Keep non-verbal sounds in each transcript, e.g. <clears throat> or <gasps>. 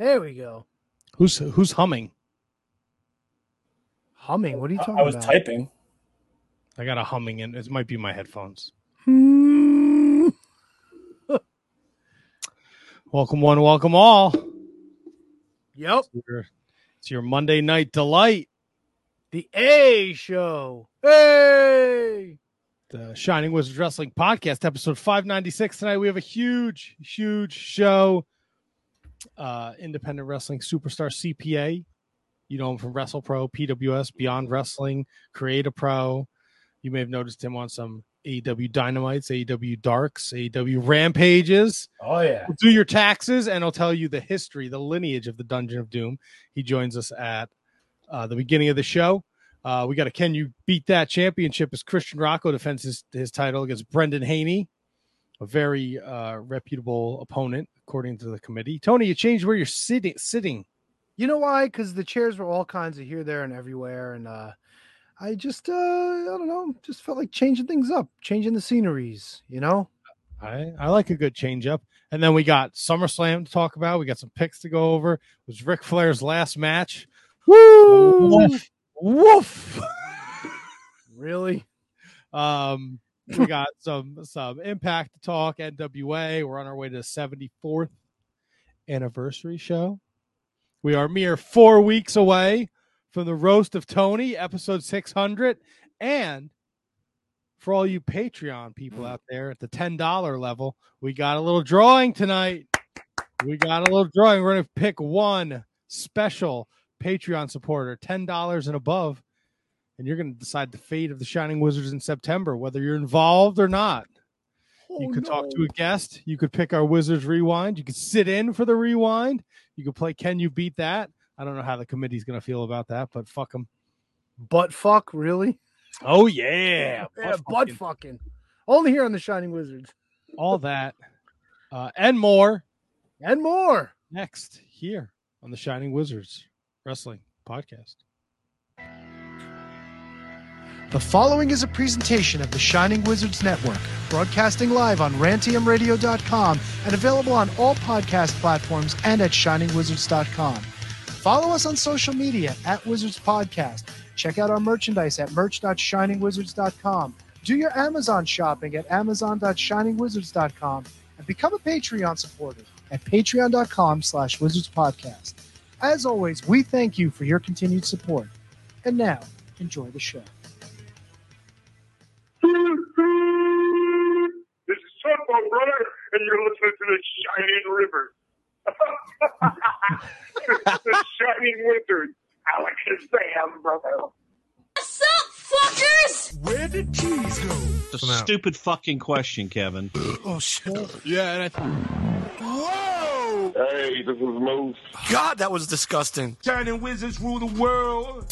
There we go. Who's who's humming? Humming. What are you talking about? I was about? typing. I got a humming in. It might be my headphones. <laughs> Welcome one, welcome all. Yep. It's your, it's your Monday night delight. The A show. Hey. The Shining Wizards Wrestling Podcast, episode 596. Tonight we have a huge, huge show. Uh, independent wrestling superstar CPA. You know him from WrestlePro, PWS, Beyond Wrestling, Create a Pro. You may have noticed him on some AEW Dynamites, AEW Darks, AEW Rampages. Oh yeah. He'll do your taxes and I'll tell you the history, the lineage of the Dungeon of Doom. He joins us at uh, the beginning of the show. Uh, we got a Can You Beat That Championship as Christian Rocco defends his, his title against Brendan Haney, a very uh, reputable opponent, according to the committee. Tony, you changed where you're sitting. sitting. You know why? Because the chairs were all kinds of here, there, and everywhere, and uh, I just, uh, I don't know, just felt like changing things up, changing the sceneries. You know? I, I like a good change up. And then we got SummerSlam to talk about. We got some picks to go over. It was Ric Flair's last match. Woo! Woof. Woof! <laughs> Really? Um, we got some some impact to talk. NWA. We're on our way to the 74th anniversary show. We are mere four weeks away from the roast of Tony, episode 600, and for all you Patreon people out there at the ten dollar level, we got a little drawing tonight. We got a little drawing. We're gonna pick one special Patreon supporter, ten dollars and above and you're going to decide the fate of the Shining Wizards in September, whether you're involved or not. you Oh, could talk to a guest. You could pick our Wizards Rewind. You could sit in for the rewind. You could play Can You Beat That? I don't know how the committee's going to feel about that, but fuck them. butt fuck. Really? Oh, yeah. <laughs> Yeah, Butt butt fucking. fucking. Only here on the Shining Wizards All that uh, and more and more. next here on the Shining Wizards Wrestling Podcast. The following is a presentation of the Shining Wizards Network, broadcasting live on rantiumradio.com and available on all podcast platforms and at shiningwizards.com. Follow us on social media at Wizards Podcast. Check out our merchandise at merch.shiningwizards.com. Do your Amazon shopping at amazon.shiningwizards.com and become a Patreon supporter at patreon.com slash wizardspodcast. As always, we thank you for your continued support. And now, enjoy the show. This is Football Brother, and you're listening to the Shining River. <laughs> the Shining Wizard. Alakazam, brother. What's up, fuckers? Where did cheese go? A stupid fucking question, Kevin. <gasps> Oh shit! Yeah, and I Whoa! Hey, this is Moose. God, that was disgusting. Shining wizards rule the world.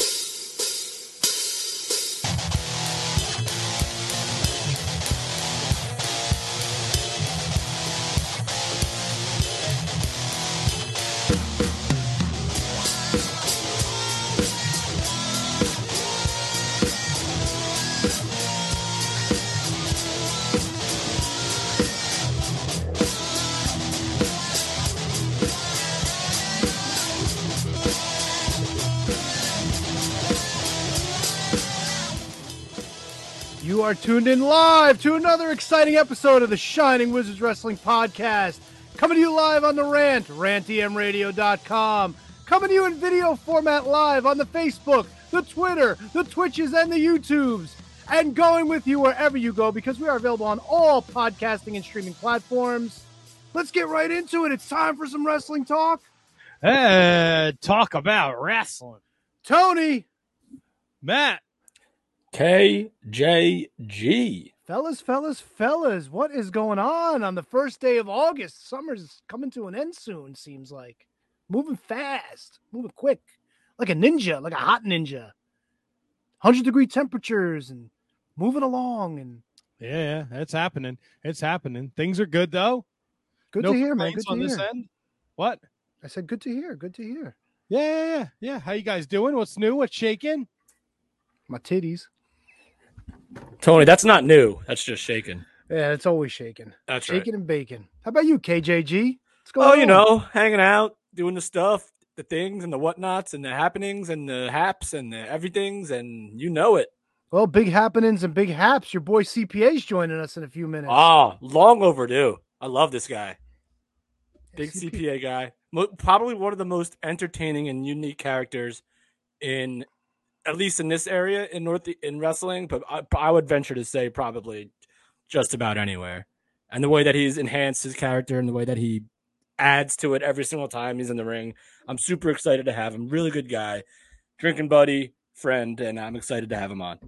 Are tuned in live to another exciting episode of the Shining Wizards Wrestling Podcast. Coming to you live on the rant, rantemradio.com. Coming to you in video format live on the Facebook, the Twitter, the Twitches, and the YouTubes. And going with you wherever you go because we are available on all podcasting and streaming platforms. Let's get right into it. It's time for some wrestling talk. Uh, talk about wrestling. Tony, Matt, KJG. fellas, fellas, fellas, what is going on on the first day of August? Summer's coming to an end soon, seems like. Moving fast, moving quick, like a ninja, like a hot ninja. 100 degree temperatures and moving along and yeah, yeah, it's happening. It's happening. Things are good though. good no to hear, man. complaints Good on to this hear. end. What? I said good to hear. Good to hear. Yeah, yeah, yeah, yeah. How you guys doing? What's new? What's shaking? My titties. Tony, that's not new. That's just shaking. Yeah, it's always shaking. That's right. Shaking and baking. How about you, KJG? What's going Oh, on? you know, hanging out, doing the stuff, the things and the whatnots and the happenings and the haps and the everythings, and you know it. Well, big happenings and big haps. Your boy CPA's joining us in a few minutes. Ah, long overdue. I love this guy. Big CP CPA guy. Mo- Probably one of the most entertaining and unique characters in, at least in this area in North in wrestling. But I, I would venture to say probably just about anywhere. And the way that he's enhanced his character and the way that he adds to it every single time he's in the ring, I'm super excited to have him. Really good guy, drinking buddy, friend, and I'm excited to have him on.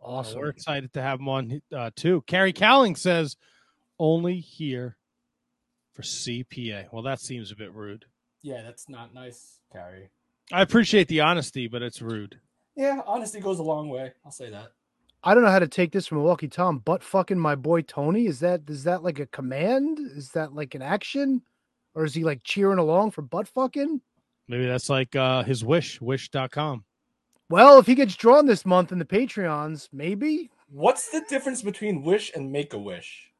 Awesome. We're excited to have him on uh, too. Carrie Cowling says only here for CPA. Well, that seems a bit rude. Yeah, that's not nice, Carrie. I appreciate the honesty, but it's rude. Yeah, honesty goes a long way. I'll say that. I don't know how to take this from Milwaukee Tom. but fucking my boy Tony. Is that is that like a command? Is that like an action? Or is he like cheering along for butt fucking? Maybe that's like uh, his wish, wish.com. Well, if he gets drawn this month in the Patreons, maybe. What's the difference between Wish and Make a Wish?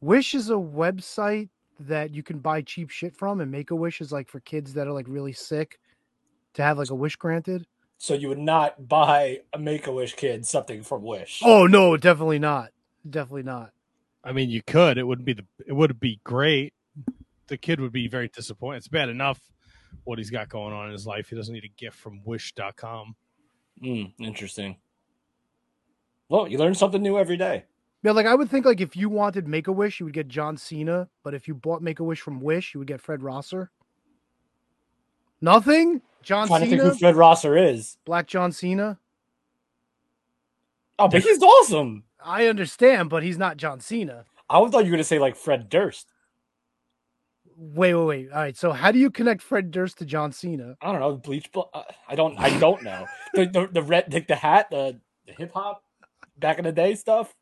Wish is a website that you can buy cheap shit from, and Make a Wish is like for kids that are like really sick to have like a wish granted. So you would not buy a Make a Wish kid something from Wish. Oh no, definitely not. Definitely not. I mean, you could. It wouldn't be the. It would be great. The kid would be very disappointed. It's bad enough what he's got going on in his life. He doesn't need a gift from Wish.com. Hmm, interesting. Well, you learn something new every day. Yeah, like I would think like if you wanted Make a Wish, you would get John Cena, but if you bought Make a Wish from Wish, you would get Fred Rosser. Nothing. John trying to think Cena, who Fred Rosser is. Black John Cena. Oh, but he's awesome. I understand, but he's not John Cena. I thought you were going to say like Fred Durst. Wait, wait, wait. All right. So how do you connect Fred Durst to John Cena? I don't know. Bleach. Blo- uh, I don't. I don't know. <laughs> the, the the red, the, the hat, the, the hip hop, back in the day stuff.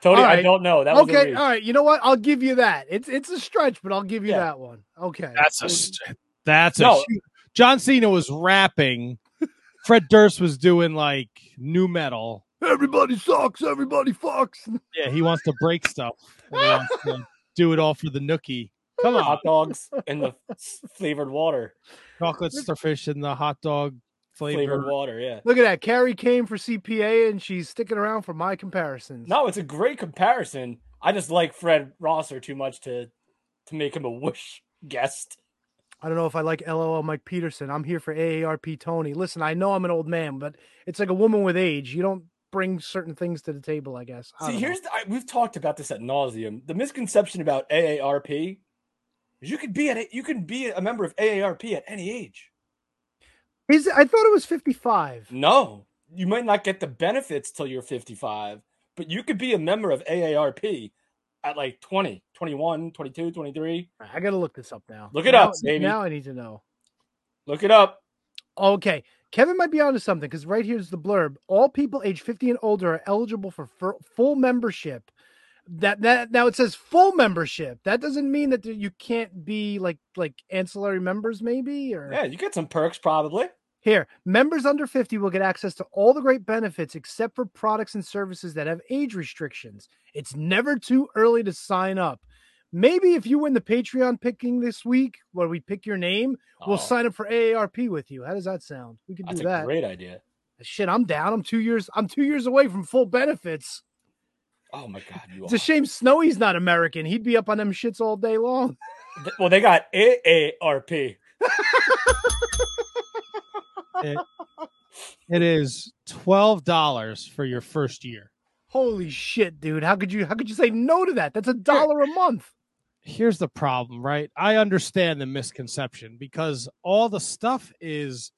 Tony, All I don't know. That was a okay, reach. all right. You know what? I'll give you that. It's it's a stretch, but I'll give you Yeah. that one. Okay. That's a. st- That's a. No. huge- John Cena was rapping. Fred Durst was doing like new metal. Everybody sucks. Everybody fucks. Yeah, he wants to break stuff. he wants to do it all for the nookie. Come on, hot dogs and the flavored water. chocolate starfish and the hot dog flavor. Flavored water. Yeah. Look at that. Carrie came for CPA, and she's sticking around for my comparisons. No, it's a great comparison. I just like Fred Rosser too much to to make him a <laughs> wish guest. I don't know if I like LOL Mike Peterson. I'm here for AARP Tony. Listen, I know I'm an old man, but it's like a woman with age. You don't bring certain things to the table, I guess. I See, here's the, I, we've talked about this at nauseum. The misconception about AARP is you could be at a- you can be a member of AARP at any age. Is I thought it was 55. No, you might not get the benefits till you're 55, but you could be a member of AARP at like 20, 21, 22, 23. I got to look this up now. Look it Now- up, baby. Now I need to know. Look it up. Okay. Kevin might be onto something because right here's the blurb. All people age 50 and older are eligible for full membership. That that now it says full membership. That doesn't mean that you can't be like like ancillary members, maybe or Yeah, you get some perks probably. Here, members under 50 will get access to all the great benefits except for products and services that have age restrictions. It's never too early to sign up. Maybe if you win the Patreon picking this week, where we pick your name, we'll Oh, sign up for AARP with you. How does that sound? We could That's do a that. great idea. Shit, I'm down. I'm two years. I'm two years away from full benefits. Oh my god, you It's a shame Snowy's not American. He'd be up on them shits all day long. <laughs> Well, they got AARP. <laughs> It is twelve dollars for your first year. Holy shit, dude! How could you? How could you say no to that? That's a dollar a month. Here's the problem, right? I understand the misconception because all the stuff is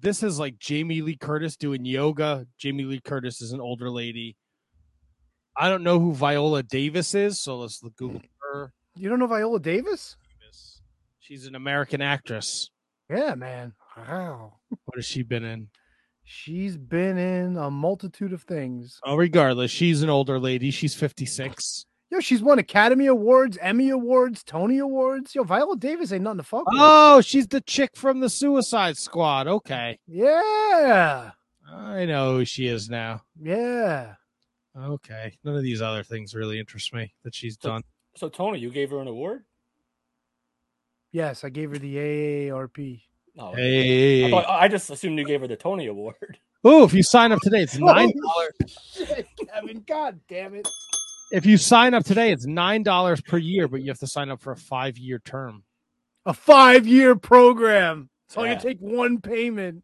this is like Jamie Lee Curtis doing yoga. Jamie Lee Curtis is an older lady. I don't know who Viola Davis is, so let's look- Google her. You don't know Viola Davis? She's an American actress. Yeah, man. Wow. What has she been in? She's been in a multitude of things. Oh, regardless, she's an older lady. She's 56. Yo, she's won Academy Awards, Emmy Awards, Tony Awards. Yo, Viola Davis ain't nothing to fuck with. Oh, she's the chick from the Suicide Squad. Okay. Yeah. I know who she is now. Yeah. Okay. None of these other things really interest me that she's So- done. So Tony, you gave her an award? Yes, I gave her the AARP. Oh, Hey. I, thought- I just assumed you gave her the Tony Award. Oh, if you sign up today, it's <laughs> oh, nine dollars. shit, Kevin, God damn it. If you sign up today, it's nine dollars per year, but you have to sign up for a five year term. A five year program. So only Yeah. gonna take one payment.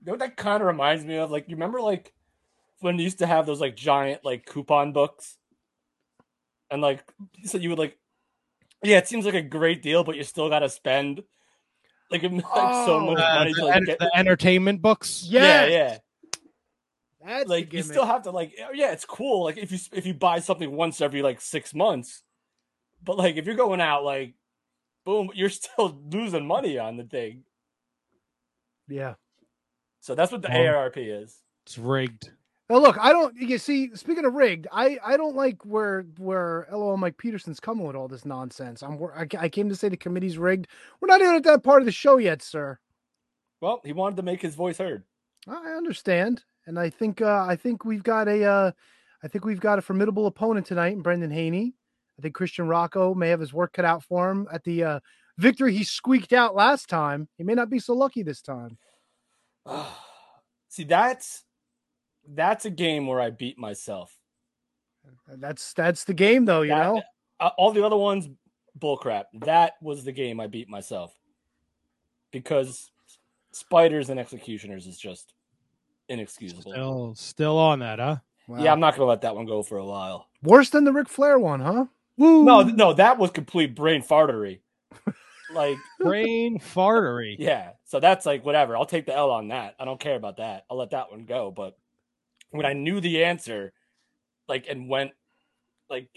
You know what that kind of reminds me of? Like, you remember like when you used to have those like giant like coupon books, and like so you would like, yeah, it seems like a great deal, but you still got to spend like, <laughs> like so Oh. much Uh, money the, to like, en- get. the entertainment books. Yeah, yeah. That's Like you still have to like, oh, yeah, it's cool. Like if you if you buy something once every like six months, but like if you're going out like, boom, you're <laughs> still losing money on the thing. yeah. So that's what the um, Oh. ARP is. It's rigged. Now look, I don't. You see, speaking of rigged, I I don't like where where LOL Mike Peterson's coming with all this nonsense. I'm wor- I, I came to say the committee's rigged. We're not even at that part of the show yet, sir. Well, he wanted to make his voice heard. I understand, and I think uh, I think we've got a uh, I think we've got a formidable opponent tonight in Brendan Haney. I think Christian Rocco may have his work cut out for him at the uh, victory he squeaked out last time. He may not be so lucky this time. <sighs> See, that's that's a game where I beat myself. That's that's the game, though. You That- know. Uh, all the other ones, bullcrap. That was the game I beat myself because spiders and executioners is just inexcusable. Still, still on that, huh? Wow. Yeah, I'm not gonna let that one go for a while. Worse than the Ric Flair one, huh? No, no, that was complete brain fartery. <laughs> like, Brain fartery. yeah. So that's like whatever. I'll take the L on that. I don't care about that. I'll let that one go. But when I knew the answer, like, and went like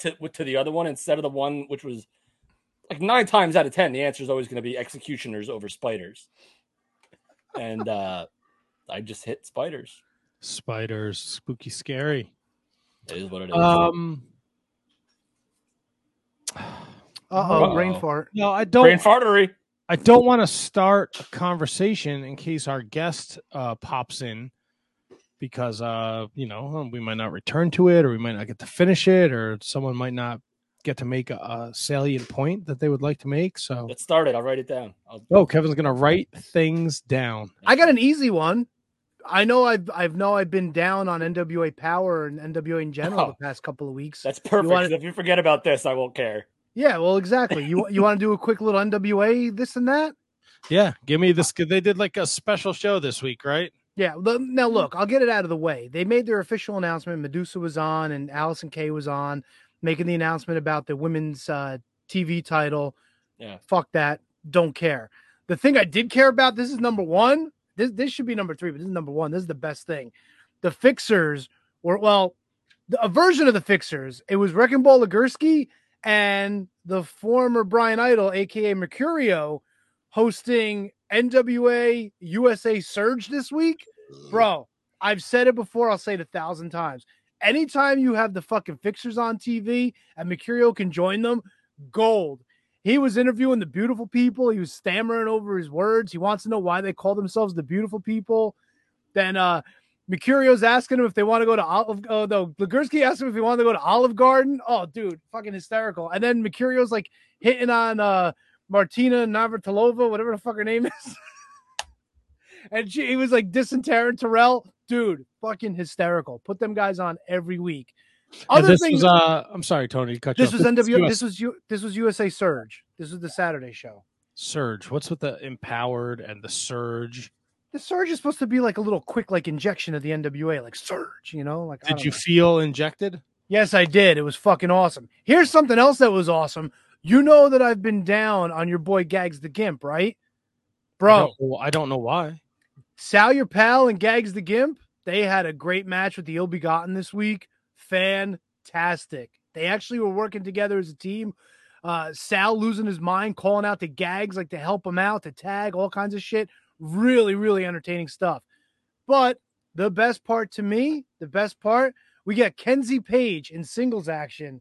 to to the other one instead of the one which was like nine times out of ten, the answer is always going to be executioners over spiders, and uh I just hit spiders. Spiders, spooky, scary. It is what it is. Um, Uh oh, Uh-oh. brain fart. no, I don't. brain fartery. I don't want to start a conversation in case our guest uh, pops in because uh, you know we might not return to it, or we might not get to finish it, or someone might not get to make a, a salient point that they would like to make. So, Let's start it. I'll write it down. I'll, oh, Kevin's gonna write things down. I got an easy one. I know I've I've know I've been down on NWA Power and NWA in general Oh. the past couple of weeks. that's perfect. wanna- If you forget about this, I won't care. yeah, well, exactly. You you want to do a quick little NWA this and that? Yeah, give me this. They did like a special show this week, right? Yeah. Now look, I'll get it out of the way. They made their official announcement. Medusa was on and Allysin Kay was on, making the announcement about the women's uh, TV title. Yeah. Fuck that. Don't care. The thing I did care about. This is number one. This this should be number three, but this is number one. This is the best thing. The Fixers were well, the, a version of the Fixers. It was Wrecking Ball Legursky and the former Brian Idol, aka Mercurio, hosting NWA USA Surge this week. Bro, I've said it before. I'll say it a thousand times. Anytime you have the fucking Fixers on TV and Mercurio can join them, gold. He was interviewing the beautiful people. He was stammering over his words. He wants to know why they call themselves the beautiful people. Then uh Mercurio's asking him if they want to go to Olive. Oh no, Legursky asked him if he wanted to go to Olive Garden. Oh, dude, fucking hysterical. And then Mercurio's like hitting on uh Martina Navratilova, whatever the fuck her name is. <laughs> and she he was like dissing Terrell. Dude, fucking hysterical. Put them guys on every week. Other this thing, was uh, I'm sorry, Tony, to cut you this was NW. This was U. This was USA Surge. This was the Saturday show. Surge. What's with the empowered and the surge? The Surge is supposed to be like a little quick, like injection of the NWA, like Surge. You know, like Did you know. feel injected? Yes, I did. It was fucking awesome. Here's something else that was awesome. You know that I've been down on your boy Gaagz the Gymp, right? I Bro, don't, I don't know why. Sal your pal and Gaagz the Gymp, they had a great match with the Ill Begotten this week. Fantastic. They actually were working together as a team. Uh, Sal losing his mind, calling out the Gags like to help him out, to tag, all kinds of shit. Really, really entertaining stuff. But the best part to me, the best part, we get Kenzie Paige in singles action.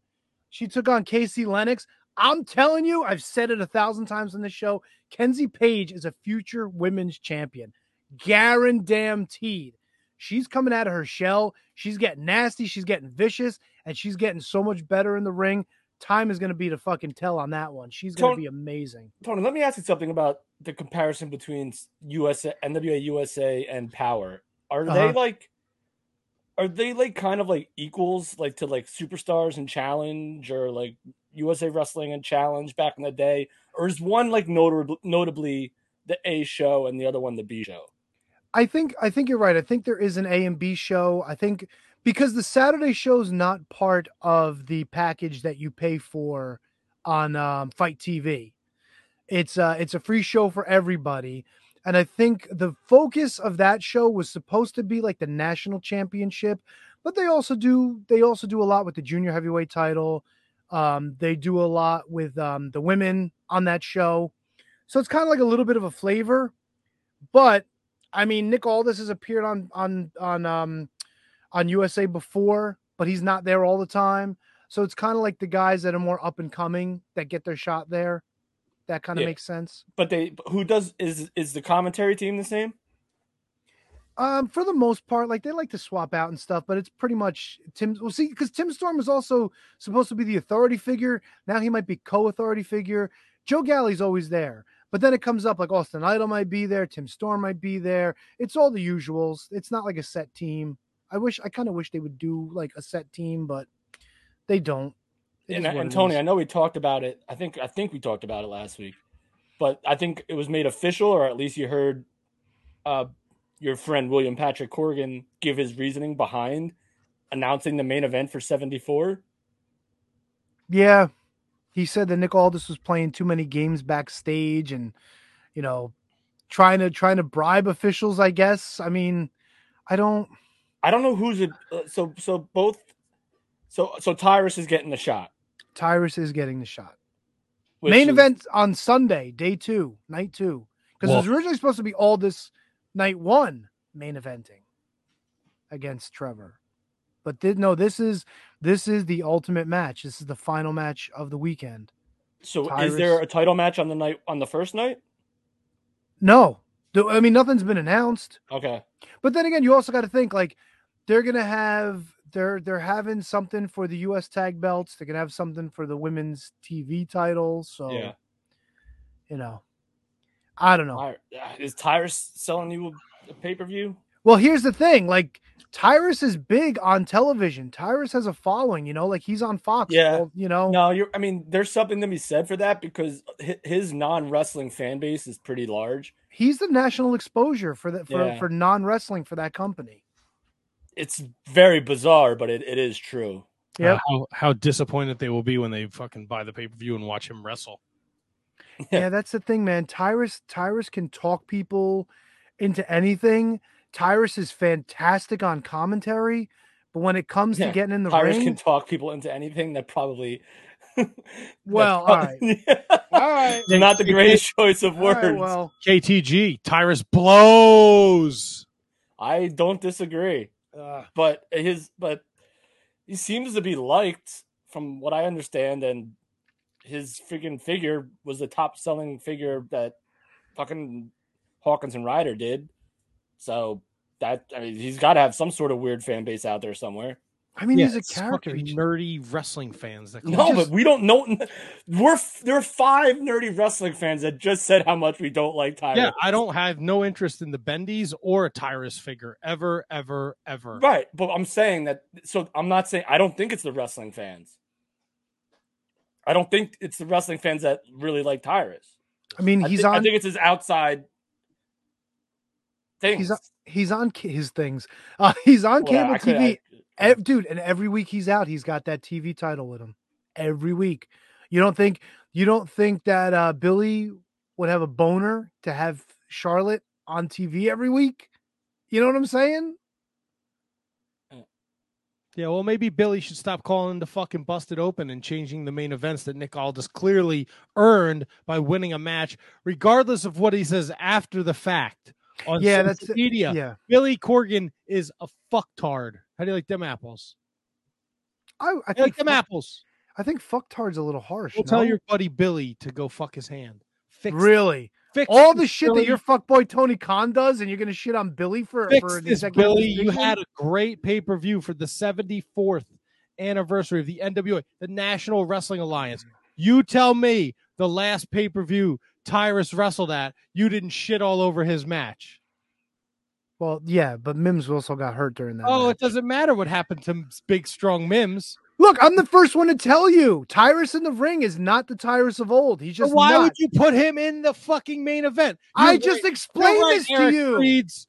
She took on Kaci Lennox. I'm telling you, I've said it a thousand times on the show. Kenzie Paige is a future women's champion. Guaranteed. She's coming out of her shell. She's getting nasty. She's getting vicious, and she's getting so much better in the ring. time is going to be to fucking tell on that one. She's going to be amazing. Tony, let me ask you something about the comparison between USA, NWA USA, and Power. Are they Uh-huh. like, are they like kind of like equals, like to like Superstars and Challenge, or like USA Wrestling and Challenge back in the day, or is one like notably, notably the A show and the other one the B show? I think I think you're right. I think there is an A and B show. I think because the Saturday show is not part of the package that you pay for on um, FITE TV. It's uh it's a free show for everybody. And I think the focus of that show was supposed to be like the national championship, but they also do they also do a lot with the junior heavyweight title. Um, they do a lot with um, the women on that show. So it's kind of like a little bit of a flavor. But I mean, Nick Aldis has appeared on on on um on USA before, but he's not there all the time. So it's kind of like the guys that are more up and coming that get their shot there. That kind of Yeah. makes sense. But they who does is is the commentary team the same? Um, for the most part, like they like to swap out and stuff, but it's pretty much Tim. Well, see, because Tim Storm is also supposed to be the authority figure. Now he might be co-authority figure. Joe Galli's always there, but then it comes up like Austin Idol might be there, Tim Storm might be there. It's all the usuals. It's not like a set team. I wish I kind of wish they would do like a set team, but they don't. It and, and Tony. I know we talked about it. I think I think we talked about it last week, but I think it was made official, or at least you heard uh, your friend William Patrick Corgan give his reasoning behind announcing the main event for seventy four. Yeah, he said that Nick Aldis was playing too many games backstage, and you know, trying to trying to bribe officials. I guess. I mean, I don't. I don't know who's it. Uh, so so both. So so Tyrus is getting the shot. Tyrus is getting the shot. which Main is- event on Sunday, day two, night two, because it was originally supposed to be all this night one main eventing against Trevor, but did no. This is this is the ultimate match. This is the final match of the weekend. So Tyrus- is there a title match on the night on the first night? No, I mean nothing's been announced. Okay. But then again, you also got to think like they're gonna have they're they're having something for the U.S. tag belts. They're gonna have something for the women's TV titles. So Yeah. you know, I don't know. Uh, Is Tyrus selling you a pay per view? Well, here's the thing: like Tyrus is big on television. Tyrus has a following. You know, like he's on Fox. Yeah. all- you know. No, you're. I mean, there's something to be said for that because his non wrestling fan base is pretty large. He's the national exposure for that for, Yeah. for non wrestling for that company. It's very bizarre, but it, it is true. Yeah. Uh, how, how disappointed they will be when they fucking buy the pay per view and watch him wrestle. <laughs> yeah, that's the thing, man. Tyrus Tyrus can talk people into anything. Tyrus is fantastic on commentary, but when it comes Yeah, to getting in the Tyrus ring, can talk people into anything that probably. <laughs> Well, that's prob- all right, <laughs> not the greatest choice of words. right, well, KTG, Tyrus blows. I don't disagree, but his but he seems to be liked from what I understand, and his freaking figure was the top selling figure that fucking Hawkins and Ryder did. So that I mean, he's got to have some sort of weird fan base out there somewhere. I mean, Yeah, he's a character. fucking nerdy wrestling fans that call No, him- but we don't know. <laughs> We're there are five nerdy wrestling fans that just said how much we don't like Tyrus. yeah, I don't have no interest in the Bendies or a Tyrus figure ever, ever, ever. Right, but I'm saying that. So I'm not saying I don't think it's the wrestling fans. I don't think it's the wrestling fans that really like Tyrus. I mean, I he's on. I think it's his outside things. He's on. He's on his things. Uh, <laughs> he's on Well, cable I could- TV. I- Ev- dude, and every week he's out, he's got that TV title with him. Every week. You don't think you don't think that uh Billy would have a boner to have Charlotte on TV every week? You know what I'm saying? Yeah, well, maybe Billy should stop calling the fucking busted open and changing the main events that Nick Aldis clearly earned by winning a match, regardless of what he says after the fact on Yeah, social that's- media. Yeah. Billy Corgan is a fucktard. How do you like them apples? I, I think like them fuck, apples. I think fucktard's a little harsh. We'll tell your buddy Billy to go fuck his hand. Fix really fix all the shit Billy. that your fuckboy Tony Khan does, and you're gonna shit on Billy for fix for this, Billy. You had a great pay per view for the 74th anniversary of the NWA, the National Wrestling Alliance. You tell me the last pay per view Tyrus wrestled at, you didn't shit all over his match. Well, yeah, but Mims also got hurt during that. Oh, match. it doesn't matter what happened to big, strong Mims. Look, I'm the first one to tell you, Tyrus in the ring is not the Tyrus of old. He's just So why not. would you put him in the fucking main event? I You're just right. explained right, this to you. Reed's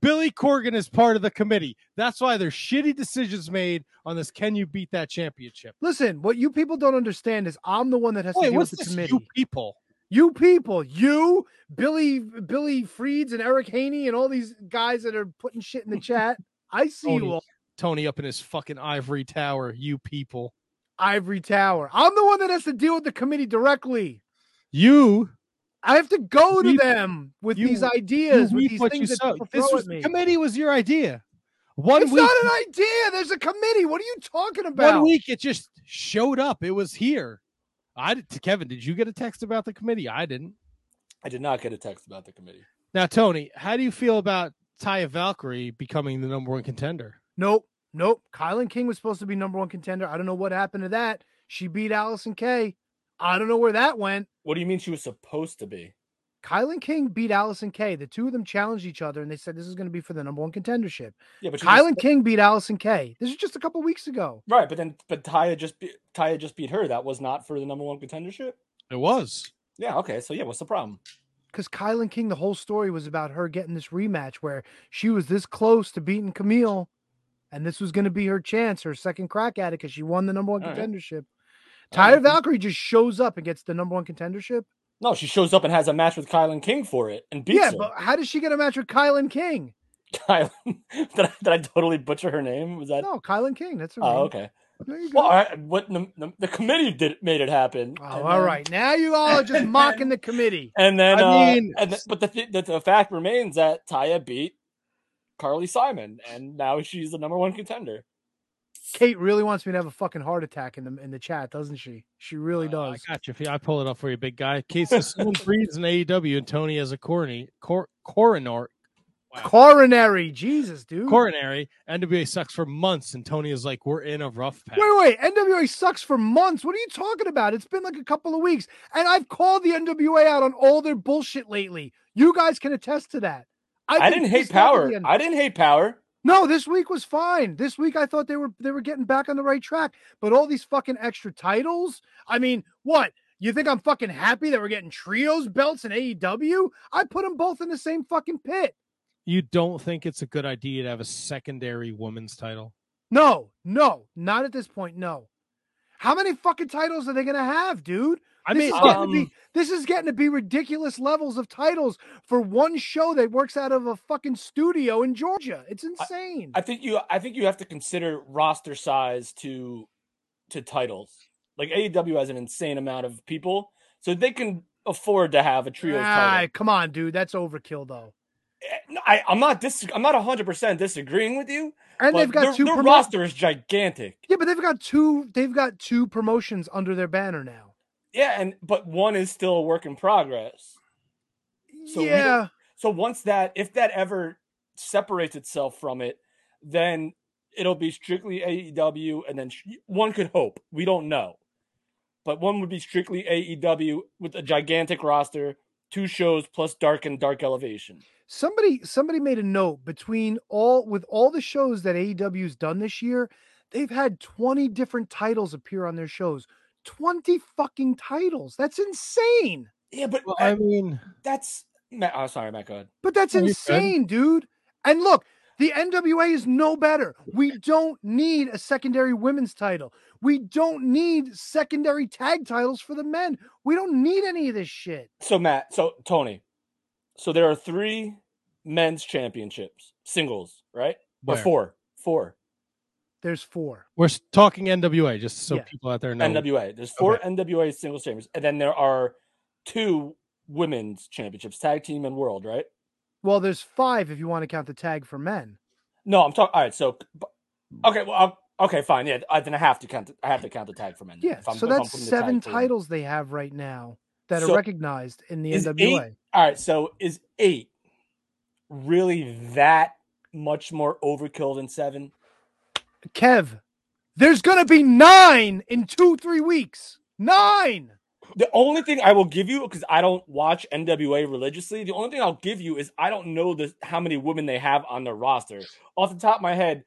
Billy Corgan is part of the committee. That's why there's shitty decisions made on this. Can you beat that championship? Listen, what you people don't understand is I'm the one that has to Wait, deal what's with the committee. You people. You people, you, Billy, Billy Freeds and Eric Haney and all these guys that are putting shit in the <laughs> chat. I see Tony, you all. Tony up in his fucking ivory tower. You people. Ivory Tower. I'm the one that has to deal with the committee directly. You. I have to go to them with you- these ideas, with these things that people This was, at me. committee was your idea. One It's week. not an idea. There's a committee. What are you talking about? One week it just showed up. It was here. I did, Kevin. Did you get a text about the committee? I didn't. I did not get a text about the committee. Now, Tony, how do you feel about Taya Valkyrie becoming the number one contender? Nope. Nope. Kilynn King was supposed to be number one contender. I don't know what happened to that. She beat Allysin Kay. I don't know where that went. What do you mean she was supposed to be? Kilynn King beat Allysin Kay. The two of them challenged each other and they said this is going to be for the number one contendership. Yeah, but she Kylan just- King beat Allysin Kay. This is just a couple weeks ago. right, but then but Taya just beat, Taya just beat her. That was not for the number one contendership. It was. Yeah, okay. So yeah, what's the problem? Because Kilynn King, the whole story was about her getting this rematch where she was this close to beating Kamille, and this was going to be her chance, her second crack at it, because she won the number one All right. contendership. All Tyra right. Valkyrie just shows up and gets the number one contendership. No, she shows up and has a match with Kilynn King for it and beats yeah, her. but how does she get a match with Kilynn King? Kylan, <laughs> did, I, did I totally butcher her name? Was that? No, Kilynn King. That's her oh, name. okay. There you go. Well, all right, what the, the, the committee did made it happen. Oh, all then- right. Now you all are just <laughs> mocking the committee. And then, I uh, mean- and th- but the, the the fact remains that Taya beat Carly Simon, and now she's the number one contender. Kate really wants me to have a fucking heart attack in the in the chat, doesn't she? She really Uh, I got you. I pull it up for you, big guy. Case of Simon Freeze in AEW and Tony as a coronary, cor- coronary, Coronary, Jesus, dude. coronary. NWA sucks for months, and Tony is like, "We're in a rough patch." Wait, wait. NWA sucks for months. What are you talking about? It's been like a couple of weeks, and I've called the NWA out on all their bullshit lately. You guys can attest to that. I've I didn't hate pissed off at power. I didn't hate power. No, this week was fine. This week I thought they were they were getting back on the right track. But all these fucking extra titles. I mean, what? You think I'm fucking happy that we're getting trios belts in AEW? I put them both in the same fucking pit. You don't think it's a good idea to have a secondary women's title? No, no, not at this point. No. How many fucking titles are they gonna have, dude? I this is getting to be um, this is getting to be ridiculous levels of titles for one show that works out of a fucking studio in Georgia. It's insane. I think you. I think you have to consider roster size to to titles. Like AEW has an insane amount of people, so they can afford to have a trio Ah, title. come on, dude. That's overkill though. Eh, I, I'm not dis. I'm not 100 percent disagreeing with you. And they've got their, two their promo- roster is gigantic. Yeah, but they've got two. They've got two promotions under their banner now. Yeah, and but one is still a work in progress. So yeah, So once that, if that ever separates itself from it, then it'll be strictly AEW, and then sh- one could hope. We don't know, but one would be strictly AEW with a gigantic roster, two shows plus Dark and Dark Elevation. somebody somebody made a note between all with all the shows that AEW's done this year. They've had twenty different titles appear on their shows. Twenty fucking titles. That's insane. Yeah, but Well, uh, I mean, that's. Matt, oh, sorry, Matt. Go ahead. But that's you're insane, dude. And look, the NWA is no better. We don't need a secondary women's title. We don't need secondary tag titles for the men. We don't need any of this shit. So Matt, so Tony, so there are three men's championships, singles, right? Or four, four. There's four. we're talking NWA, just so Yeah. people out there know. NWA. There's four NWA singles champions, and then there are two women's championships, tag team and world, right? Well, there's five if you want to count the tag for men. No, I'm talking. All right, so okay, well, I'll- okay, fine. Yeah, I, then I have to count. The, I have to count the tag for men. Yeah. if I'm- so if I'm that's the seven titles they have right now that So are recognized in the NWA. eight- All right, so is eight really that much more overkill than seven? Kev, There's gonna be nine in two, three weeks. Nine. The only thing I will give you, because I don't watch NWA religiously, the only thing I'll give you is I don't know the, how many women they have on their roster. Off the top of my head,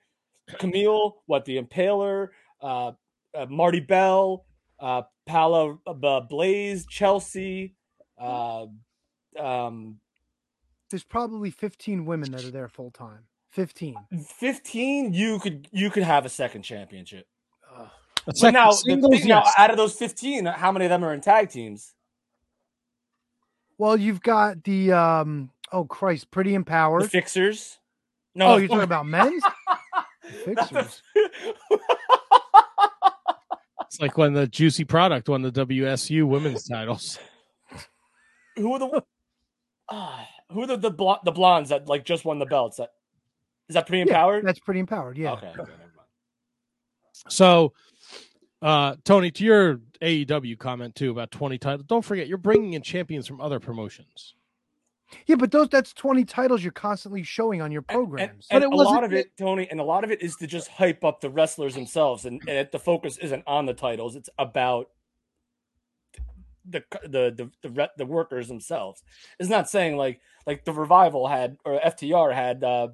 Kamille, what the Impaler, uh, uh, Marti Belle, uh, Paola uh, Blaze, Chelsea. Uh, um, There's probably 15 women that are there full time. 15. 15, you could you could have a second championship. A But second now, the singles, thing now, out of those 15, how many of them are in tag teams? Well, you've got the um oh Christ, pretty The empowered. Fixers. No, oh, you're talking about men's? <laughs> Fixers. <laughs> It's like when the Juicy Product won the WSU women's titles. who are the Ah, who are the the, blo- the blondes that like just won the belts? That is that pretty Yeah, empowered? that's pretty empowered. Yeah. Okay, okay. So, uh, Tony, to your AEW comment too about 20 titles, don't forget you're bringing in champions from other promotions. Yeah, but those that's 20 titles you're constantly showing on your And, programs. and it a wasn't lot of it, Tony, and a lot of it is to just hype up the wrestlers themselves, and, and the focus isn't on the titles; it's about the the the the, re- the workers themselves. It's not saying like like the revival had or FTR had uh,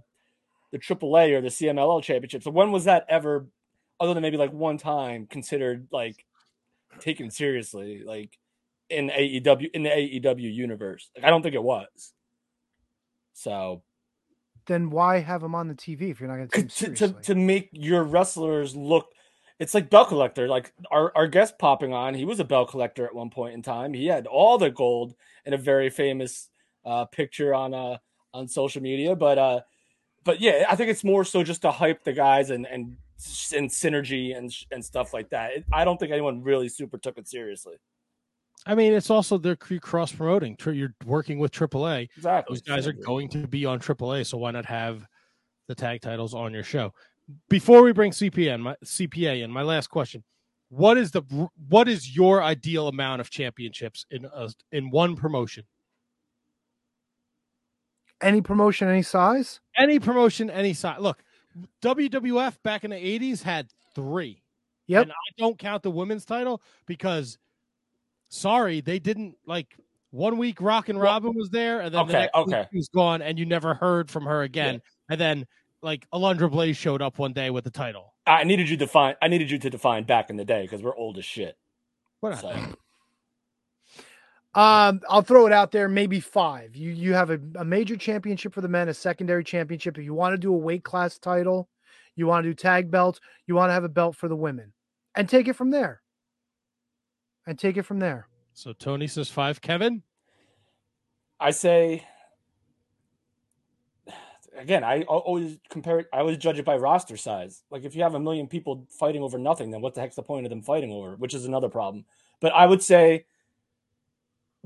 the AAA or the CMLL championship. So when was that ever, other than maybe like one time, considered like taken seriously, like in AEW in the AEW universe? Like, I don't think it was. So then why have them on the TV if you're not going to to, to, make your wrestlers look it's like bell collector like our, our guest popping on he was a bell collector at one point in time he had all the gold in a very famous uh, picture on uh on social media but uh but yeah i think it's more so just to hype the guys and and and synergy and and stuff like that It- i don't think anyone really super took it seriously I mean, it's also they're cross promoting. You're working with AAA. exactly Those guys are going to be on AAA, so why not have the tag titles on your show? Before we bring CPA in, my CPA in, my last question: What is the what is your ideal amount of championships in a, in one promotion? Any promotion, any size? Any promotion, any size. Look, WWF back in the '80s had three. Yep. And I don't count the women's title because, sorry, they didn't like. One week, Rockin' Robin was there, and then the Okay, next week she was gone, and you never heard from her again. And then, like, Alundra Blayze showed up one day with the title. i needed you to define i needed you to define back in the day because we're old as shit What? so Um, I'll throw it out there. Maybe five. You you have a, a major championship for the men, a secondary championship. If you want to do a weight class title, you want to do tag belts, you want to have a belt for the women, and take it from there. And take it from there. So Tony says five. Kevin, I say again, I always compare it. I always judge it by roster size. Like if you have a million people fighting over nothing, then what the heck's the point of them fighting over? Which is another problem. But I would say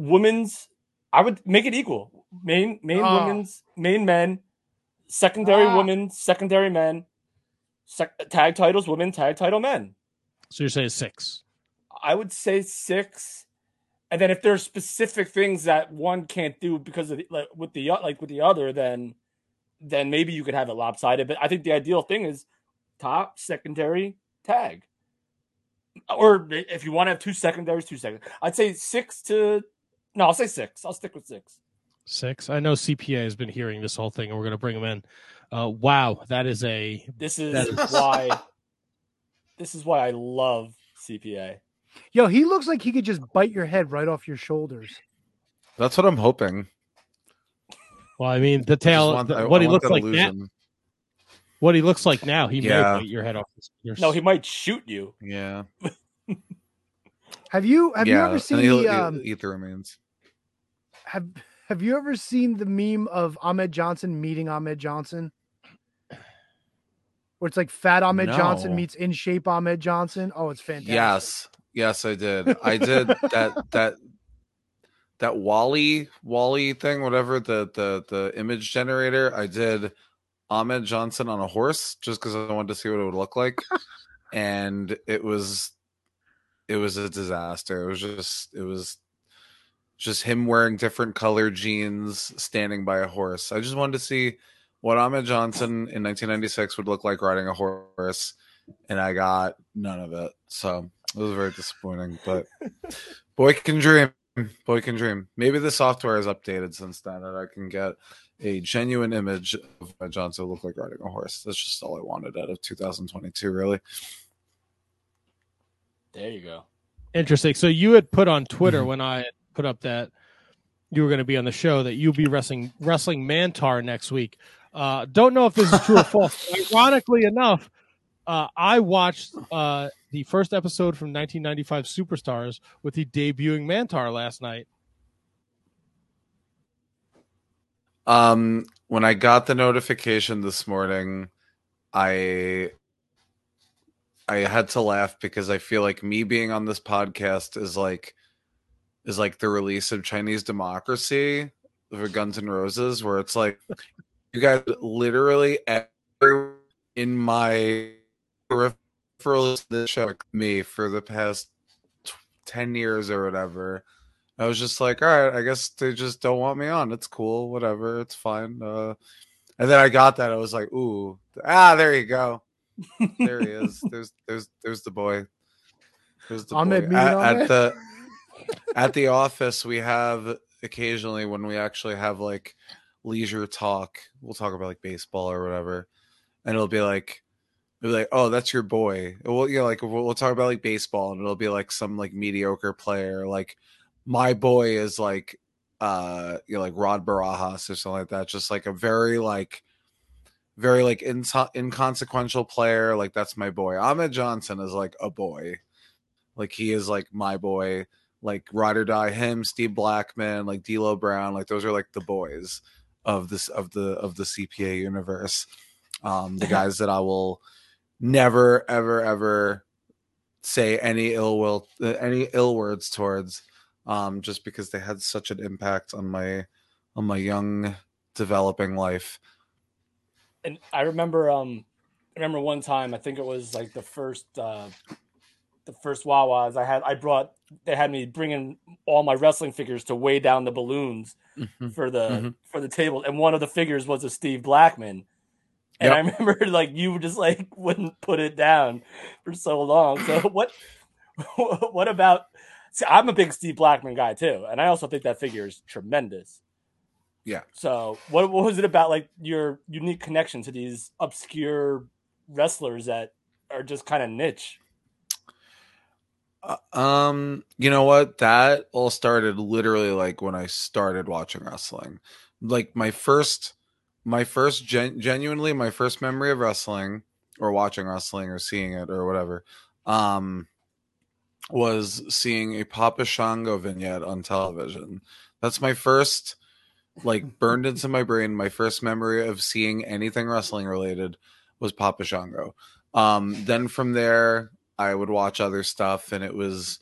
women's. I would make it equal. Main main Ah. women's, main men, secondary Ah. women, secondary men, sec- tag titles, women, tag title men. so you're saying six. I would say six. And then if there's specific things that one can't do because of the, like with the like with the other, then then maybe you could have it lopsided. But I think the ideal thing is top, secondary, tag. Or if you want to have two secondaries, two seconds. I'd say six to no, I'll say six. I'll stick with six. Six. I know CPA has been hearing this whole thing, and we're going to bring him in. Uh, wow, that is a This is That is- <laughs> why this is why I love CPA. Yo, he looks like he could just bite your head right off your shoulders. That's what I'm hoping. well. I mean, the tail. want- the- I- what I he want looks like now. illusion. What he looks like now. He Yeah. may bite your head off. Your, No, he might shoot you. Yeah. Have you have you ever seen the he'll um, eat the remains. Have have you ever seen the meme of Ahmed Johnson meeting Ahmed Johnson? Where it's like fat Ahmed Johnson meets in shape Ahmed Johnson. Oh, it's fantastic. Yes. Yes, I did. I did <laughs> that that that Wally Wally thing, whatever the the the image generator. I did Ahmed Johnson on a horse just because I wanted to see what it would look like, and it was it was a disaster. It was just it was just him wearing different color jeans, standing by a horse. I just wanted to see what Ahmed Johnson in 1996 would look like riding a horse, and I got none of it. So it was very disappointing. But <laughs> boy can dream. Boy can dream. Maybe the software is updated since then, and I can get a genuine image of my Johnson look like riding a horse. That's just all I wanted out of 2022, really. There you go. Interesting. So you had put on Twitter mm-hmm. when I had put up that you were going to be on the show that you'll be wrestling wrestling Mantaur next week. Uh, don't know if this is true or false. <laughs> Ironically enough, uh, I watched uh, the first episode from 1995 Superstars with the debuting Mantaur last night. Um, when I got the notification this morning, I I had to laugh because I feel like me being on this podcast is like is like the release of Chinese democracy for Guns N' Roses, where it's like you guys literally every in my peripheral this show me for the past t- ten years or whatever. I was just like, all right, I guess they just don't want me on. It's cool, whatever, it's fine. Uh, and then I got that. I was like, ooh, ah, there you go. There he is. <laughs> There's there's there's the boy. There's the Ahmed boy. At, at the at the office we have occasionally when we actually have like leisure talk. We'll talk about like baseball or whatever, and it'll be like. It'll be like, oh, that's your boy. Well, you know, like we'll, we'll talk about like baseball, and it'll be like some like mediocre player, like my boy is like uh you know like Rod Barajas or something like that just like a very like very like inso- inconsequential player like that's my boy Ahmed Johnson is like a boy like he is like my boy like ride or die him Steve Blackman like D'Lo Brown like those are like the boys of this of the of the CPA universe um the <laughs> guys that I will never ever ever say any ill will uh, any ill words towards um, just because they had such an impact on my on my young developing life. and I remember um I remember one time I think it was like the first uh the first Wawas I had I brought they had me bringing all my wrestling figures to weigh down the balloons Mhm. for the Mhm. for the table and one of the figures was a Steve Blackman and Yep. I <laughs> remember like you just like wouldn't put it down for so long so <clears throat> what <laughs> what about see I'm a big Steve Blackman guy too and I also think that figure is tremendous Yeah. so, what, what was it about like your unique connection to these obscure wrestlers that are just kind of niche? Uh, Um, you know what? That all started literally like when I started watching wrestling. Like my first, my first gen- genuinely my first memory of wrestling or watching wrestling or seeing it or whatever, um, was seeing a Papa Shango vignette on television. That's my first, like <laughs> burned into my brain. My first memory of seeing anything wrestling related was Papa Shango. Um, then from there, I would watch other stuff, and it was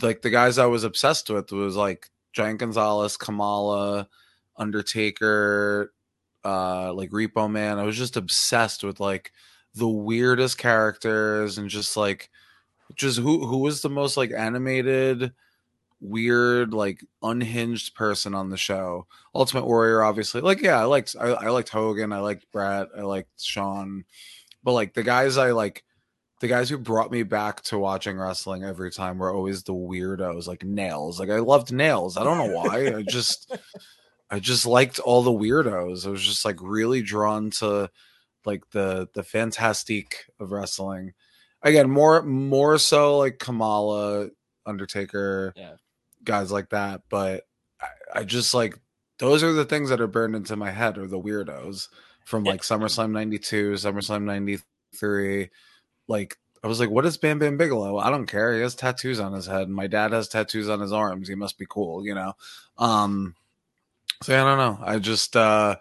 like the guys I was obsessed with was like Giant Gonzalez, Kamala, Undertaker, uh, like Repo Man. I was just obsessed with like the weirdest characters and just like just who who was the most like animated weird like unhinged person on the show? Ultimate warrior obviously. Like yeah i liked I, I liked hogan i liked bret i liked shawn but like the guys i like the guys who brought me back to watching wrestling every time were always the weirdos like nailz like i loved nailz i don't know why i <laughs> just i just liked all the weirdos i was just like really drawn to like the the fantastique of wrestling again more more so like kamala undertaker Yeah. guys like that but I, I just like those are the things that are burned into my head are the weirdos from Yeah. like SummerSlam 92, SummerSlam 93. Like, I was like, what is Bam Bam Bigelow? I don't care. He has tattoos on his head. My dad has tattoos on his arms. He must be cool, you know? Um, so yeah, I don't know. I just, uh,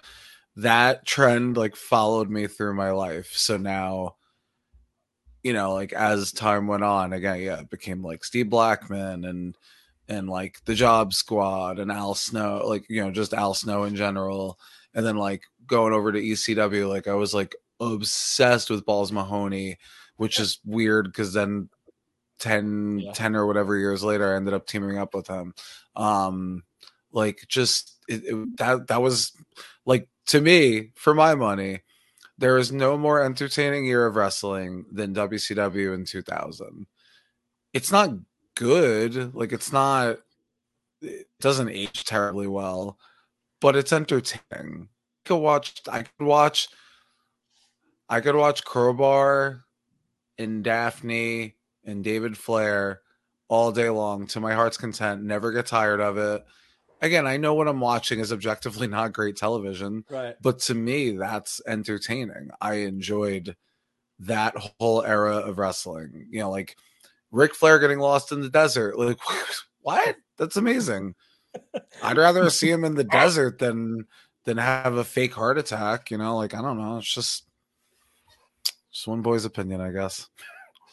that trend like followed me through my life. So now, you know, like as time went on, again, yeah, it became like Steve Blackman and, and like the Job Squad and Al Snow, like you know, just Al Snow in general, and then like going over to ECW, like I was like obsessed with Balls Mahoney, which is weird because then 10, Yeah. 10 or whatever years later, I ended up teaming up with him. Um, like just it, it, that that was like to me for my money there is no more entertaining year of wrestling than WCW in 2000. It's not good, like it's not it doesn't age terribly well, but it's entertaining. I could watch I could watch I could watch Crowbar and Daffney and David Flair all day long to my heart's content, never get tired of it. Again, I know what I'm watching is objectively <laughs> not great television, Right. but to me, that's entertaining. I enjoyed that whole era of wrestling. You know, like Ric Flair getting lost in the desert. Like, <laughs> what? That's amazing. <laughs> I'd rather see him in the desert than than have a fake heart attack. You know, like I don't know. It's just just one boy's opinion, I guess.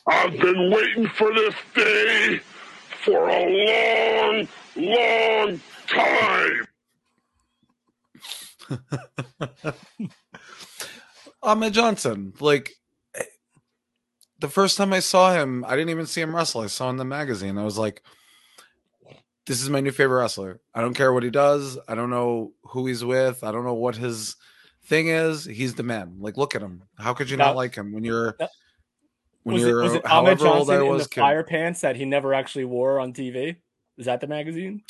I've been waiting for this day for a long, long time. <laughs> Ahmed Johnson, like the first time I saw him, I didn't even see him wrestle. I saw him in the magazine. I was like, this is my new favorite wrestler. I don't care what he does. I don't know who he's with. I don't know what his thing is. He's the man. Like, look at him. How could you Now- not like him when you're when was it, you're was it Ahmed however old Johnson I in was? the kid? fire pants that he never actually wore on TV? Is that the magazine?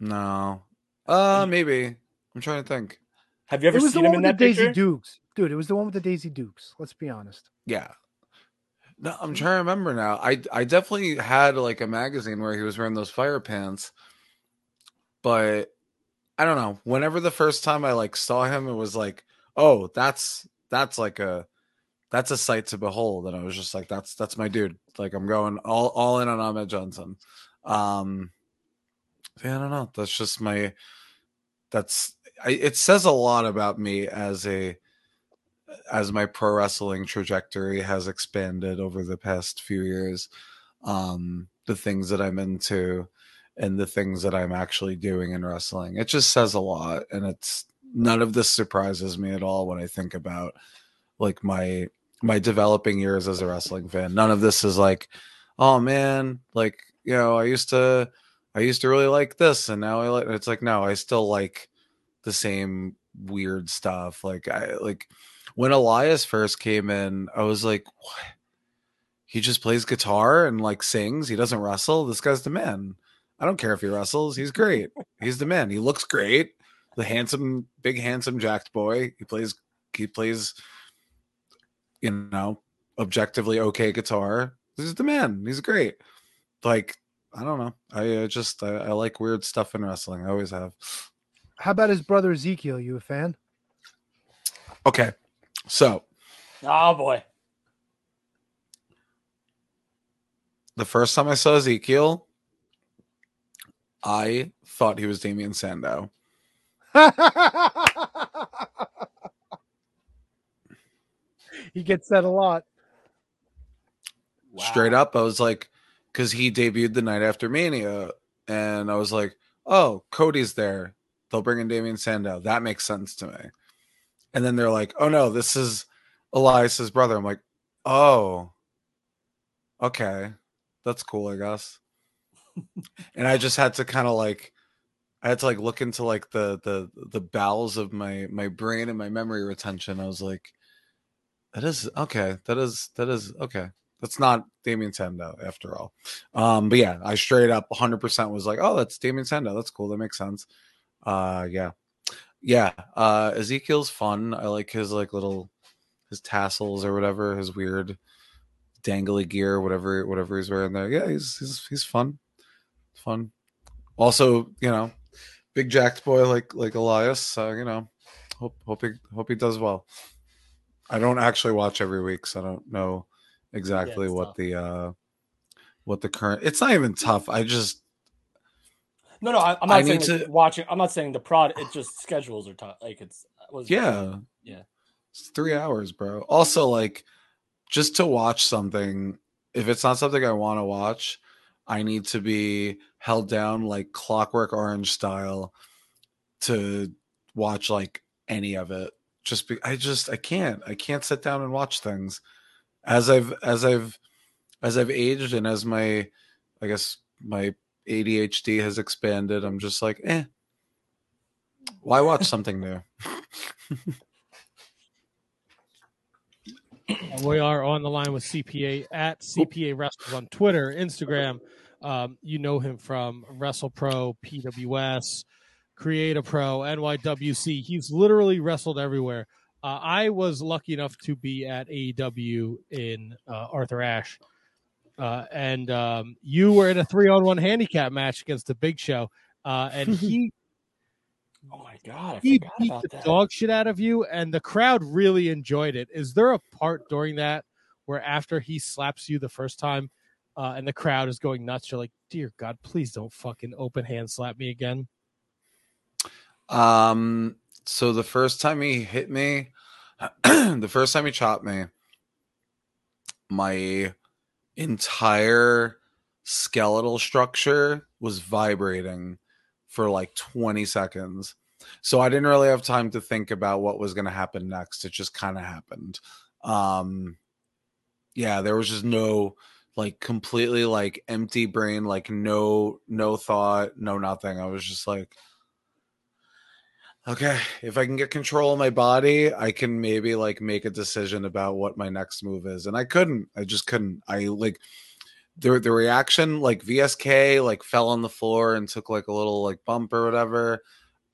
No. Uh, maybe. I'm trying to think. Have you ever it was the seen him one in with the that Daisy picture? Dukes, dude. It was the one with the Daisy Dukes. Let's be honest. Yeah. No, I'm trying to remember now. I I definitely had like a magazine where he was wearing those fire pants, but I don't know. Whenever the first time I like saw him, it was like, oh, that's that's like a that's a sight to behold, and I was just like, that's that's my dude. Like I'm going all all in on Ahmed Johnson. Um, yeah, I don't know. That's just my. That's I, it says a lot about me as a as my pro wrestling trajectory has expanded over the past few years um the things that i'm into and the things that i'm actually doing in wrestling it just says a lot and it's none of this surprises me at all when i think about like my my developing years as a wrestling fan none of this is like oh man like you know i used to i used to really like this and now i like it's like no i still like the same weird stuff like i like when Elias first came in, I was like, what? He just plays guitar and like sings. He doesn't wrestle. This guy's the man. I don't care if he wrestles. He's great. He's the man. He looks great. The handsome, big, handsome, jacked boy. He plays. He plays. You know, objectively okay guitar. This is the man. He's great. Like I don't know. I uh, just I, I like weird stuff in wrestling. I always have. How about his brother Ezekiel? You a fan? Okay, so Oh boy. the first time I saw Ezekiel, I thought he was Damien Sandow. <laughs> he gets that a lot. Straight up, I was like, because he debuted the night after Mania, and I was like, oh, Cody's there. They'll bring in Damien Sandow. That makes sense to me. And then they're like, oh no, this is Elias's brother. I'm like, oh, okay, that's cool, I guess. <laughs> and I just had to kind of like, I had to like look into like the the the bowels of my my brain and my memory retention. I was like, that is okay. That is that is okay. That's not Damien Sandow after all. Um, but yeah, I straight up 100% was like, oh, that's Damien Sandow. That's cool. That makes sense. Uh, yeah, yeah. Uh, Ezekiel's fun. I like his like little his tassels or whatever, his weird dangly gear, whatever whatever he's wearing there. Yeah, he's he's he's fun, fun. Also, you know, big jacked boy like like Elias. So you know, hope hope he hope he does well. I don't actually watch every week, so I don't know exactly it's what tough. the uh what the current. It's not even tough. I just No, no, I, I'm I not saying need like, to- watching. I'm not saying the prod. It just schedules are tough. Like it's was yeah yeah. It's three hours, bro. Also, like, just to watch something, if it's not something I want to watch, I need to be held down like Clockwork Orange style to watch like any of it. Just be, I just I can't I can't sit down and watch things as I've as I've as I've aged and as my I guess my ADHD has expanded. I'm just like, eh. Why watch <laughs> something new? we are on the line with CPA at CPA Wrestles on Twitter, Instagram. Um, you know him from Wrestle Pro, PWS, Create a Pro, NYWC. He's literally wrestled everywhere. Uh, I was lucky enough to be at AEW in uh, Arthur Ashe, uh, and um, you were in a three-on-one handicap match against the Big Show, uh, and <laughs> he Oh my god, I he beat about the that. dog shit out of you, and the crowd really enjoyed it. Is there a part during that where after he slaps you the first time, uh, and the crowd is going nuts, you're like, "Dear God, please don't fucking open hand slap me again." Um, so the first time he hit me, <clears throat> the first time he chopped me, my entire skeletal structure was vibrating for like 20 seconds. So I didn't really have time to think about what was going to happen next. It just kind of happened. Um yeah, there was just no like completely like empty brain, like no no thought, no nothing. I was just like okay, if I can get control of my body, I can maybe like make a decision about what my next move is. And I couldn't. I just couldn't. I like the the reaction like VSK like fell on the floor and took like a little like bump or whatever.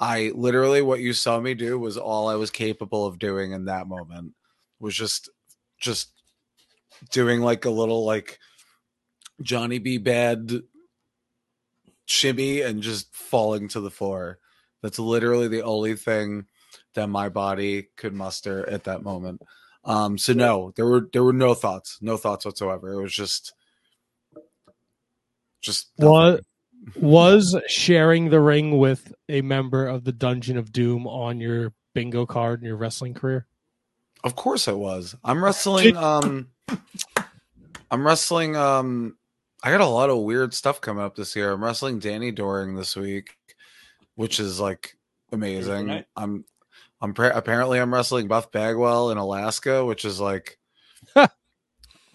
I literally what you saw me do was all I was capable of doing in that moment. Was just just doing like a little like Johnny B. Badd shimmy and just falling to the floor. That's literally the only thing that my body could muster at that moment. Um, so no, there were there were no thoughts, no thoughts whatsoever. It was just just Was was sharing the ring with a member of the Dungeon of Doom on your bingo card in your wrestling career? Of course it was. I'm wrestling um I'm wrestling um I got a lot of weird stuff coming up this year. I'm wrestling Danny Doring this week, which is like amazing. I'm I'm pre- apparently I'm wrestling Buff Bagwell in Alaska, which is like <laughs> I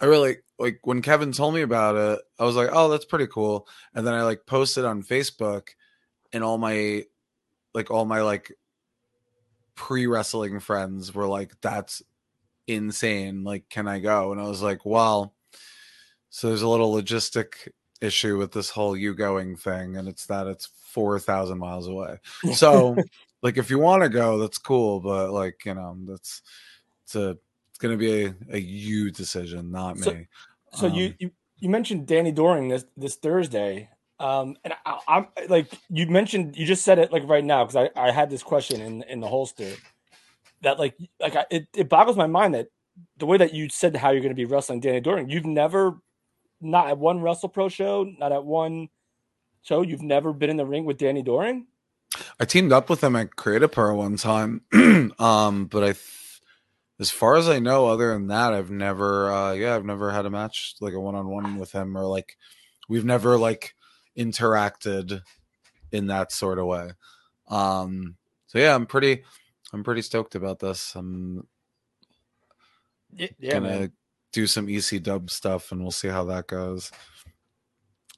really like when Kevin told me about it, I was like, "Oh, that's pretty cool." And then I like posted on Facebook and all my like all my like pre-wrestling friends were like, "That's insane. Like, can I go?" And I was like, "Well, so there's a little logistic issue with this whole you going thing, and it's that it's four thousand miles away. So, <laughs> like, if you want to go, that's cool, but like, you know, that's it's a it's gonna be a, a you decision, not So- me. So you, Um, you you mentioned Danny Doring this this Thursday, um, and I, I'm like you mentioned you just said it like right now because I, I had this question in in the holster that like like I, it it boggles my mind that the way that you said how you're going to be wrestling Danny Doring, you've never not at one Wrestle Pro show, not at one show, you've never been in the ring with Danny Doring. I teamed up with him at Create a Pro one time, <clears throat> um, but I, th- as far as I know, other than that, I've never, uh, yeah, I've never had a match like a one on one with him, or like we've never like interacted in that sort of way. Um, so yeah, I'm pretty, I'm pretty stoked about this. I'm Yeah, yeah gonna man. Do some EC dub stuff, and we'll see how that goes.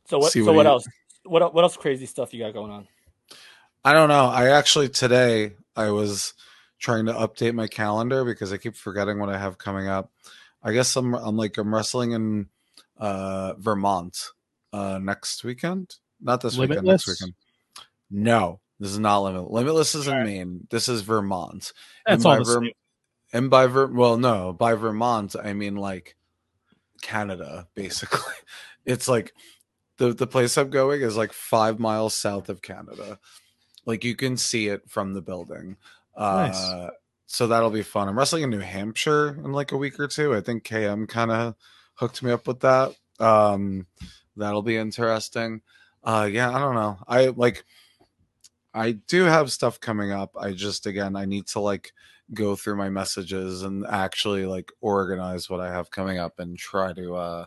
So what? see So what what he- else? What what else crazy stuff you got going on? I don't know. I actually today I was trying to update my calendar because I keep forgetting what I have coming up. I guess I'm I'm like I'm wrestling in uh Vermont uh next weekend. Not this weekend, next weekend. No, this is not Limit. Limitless is in Maine. This is Vermont. That's and all by the same. And by Ver well, no, by Vermont I mean like Canada, basically. <laughs> It's like the the place I'm going is like five miles south of Canada. Like you can see it from the building. Nice. Uh so that'll be fun. I'm wrestling in New Hampshire in like a week or two. I think KM kind of hooked me up with that. Um that'll be interesting. Uh yeah, I don't know. I like I do have stuff coming up. I just again I need to like go through my messages and actually like organize what I have coming up and try to uh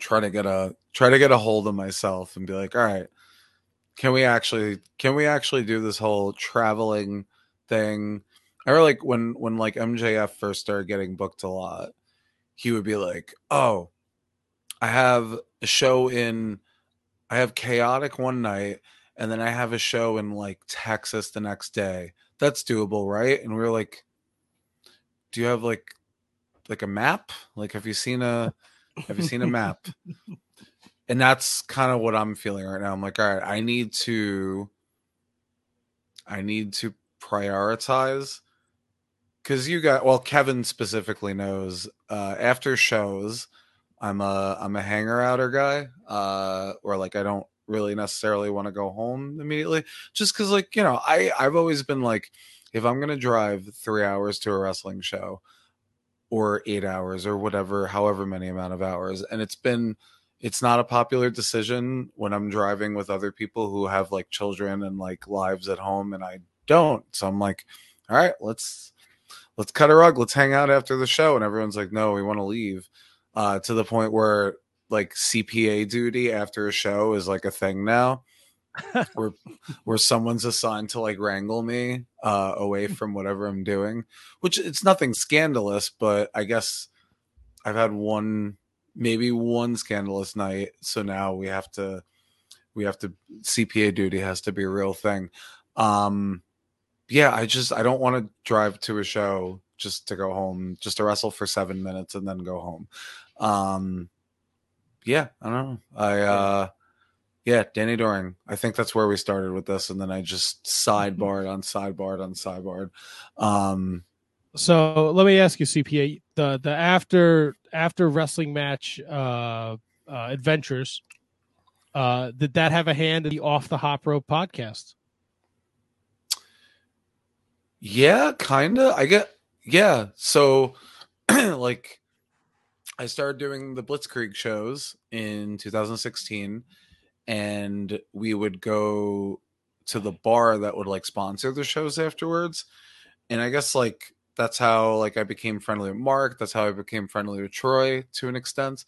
try to get a try to get a hold of myself and be like, all right, can we actually can we actually do this whole traveling thing? I remember like when when like MJF first started getting booked a lot, he would be like, Oh, I have a show in I have chaotic one night and then I have a show in like Texas the next day. That's doable, right? And we were like, Do you have like like a map? Like have you seen a have you seen a map? <laughs> And that's kind of what I'm feeling right now. I'm like, all right, I need to I need to prioritize because you got well kevin specifically knows uh after shows i'm a i'm a hanger outer guy uh or like i don't really necessarily want to go home immediately just because like you know i i've always been like if i'm gonna drive three hours to a wrestling show or eight hours or whatever however many amount of hours and it's been it's not a popular decision when i'm driving with other people who have like children and like lives at home and i don't so i'm like all right let's let's cut a rug let's hang out after the show and everyone's like no we want to leave uh to the point where like cpa duty after a show is like a thing now <laughs> where where someone's assigned to like wrangle me uh away from whatever i'm doing which it's nothing scandalous but i guess i've had one maybe one scandalous night so now we have to we have to cpa duty has to be a real thing. Um yeah i just i don't want to drive to a show just to go home just to wrestle for seven minutes and then go home. Um yeah i don't know i uh yeah danny doring i think that's where we started with this and then i just sidebarred on sidebarred on sidebarred um So let me ask you, CPA, the the after after wrestling match uh, uh, adventures, uh, did that have a hand in the Off the Hop Rope podcast? Yeah, kinda. I get yeah. So <clears throat> like I started doing the Blitzkrieg shows in 2016 and we would go to the bar that would like sponsor the shows afterwards. And I guess like that's how like I became friendly with Mark, that's how I became friendly with Troy to an extent.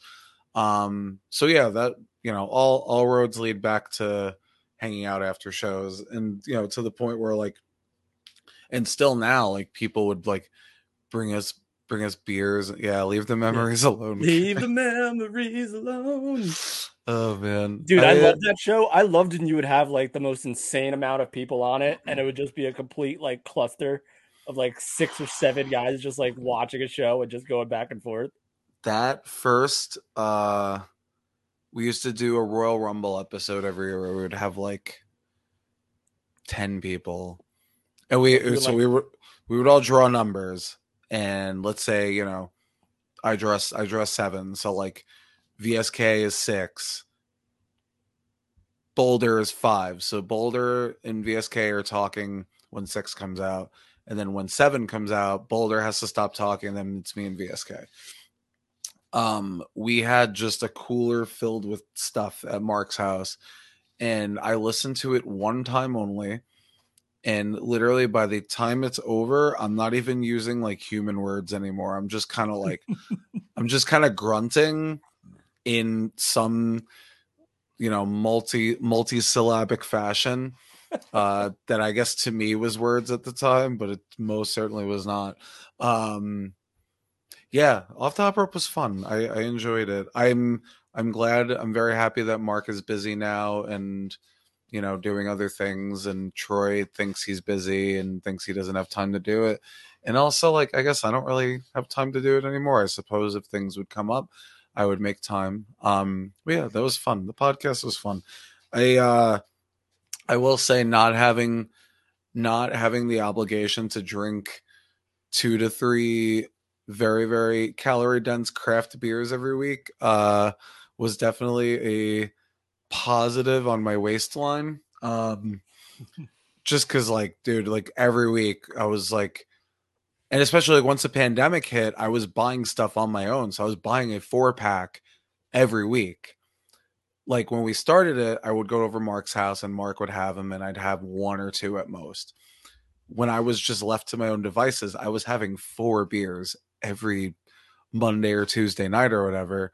Um so yeah, that you know, all all roads lead back to hanging out after shows and you know to the point where like and still now like people would like bring us bring us beers yeah leave the memories <laughs> alone Leave the <laughs> memories alone. oh man Dude, I, uh, loved that show. I loved when you would have like the most insane amount of people on it, and it would just be a complete like cluster of like six or seven guys just like watching a show and just going back and forth. that first uh we used to do a royal rumble episode every year where we would have like 10 people and we so like- we were we would all draw numbers and let's say you know i dress i dress seven so like vsk is six. Boulder is five so boulder and vsk are talking when six comes out and then when seven comes out boulder has to stop talking and then it's me and vsk um we had just a cooler filled with stuff at mark's house and i listened to it one time only and literally by the time it's over i'm not even using like human words anymore. I'm just kind of like <laughs> i'm just kind of grunting in some you know multi multi-syllabic fashion uh <laughs> that i guess to me was words at the time but it most certainly was not. Um yeah off the top rope was fun. I i enjoyed it. I'm i'm glad i'm very happy that mark is busy now and you know doing other things and troy thinks he's busy and thinks he doesn't have time to do it. And also like i guess i don't really have time to do it anymore. I suppose if things would come up i would make time. Um but yeah that was fun. The podcast was fun. I uh i will say not having not having the obligation to drink two to three very very calorie dense craft beers every week uh was definitely a positive on my waistline um <laughs> just because like dude like every week i was like and especially like once the pandemic hit i was buying stuff on my own so i was buying a four pack every week. Like when we started it i would go over mark's house and mark would have them and i'd have one or two at most. When i was just left to my own devices i was having four beers every monday or tuesday night or whatever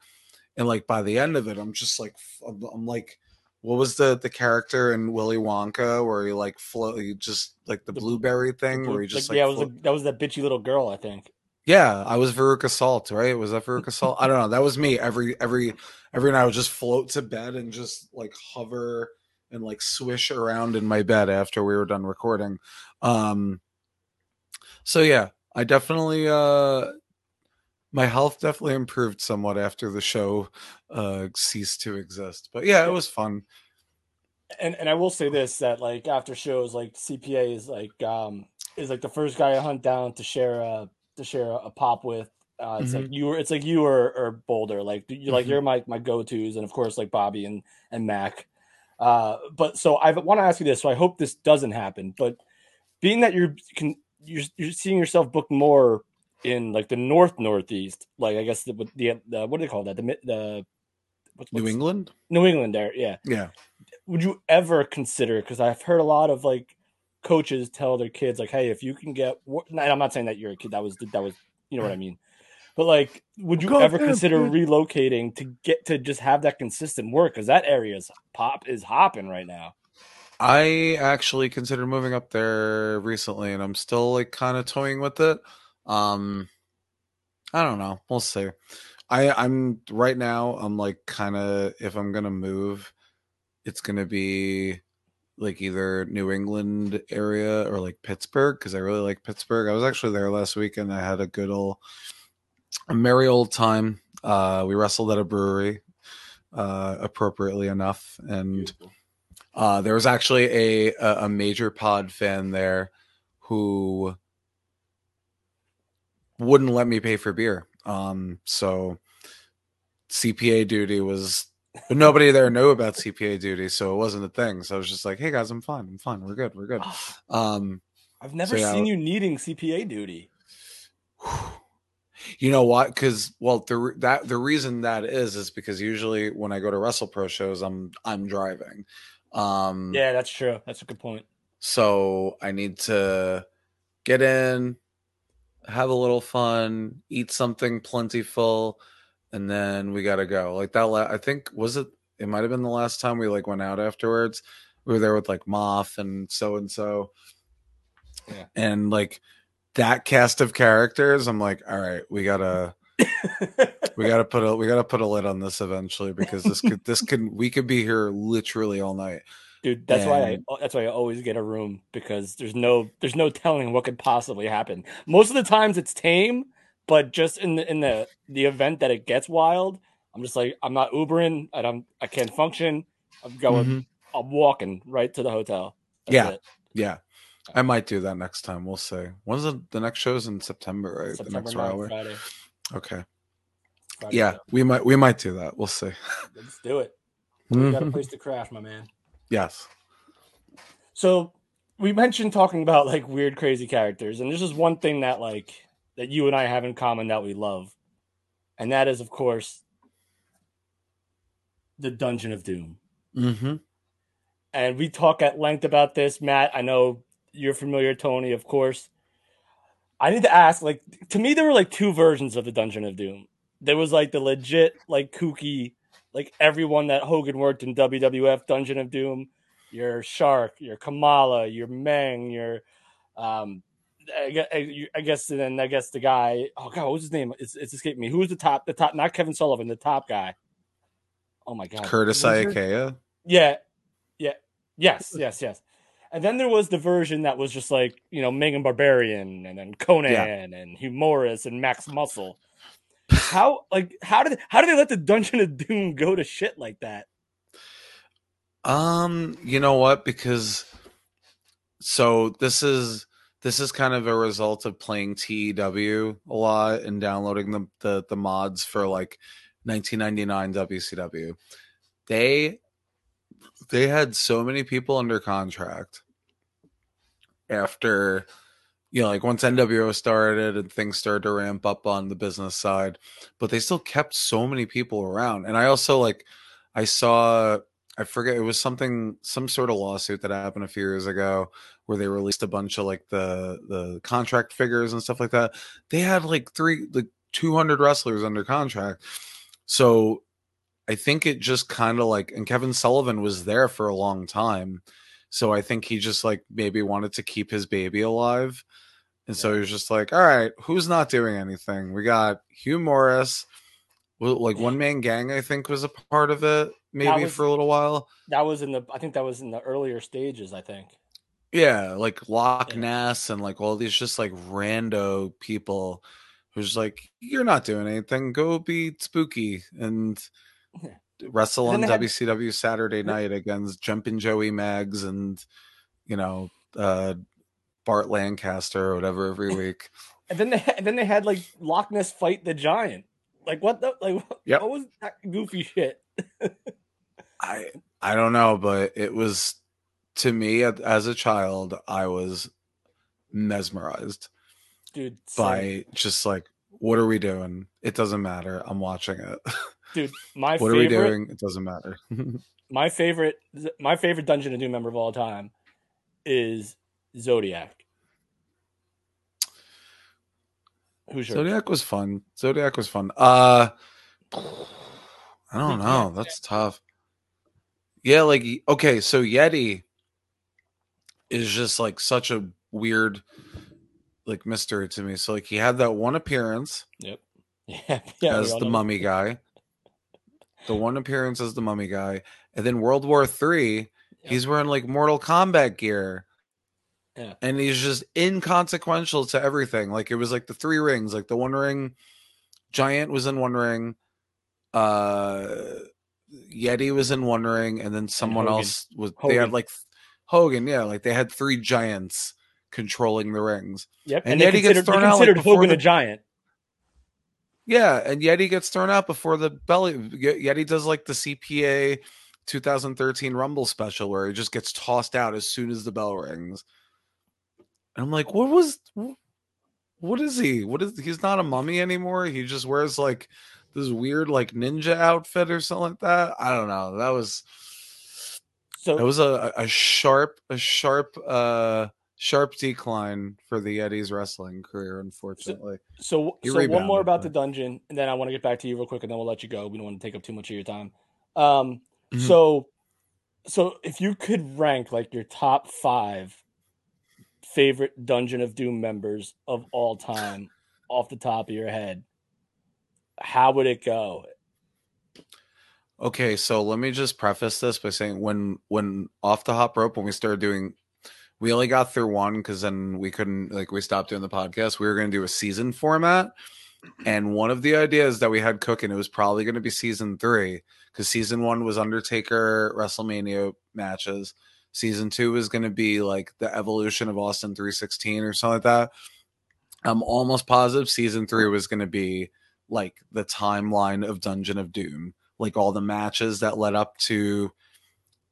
and like by the end of it i'm just like i'm, I'm like what was the the character in willy wonka where he like float he just like the blueberry thing where he just like, yeah, it was a, that was that bitchy little girl, I think. yeah i was veruca salt right? Was that veruca salt? I don't know. That was me every every every night i would just float to bed and just like hover and like swish around in my bed after we were done recording. Um so yeah i definitely uh my health definitely improved somewhat after the show uh ceased to exist. But yeah, it was fun. and and I will say this that like after shows like CPA is like um is like the first guy I hunt down to share a to share a, pop with. Uh, it's like you were it's like you or, or Boulder like you like Mhm. you're my my go tos and of course like Bobby and and Mac. Uh, but so I want to ask you this. So I hope this doesn't happen. But being that you're can you're you're seeing yourself booked more in like the north northeast, like I guess the the, what do they call that? The the what's, New what's- England? New England there yeah. Yeah. would you ever consider because i've heard a lot of like coaches tell their kids like hey if you can get and i'm not saying that you're a kid that was that was you know what i mean. But like would you ever consider relocating to get to just have that consistent work? Because that area is pop is hopping right now. I actually considered moving up there recently and I'm still like kind of toying with it. Um I don't know. We'll see. I I'm right now I'm like kind of if I'm to move it's to be like either New England area or like Pittsburgh cuz I really like Pittsburgh. I was actually there last week and I had a good old a merry old time. Uh we wrestled at a brewery uh appropriately enough and uh, there was actually a a major pod fan there who wouldn't let me pay for beer. Um, so CPA duty was, but nobody there knew about CPA duty, so it wasn't a thing. So I was just like, "Hey guys, I'm fine. I'm fine. We're good. We're good." Um, i've never So, yeah, seen you needing cpa duty <sighs> you know what? Because well, the re- that the reason that is is because usually when I go to Wrestle Pro shows, I'm I'm driving. Um, yeah that's true that's a good point So I need to get in, have a little fun, eat something plentiful, and then we gotta go. Like that. La- I think was it. It might have been the last time we like went out afterwards. We were there with like Moth and so and so, and like that cast of characters. I'm like, all right, we gotta. <laughs> we gotta put a we gotta put a lid on this eventually because this could this could we could be here literally all night. Dude that's why I that's why I always get a room because there's no there's no telling what could possibly happen. Most of the times it's tame, but just in the in the the event that it gets wild, I'm just like I'm not Ubering and I'm I can't function. I'm going Mhm. I'm walking right to the hotel. That's Yeah. it. Yeah. I might do that next time. We'll see. When's the, the next show's in September, right? the September next 9th, hour. Friday. Okay. Friday, Yeah, we might we might do that. We'll see. Let's do it. We got a Mhm. place to crash, my man. Yes. So we mentioned talking about like weird, crazy characters, and this is one thing that like that you and I have in common that we love, and that is, of course, the Dungeon of Doom. Mm-hmm. And we talk at length about this, Matt. I know you're familiar, Tony, of course. I need to ask, like, to me, there were like two versions of the Dungeon of Doom. There was like the legit, like kooky, like everyone that Hogan worked in WWF Dungeon of Doom. Your Shark, your Kamala, your Meng, your um, I guess, I guess and then I guess the guy. Oh God, what's his name? It's, it's escaped me. Who's the top? The top, not Kevin Sullivan, the top guy. Oh my God, Curtis Wizard? Iaukea. Yeah, yeah, yes, yes, yes. And then there was the version that was just like you know Megan Barbarian and then Conan and Hugh Morris and Maxx Muscle. How like how did how did they let the Dungeon of Doom go to shit like that? Um, you know what? Because so this is this is kind of a result of playing TEW a lot and downloading the the, the mods for like 1999 WCW. They they had so many people under contract after you know like once NWO started and things started to ramp up on the business side, but they still kept so many people around. And I also like I saw I forget it was something some sort of lawsuit that happened a few years ago where they released a bunch of like the the contract figures and stuff like that. They had like three like 200 wrestlers under contract. So I think it just kind of like and Kevin Sullivan was there for a long time. So I think he just like maybe wanted to keep his baby alive. And so he was just like, all right, who's not doing anything? We got Hugh Morris, like one man gang, I think was a part of it, maybe was- for a little while. That was in the I think that was in the earlier stages. I think. Yeah, like Loch. Ness and like all these just like rando people who's like, "You're not doing anything. Go be spooky and wrestle on had- WCW Saturday Night against Jumpin' Joey Maggs and you know uh, Bart Lancaster or whatever every <laughs> week." And then they and then they had like Loch Ness fight the giant. Like what the like what, Yep. what was that goofy shit? <laughs> I I don't know, but it was to me as a child, I was mesmerized Dude, same. by just like, what are we doing? It doesn't matter. I'm watching it. <laughs> dude, my what are we favorite doing? It doesn't matter. <laughs> my favorite my favorite Dungeon of Doom member of all time is Zodiac. Who's yours? Zodiac was fun. Zodiac was fun. Uh I don't know. That's tough. Yeah, like okay, so Yeti is just like such a weird like mystery to me. So like he had that one appearance Yep. <laughs> Yeah, yeah. as the mummy guy. The one appearance as the mummy guy. And then World War Three, he's wearing like Mortal Kombat gear. Yeah. And he's just inconsequential to everything. Like it was like the three rings, like the one ring Giant was in one ring, uh Yeti was in one ring, and then someone Hogan. else was they had like Hogan, yeah, like they had three giants controlling the rings. Yep. and And, Yeti gets thrown out, like, considered before Hogan the- a giant. Yeah, and Yeti gets thrown out before the belly. Yeti does like the CPA 2013 Rumble special where he just gets tossed out as soon as the bell rings. And I'm like, what was, what is he? What is he's not a mummy anymore? He just wears like this weird like ninja outfit or something like that. I don't know. That was So that was a a sharp a sharp uh sharp decline for the Yeti's wrestling career, unfortunately. So, He so one more about but- the dungeon, and then I want to get back to you real quick, and then we'll let you go. We don't want to take up too much of your time. Um, Mhm. so, so if you could rank like your top five favorite Dungeon of Doom members of all time, <sighs> off the top of your head, how would it go? Okay, so let me just preface this by saying when when off the hop rope when we started doing we only got through one because then we couldn't like we stopped doing the podcast. We were gonna do a season format. And one of the ideas that we had cooking, it was probably gonna be season three, because season one was Undertaker WrestleMania matches. Season two was gonna be like the evolution of Austin 316 or something like that. I'm almost positive season three was gonna be like the timeline of Dungeon of Doom like all the matches that led up to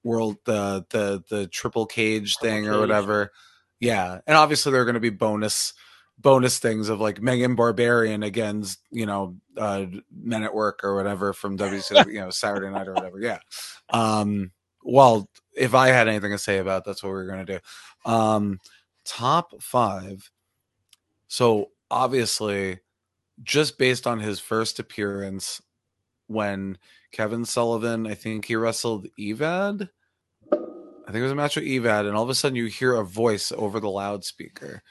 world the the the triple cage thing or whatever. Yeah and obviously there are going to be bonus bonus things of like megan barbarian against you know uh men at work or whatever from wc <laughs> you know saturday night or whatever yeah. Um well if i had anything to say about it, that's what we are going to do. Um top five. So obviously just based on his first appearance when Kevin Sullivan, I think he wrestled Evad. I think it was a match with Evad, and all of a sudden you hear a voice over the loudspeaker.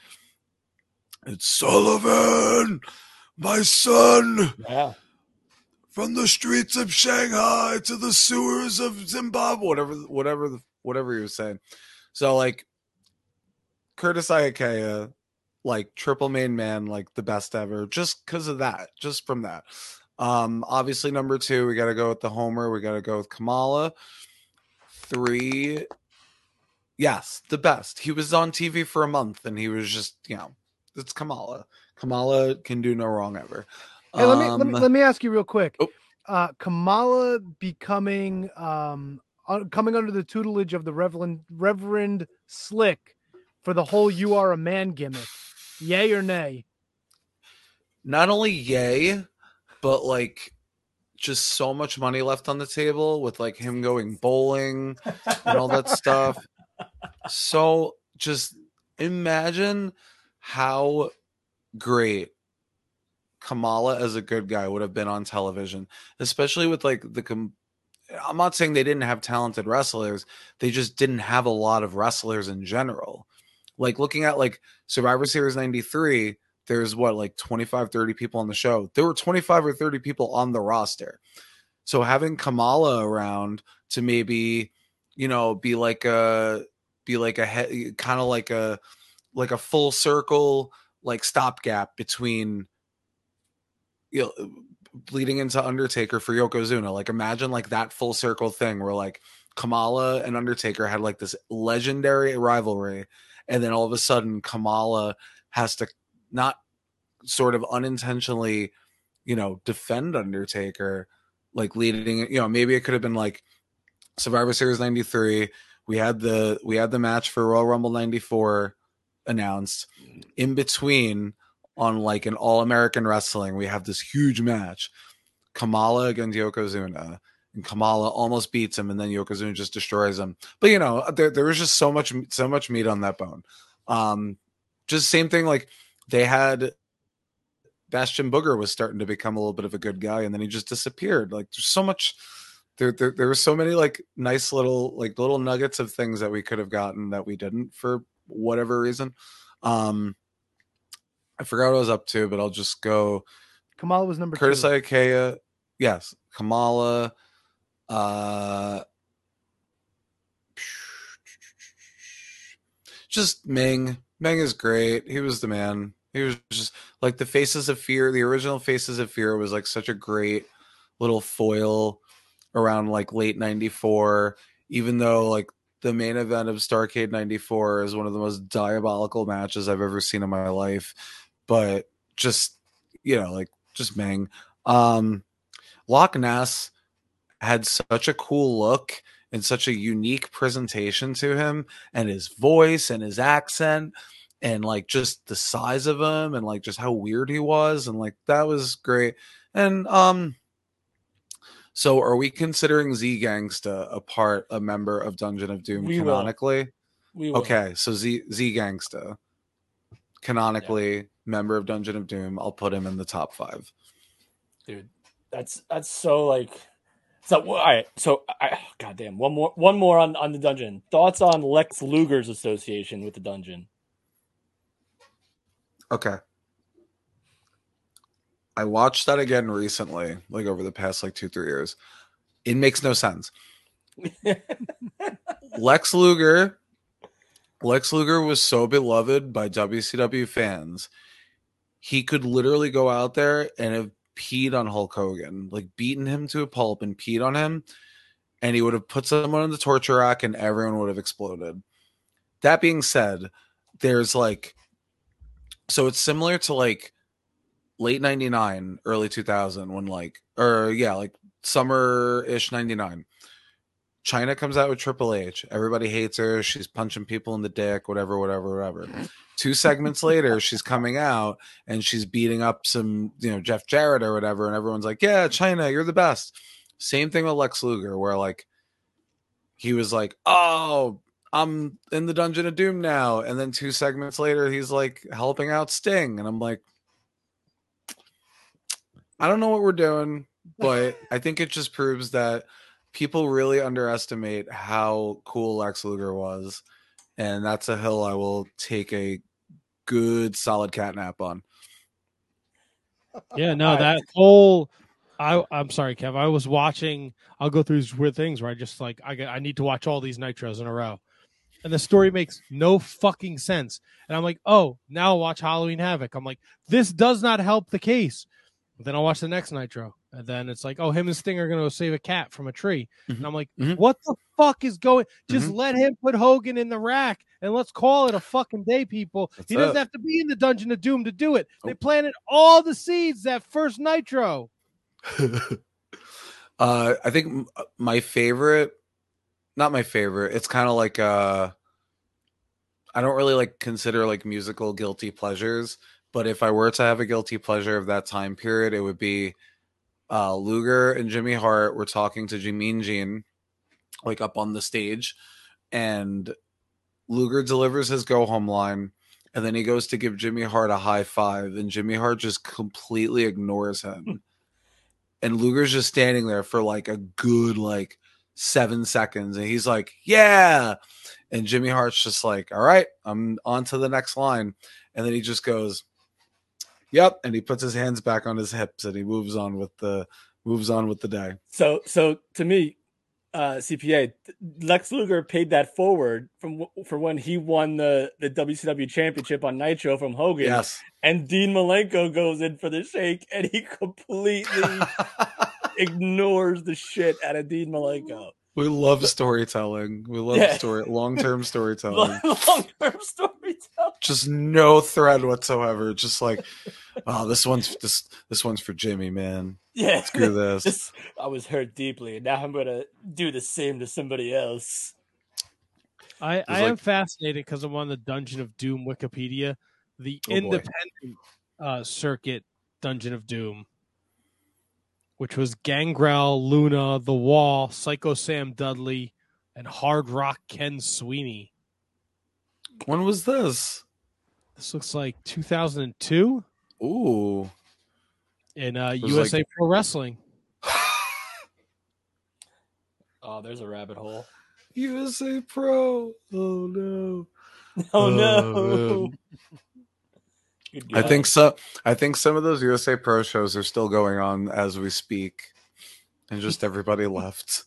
It's Sullivan, my son, Yeah, from the streets of Shanghai to the sewers of Zimbabwe, whatever, whatever, the- whatever he was saying. So like Curtis Iaukea, like triple main man, like the best ever, just because of that, just from that. Um, obviously number two, we got to go with the Homer. We got to go with Kamala. Three, yes, the best. He was on TV for a month, and he was just, you know, it's Kamala. Kamala can do no wrong ever. Hey, let me, let me Um, let me ask you real quick. Oh. Uh, Kamala becoming um coming under the tutelage of the Reverend Reverend Slick for the whole "You Are a Man" gimmick. Yay or nay? not only yay, but like just so much money left on the table with like him going bowling and all that stuff. <laughs> So just imagine how great Kamala as a good guy would have been on television, especially with like the com- I'm not saying they didn't have talented wrestlers, they just didn't have a lot of wrestlers in general. Like looking at like Survivor Series 93, there's what like 25 30 people on the show. There were 25 or 30 people on the roster. So having Kamala around to maybe, you know, be like a be like a he- kind of like a like a full circle like stopgap between you know, leading into Undertaker for Yokozuna. Like imagine like that full circle thing where like Kamala and Undertaker had like this legendary rivalry, and then all of a sudden Kamala has to not sort of unintentionally, you know, defend Undertaker, like leading. You know, maybe it could have been like Survivor Series '93. We had the we had the match for Royal Rumble '94 announced. In between, on like an All American Wrestling, we have this huge match, Kamala against Yokozuna and Kamala almost beats him, and then Yokozuna just destroys him. But you know, there there was just so much so much meat on that bone. Um, just same thing. Like they had Bastion Booger was starting to become a little bit of a good guy, and then he just disappeared. Like there's so much. There, there, there were so many like nice little like little nuggets of things that we could have gotten that we didn't for whatever reason. Um, I forgot what I was up to, but I'll just go. Kamala was number Curtis two. Iaukea, yes. Kamala, uh, just Meng. Meng is great. He was the man. He was just like the Faces of Fear. The original Faces of Fear was like such a great little foil around like late '94. Even though like the main event of Starcade '94 is one of the most diabolical matches I've ever seen in my life, but just you know like just bang. Um, Loch Ness had such a cool look and such a unique presentation to him and his voice and his accent and like just the size of him and like just how weird he was and like that was great and um so are we considering z gangsta a part a member of dungeon of doom We canonically We will. okay so z z gangsta canonically member of dungeon of doom i'll put him in the top five dude. That's that's so like. So all right, so I, goddamn one more one more on on the dungeon. Thoughts on Lex Luger's association with the dungeon? Okay. I watched that again recently, like over the past like two, three years. It makes no sense. <laughs> Lex Luger, Lex Luger was so beloved by WCW fans. He could literally go out there and have peed on Hulk Hogan, like beaten him to a pulp and peed on him, and he would have put someone in the torture rack and everyone would have exploded. That being said, there's like so it's similar to like late 99 early 2000 when like or yeah like summer-ish 99 chyna comes out with triple h. Everybody hates her. She's punching people in the dick whatever whatever whatever. Two segments later she's coming out and she's beating up some you know jeff jarrett or whatever and everyone's like yeah chyna you're the best. Same thing with lex luger where like he was like oh I'm in the Dungeon of Doom now. And then two segments later, he's like helping out Sting. And I'm like, I don't know what we're doing, <laughs> but I think it just proves that people really underestimate how cool Lex Luger was. And that's a hill I will take a good solid catnap on. Yeah, no, <laughs> that whole. I I'm sorry, Kev. I was watching. I'll go through these weird things where I just like I get, I need to watch all these nitros in a row, and the story makes no fucking sense. And I'm like, oh, now I'll watch Halloween Havoc. I'm like, this does not help the case. But then I'll watch the next nitro, and then it's like, oh, him and Sting are gonna save a cat from a tree, and I'm like, Mhm. what the fuck is going? Just Mhm. let him put Hogan in the rack, and let's call it a fucking day, people. He doesn't have to be in the Dungeon of Doom to do it. They planted all the seeds that first nitro. <laughs> uh, I think m- my favorite, not my favorite. It's kind of like uh, I don't really like consider like musical guilty pleasures, but if I were to have a guilty pleasure of that time period, it would be uh, Luger and Jimmy Hart were talking to Jimmy Jean, like up on the stage, and Luger delivers his go home line. And then he goes to give Jimmy Hart a high five, and Jimmy Hart just completely ignores him and Luger's just standing there for like a good like seven seconds, and he's like, "Yeah," and Jimmy Hart's just like, "All right, I'm on to the next line," and then he just goes, "Yep," and he puts his hands back on his hips and he moves on with the moves on with the day. So so to me, uh, CPA, Lex Luger paid that forward from for when he won the the WCW championship on Nitro from Hogan. Yes. And Dean Malenko goes in for the shake, and he completely <laughs> ignores the shit out of Dean Malenko. We love storytelling. We love Yeah. story <laughs> long term storytelling. <laughs> Long term storytelling. Just no thread whatsoever. Just like, oh, this one's this this one's for Jimmy, man. Yeah. Screw this. <laughs> This- I was hurt deeply, and now I'm gonna do the same to somebody else. I, I like- am fascinated because I'm on the Dungeon of Doom Wikipedia, the Oh, independent uh, circuit Dungeon of Doom, which was Gangrel, Luna, The Wall, Psycho Sam Dudley, and Hard Rock Ken Sweeney. When was this? This looks like 2002 Ooh. in uh, USA like- Pro Wrestling. <laughs> Oh, there's a rabbit hole. USA Pro. Oh no. Oh, <laughs> Oh, no. man. I think so. I think some of those USA Pro shows are still going on as we speak, and <laughs> just everybody left.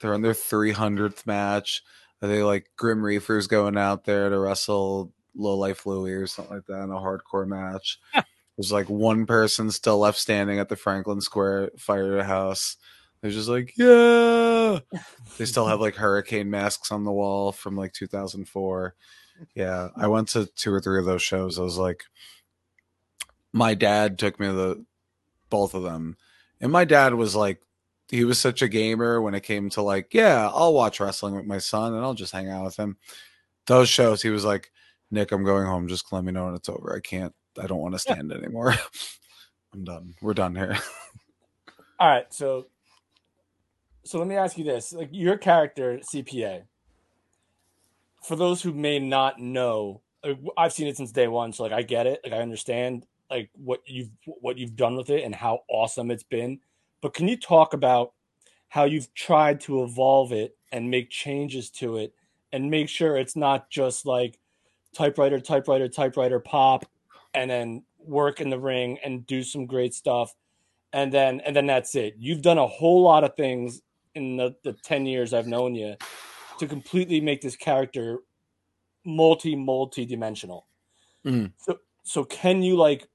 They're on their 300th match. Are they like Grim Reaper's going out there to wrestle Low Life Louie or something like that in a hardcore match? There's like one person still left standing at the Franklin Square firehouse. They're just like, yeah. <laughs> They still have like hurricane masks on the wall from like 2004. Yeah, I went to two or three of those shows. I was like, my dad took me to the both of them, and my dad was like, he was such a gamer when it came to like, yeah, I'll watch wrestling with my son and I'll just hang out with him. Those shows, he was like, Nick, I'm going home. Just let me know when it's over. I can't. I don't want to stand anymore. <laughs> I'm done. We're done here. All right, so so let me ask you this: like your character CPA. For those who may not know, I've seen it since day one, so like I get it, like I understand like what you've what you've done with it and how awesome it's been. But can you talk about how you've tried to evolve it and make changes to it and make sure it's not just like typewriter, typewriter, typewriter, pop, and then work in the ring and do some great stuff and then and then that's it. You've done a whole lot of things in the, the ten years I've known you to completely make this character multi multi dimensional. Mm. So so can you like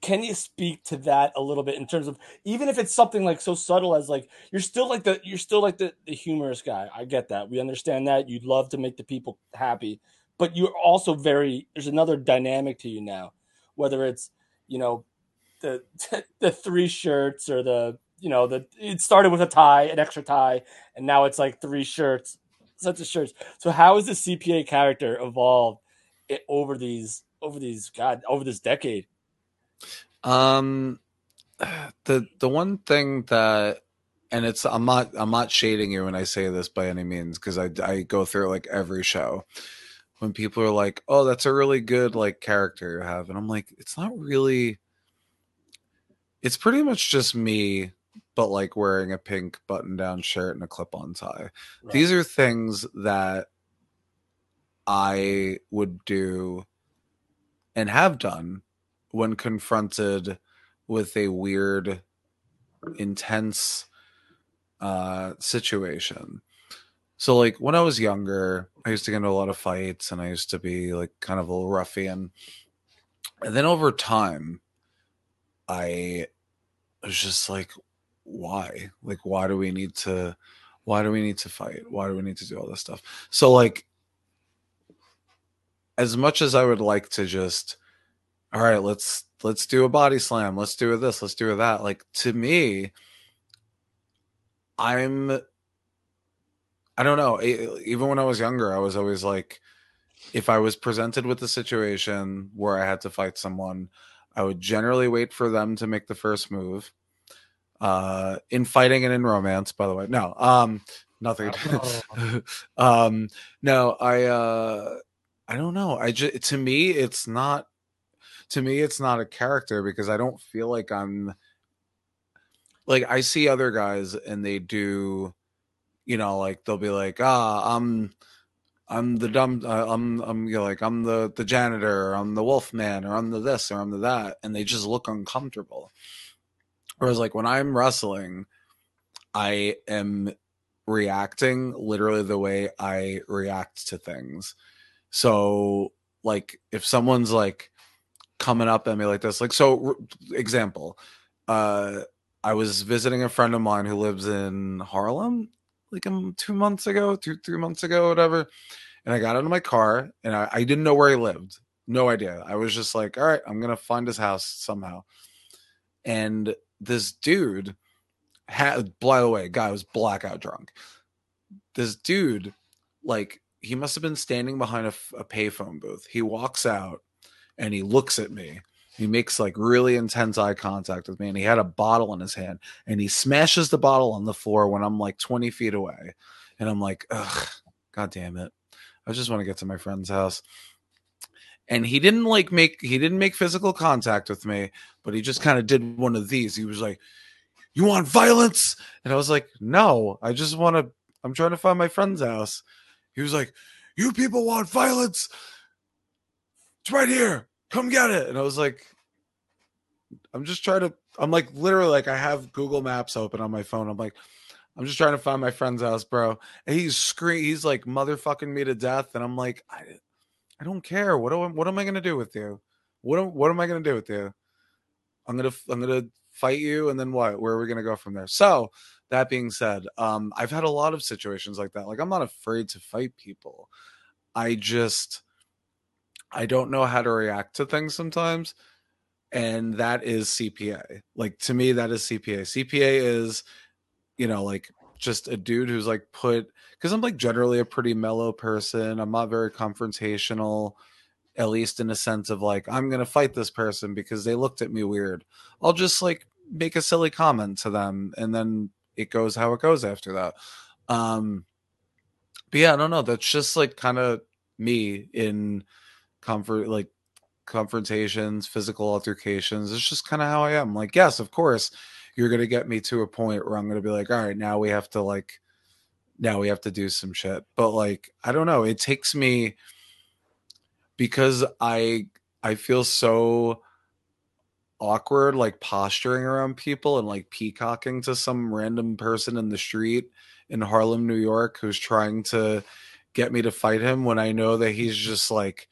can you speak to that a little bit in terms of even if it's something like so subtle as like you're still like the you're still like the, the humorous guy. I get that. We understand that. You'd love to make the people happy, but you're also very there's another dynamic to you now. Whether it's, you know, the <laughs> the three shirts or the you know the it started with a tie an extra tie and now it's like three shirts sets of shirts so how has the cpa character evolved over these over these god over this decade Um, the the one thing that, and it's I'm not I'm not shading you when I say this by any means because I I go through like every show when people are like, oh, that's a really good like character you have, and I'm like, it's not really. It's pretty much just me, but like wearing a pink button down shirt and a clip on tie. These are things that I would do and have done when confronted with a weird, intense uh, situation. So, like when I was younger, I used to get into a lot of fights, and I used to be like kind of a little ruffian. And then over time, I was just like, why? Like, why do we need to? Why do we need to fight? Why do we need to do all this stuff? So, like, as much as I would like to just all right let's let's do a body slam let's do this let's do that like to me i'm i don't know even when i was younger i was always like if i was presented with a situation where i had to fight someone i would generally wait for them to make the first move uh in fighting and in romance by the way. No um nothing. <laughs> Um no i uh i don't know. I just to me it's not to me it's not a character because I don't feel like I'm like I see other guys and they do you know like they'll be like ah I'm I'm the dumb uh, I'm I'm you know, like I'm the the janitor or I'm the wolf man or I'm the this or I'm the that and they just look uncomfortable whereas like when I'm wrestling I am reacting literally the way I react to things. So, like, if someone's like coming up at me like this, like, so, r- example, uh, I was visiting a friend of mine who lives in Harlem, like um, two months ago, two, three months ago, whatever. And I got out of my car and I, I didn't know where he lived. No idea. I was just like, all right, I'm to find his house somehow. And this dude had, by the way, guy was blackout drunk. This dude, like, he must have been standing behind a payphone booth. He walks out and he looks at me. He makes like really intense eye contact with me, and he had a bottle in his hand, and he smashes the bottle on the floor when I'm like 20 feet away, and I'm like, ugh, god damn it! I just want to get to my friend's house. And he didn't like make he didn't make physical contact with me, but he just kind of did one of these. He was like, "You want violence?" And I was like, "No, I just want to. I'm trying to find my friend's house." He was like, "You people want violence? It's right here. Come get it." And I was like, "I'm just trying to. I'm like literally like I have Google Maps open on my phone. I'm like, I'm just trying to find my friend's house, bro." And he's scream. He's like motherfucking me to death, and I'm like, I, I don't care. What what am I gonna do with you? What am, what am I gonna do with you? I'm gonna I'm gonna fight you, and then what? Where are we gonna go from there? So that being said, um, I've had a lot of situations like that. Like I'm not afraid to fight people. I just I don't know how to react to things sometimes. And that is CPA. Like to me, that is CPA. CPA is, you know, like just a dude who's like put because I'm like generally a pretty mellow person. I'm not very confrontational, at least in a sense of like, I'm gonna fight this person because they looked at me weird. I'll just like make a silly comment to them and then it goes how it goes after that. Um but yeah, I don't know. That's just like kind of me in comfort like confrontations, physical altercations. It's just kind of how I am. Like, yes, of course, you're gonna get me to a point where I'm gonna be like, all right, now we have to like now we have to do some shit. But like, I don't know, it takes me because I I feel so awkward like posturing around people and like peacocking to some random person in the street in Harlem, New York who's trying to get me to fight him when I know that he's just like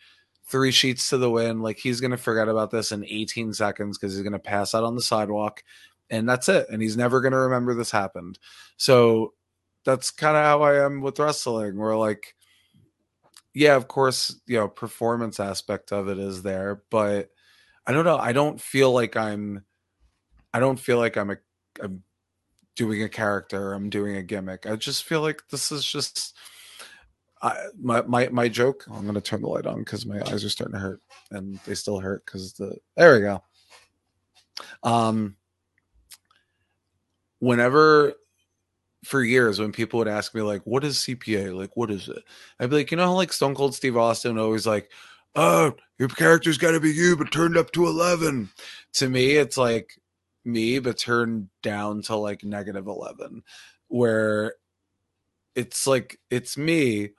three sheets to the wind. Like he's going to forget about this in 18 seconds because he's going to pass out on the sidewalk and that's it. And he's never going to remember this happened. So that's kind of how I am with wrestling. Where like, yeah, of course, you know, performance aspect of it is there, but I don't know. I don't feel like I'm, I don't feel like I'm a, I'm doing a character. I'm doing a gimmick. I just feel like this is just, I, my my my joke. I'm gonna turn the light on because my eyes are starting to hurt, and they still hurt because the there we go. Um, whenever for years when people would ask me like, "What is CPA? Like, what is it?" I'd be like, you know, how, like Stone Cold Steve Austin always like, "Oh, your character's got to be you, but turned up to 11." To me, it's like me, but turned down to like negative 11, where it's like it's me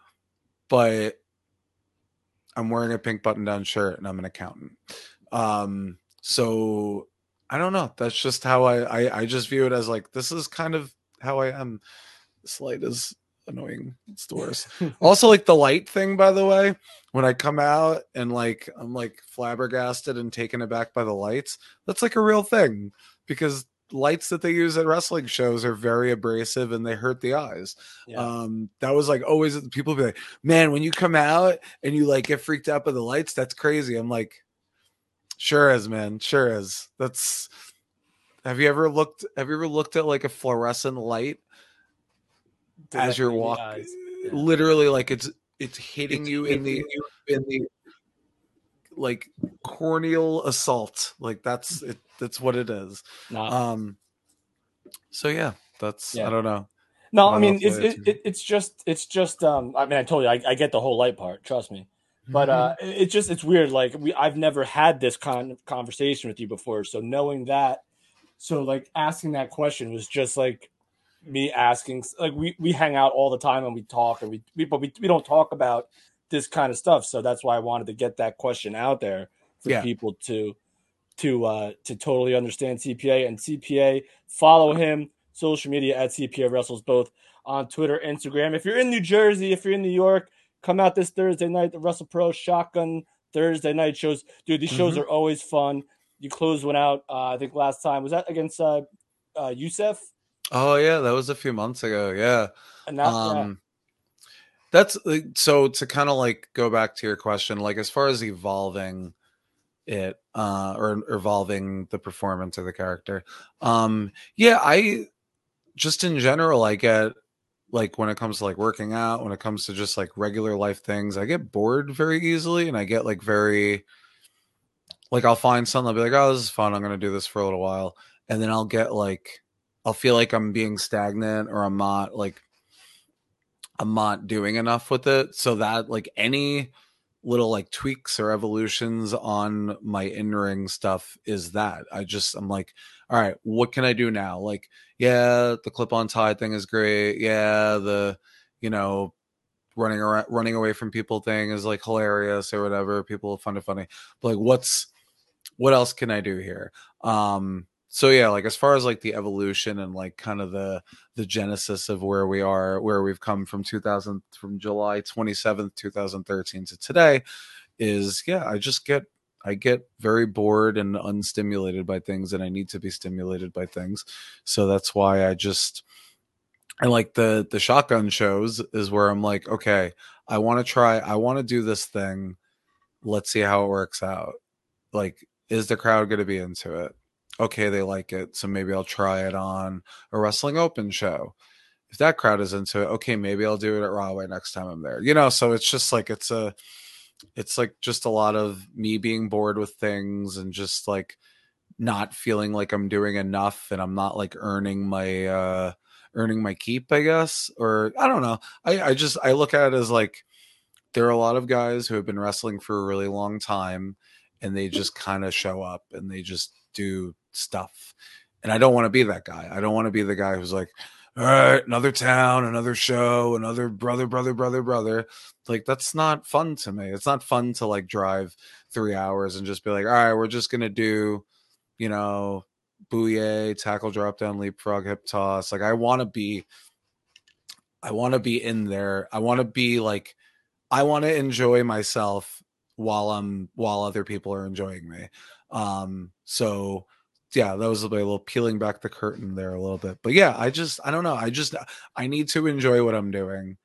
but I'm wearing a pink button down shirt and I'm an accountant. Um, so I don't know. That's just how I, I, I just view it as like, this is kind of how I am. This light is annoying. It's the worst. <laughs> also, like the light thing, by the way, when I come out and like, I'm like flabbergasted and taken aback by the lights, that's like a real thing because lights that they use at wrestling shows are very abrasive and they hurt the eyes. Yeah. Um, that was like always people be like, man, when you come out and you like get freaked out by the lights, that's crazy. I'm like, sure is, man, sure is. That's. Have you ever looked? Have you ever looked at like a fluorescent light as you're Directly in the walking? Yeah. Literally, like it's it's hitting you in the in the like corneal assault. Like that's it. That's what it is. Nah. Um. So yeah, that's Yeah. I don't know. No, I I mean it's it, it, it's just it's just um I mean I told you I, I get the whole light part, trust me. But uh Mm-hmm. it's just it's weird like we I've never had this kind of conversation with you before, so knowing that so like asking that question was just like me asking like we we hang out all the time and we talk and we, we but we, we don't talk about this kind of stuff, so that's why I wanted to get that question out there for Yeah. people to to uh to totally understand CPA and CPA follow him social media at CPA wrestles both on Twitter, Instagram. If you're in New Jersey, if you're in New York, come out this Thursday night. The WrestlePro Shotgun Thursday night shows. Dude, these shows Mhm. are always fun. You closed one out. Uh, I think last time was that against uh, uh, Youssef. Oh yeah, that was a few months ago. Yeah. And that, yeah. um that's so to kind of like go back to your question like as far as evolving it uh or evolving the performance of the character um yeah i just in general i get like when it comes to like working out when it comes to just like regular life things i get bored very easily and i get like very like i'll find something i'll be like oh this is fun i'm gonna do this for a little while and then i'll get like i'll feel like i'm being stagnant or i'm not like i'm not doing enough with it so that like any little like tweaks or evolutions on my in-ring stuff is that i just i'm like all right what can i do now? Like yeah the clip on tie thing is great yeah the you know running around running away from people thing is like hilarious or whatever people find it funny but like what's what else can i do here? Um so yeah like as far as like the evolution and like kind of the the genesis of where we are where we've come from 2000 from july 27th 2013 to today is yeah i just get i get very bored and unstimulated by things and i need to be stimulated by things. So that's why i just and like the the shotgun shows is where i'm like okay i want to try i want to do this thing. Let's see how it works out. Like is the crowd going to be into it? Okay they like it so maybe i'll try it on a wrestling open show. If that crowd is into it okay maybe i'll do it at Rahway next time i'm there you know so it's just like it's a it's like just a lot of me being bored with things and just like not feeling like i'm doing enough and i'm not like earning my uh earning my keep i guess or i don't know. I i just i look at it as like there are a lot of guys who have been wrestling for a really long time and they just kind of show up and they just do stuff and i don't want to be that guy. I don't want to be the guy who's like all right another town another show another brother brother brother brother. Like that's not fun to me. It's not fun to like drive three hours and just be like all right we're just gonna do you know bouye tackle drop down leapfrog hip toss. Like i want to be i want to be in there. I want to be like i want to enjoy myself while i'm while other people are enjoying me. Um so yeah that was a little peeling back the curtain there a little bit. But yeah i just i don't know i just i need to enjoy what i'm doing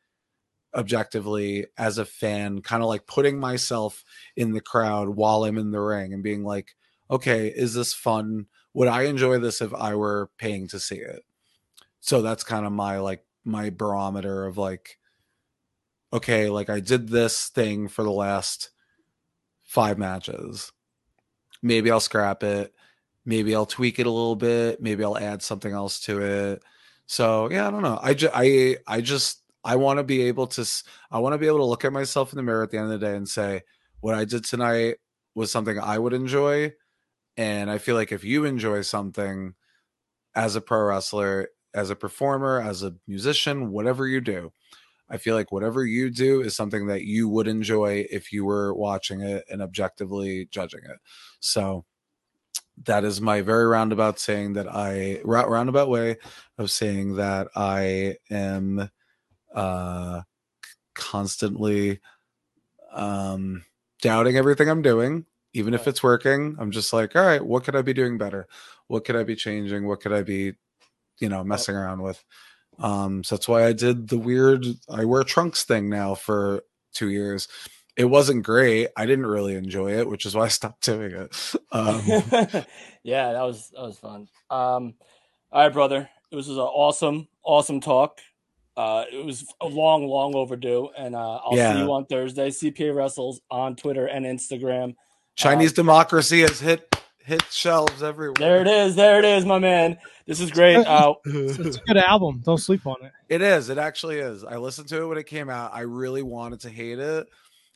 objectively as a fan kind of like putting myself in the crowd while i'm in the ring and being like okay is this fun? Would i enjoy this if i were paying to see it? So that's kind of my like my barometer of like okay like i did this thing for the last five matches. Maybe i'll scrap it. Maybe i'll tweak it a little bit. Maybe i'll add something else to it. So yeah i don't know. I just i i just i want to be able to I want to be able to look at myself in the mirror at the end of the day and say what i did tonight was something i would enjoy. And i feel like if you enjoy something as a pro wrestler as a performer as a musician whatever you do i feel like whatever you do is something that you would enjoy if you were watching it and objectively judging it. So that is my very roundabout saying that I roundabout way of saying that I am uh constantly um doubting everything I'm doing even if it's working. I'm just like all right what could I be doing better? What could I be changing? What could I be you know messing around with um so that's why I did the weird I wear trunks thing now for 2 years it wasn't great I didn't really enjoy it which is why I stopped doing it <laughs> um <laughs> yeah, that was that was fun. Um, all right, brother. It was, an awesome, awesome talk. Uh, it was a long, long overdue, and uh, I'll Yeah. see you on Thursday. CPA Wrestles on Twitter and Instagram. Chinese Um, democracy has hit hit shelves everywhere. There it is. There it is, my man. This is great. <laughs> Uh, It's a good album. Don't sleep on it. It is. It actually is. I listened to it when it came out. I really wanted to hate it,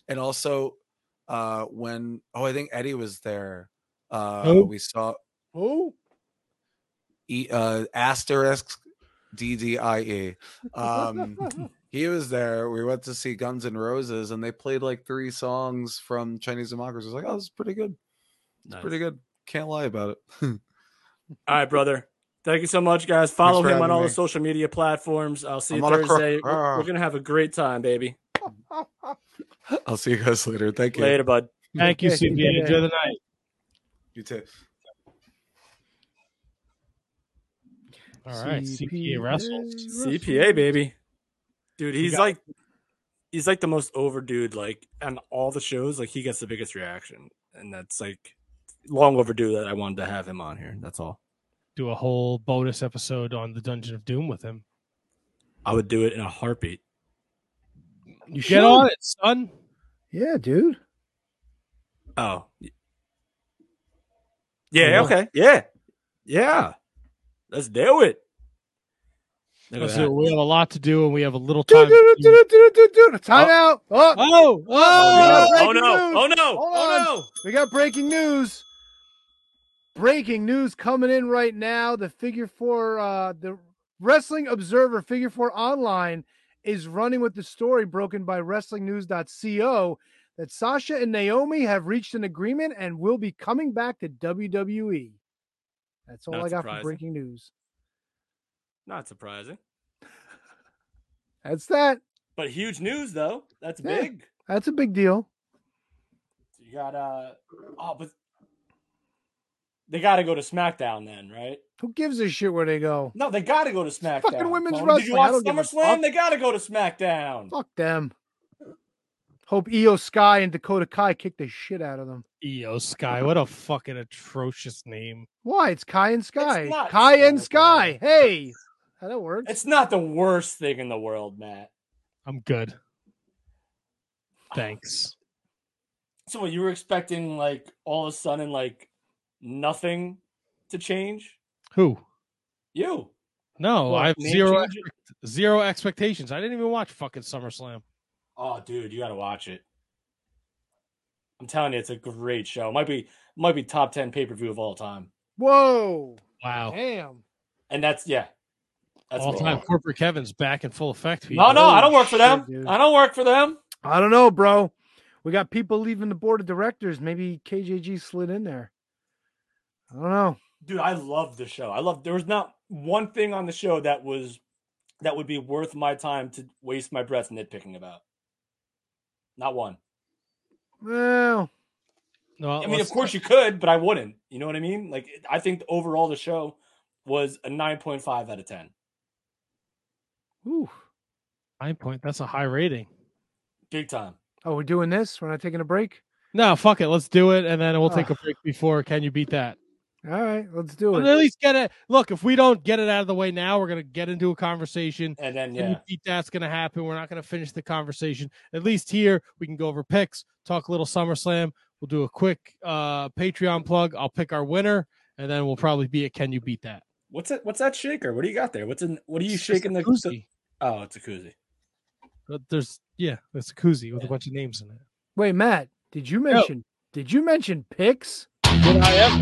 and also uh when oh I think Eddie was there. Uh Who? We saw Who? e, uh asterisk D D I E. Um, <laughs> he was there. We went to see Guns N' Roses, and they played like three songs from Chinese Democracy. I was like, oh, this is pretty good. It's Nice. pretty good. Can't lie about it. <laughs> all right, brother. Thank you so much, guys. Follow him on all me. the social media platforms. I'll see you I'm on a cro- Thursday. We're, Ah. we're gonna have a great time, baby. <laughs> I'll see you guys later. Thank you. Later, bud. Thank you, Okay. CPA. Enjoy the night. You too. All right, CPA wrestles. CPA, baby. Dude, he's got- like he's like the most over dude. Like on all the shows, like he gets the biggest reaction, and that's like long overdue that I wanted to have him on here. That's all. Do a whole bonus episode on the Dungeon of Doom with him. I would do it in a heartbeat. You Get on it, son. Yeah, dude. Oh, yeah. Oh, Okay. Yeah. Yeah. Let's do it. Look at Let's that. do it. We have a lot to do, and we have a little Do, time. do, do, do, do, do, do. Time oh. out. Oh, Oh, Oh, oh! no. oh breaking no! Oh no! Oh no! we got breaking news. Breaking news coming in right now. The figure four, uh, the Wrestling Observer figure four online is running with the story broken by WrestlingNews.co that Sasha and Naomi have reached an agreement and will be coming back to WWE. That's all Not I got surprising. for breaking news. Not surprising, <laughs> That's that. but huge news though. That's Yeah. big. That's a big deal. You got uh oh, but they got to go to SmackDown then, right? Who gives a shit where they go? No, they got to go to SmackDown. Fucking women's Tony. Did you wrestling, I watch don't SummerSlam? They got to go to SmackDown. Fuck them. Hope IYO SKY and Dakota Kai kick the shit out of them. IYO SKY. What a fucking atrocious name. Why? It's Kai and Sky. not Kai and Sky. Sky. Hey, how that works. It's not the worst thing in the world, Matt. I'm good. Thanks. So what, you were expecting like all of a sudden like nothing to change? Who? You. No, What, I have zero change expect- zero expectations. I didn't even watch fucking SummerSlam. Oh, dude, you got to watch it. I'm telling you, it's a great show. Might be might be top ten pay per view of all time. Whoa. Wow. Damn. And that's yeah. That's All what- time corporate Kevin's back in full effect. people. No, no, I don't work for them. shit. I don't work for them. I don't know, bro. We got people leaving the board of directors. Maybe KJG slid in there. I don't know. Dude, I love the show. I love there was not one thing on the show that was that would be worth my time to waste my breath nitpicking about. Not one. Well, No, I mean, of course you could, but I wouldn't. You know what I mean? Like, I think overall the show was a 9.5 out of 10. ooh. Nine point. That's a high rating. Big time. Oh, we're doing this. We're not taking a break. No, fuck it. Let's do it, and then we'll ah. take a break before. Can you beat that? All right, let's do But it. at least get it. Look, if we don't get it out of the way now, we're gonna get into a conversation. And then, Can yeah. you beat that's gonna happen. We're not gonna finish the conversation. At least here we can go over picks, talk a little SummerSlam. We'll do a quick uh Patreon plug. I'll pick our winner, and then we'll probably be at Can you beat that? What's it? What's that shaker? What do you got there? What's in? What are you It's just shaking a the? koozie. Oh, it's a koozie. But There's yeah, it's a koozie with a bunch of names in it. Wait, Matt, did you mention did you mention picks? Did I ever?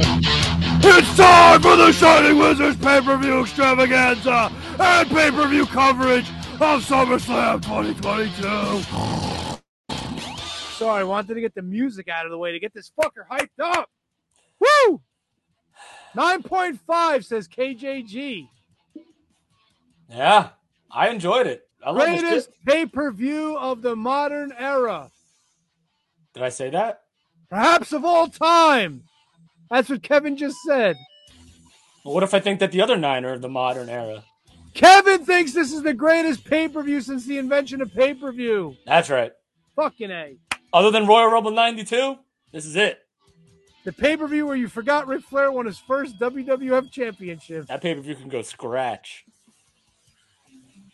It's time for the Shining Wizards pay-per-view extravaganza and pay-per-view coverage of SummerSlam 2022. Sorry, I wanted to get the music out of the way to get this fucker hyped up. Woo! 9.5 says KJG. Yeah, I enjoyed it. I Greatest shit. pay per view of the modern era. Did I say that? Perhaps of all time. That's what Kevin just said. Well, what if I think that the other nine are of the modern era? Kevin thinks this is the greatest pay per view since the invention of pay per view. That's right. Fucking A. Other than Royal Rumble '92, this is it. The pay per view where you forgot Ric Flair won his first WWF championship. That pay per view can go scratch.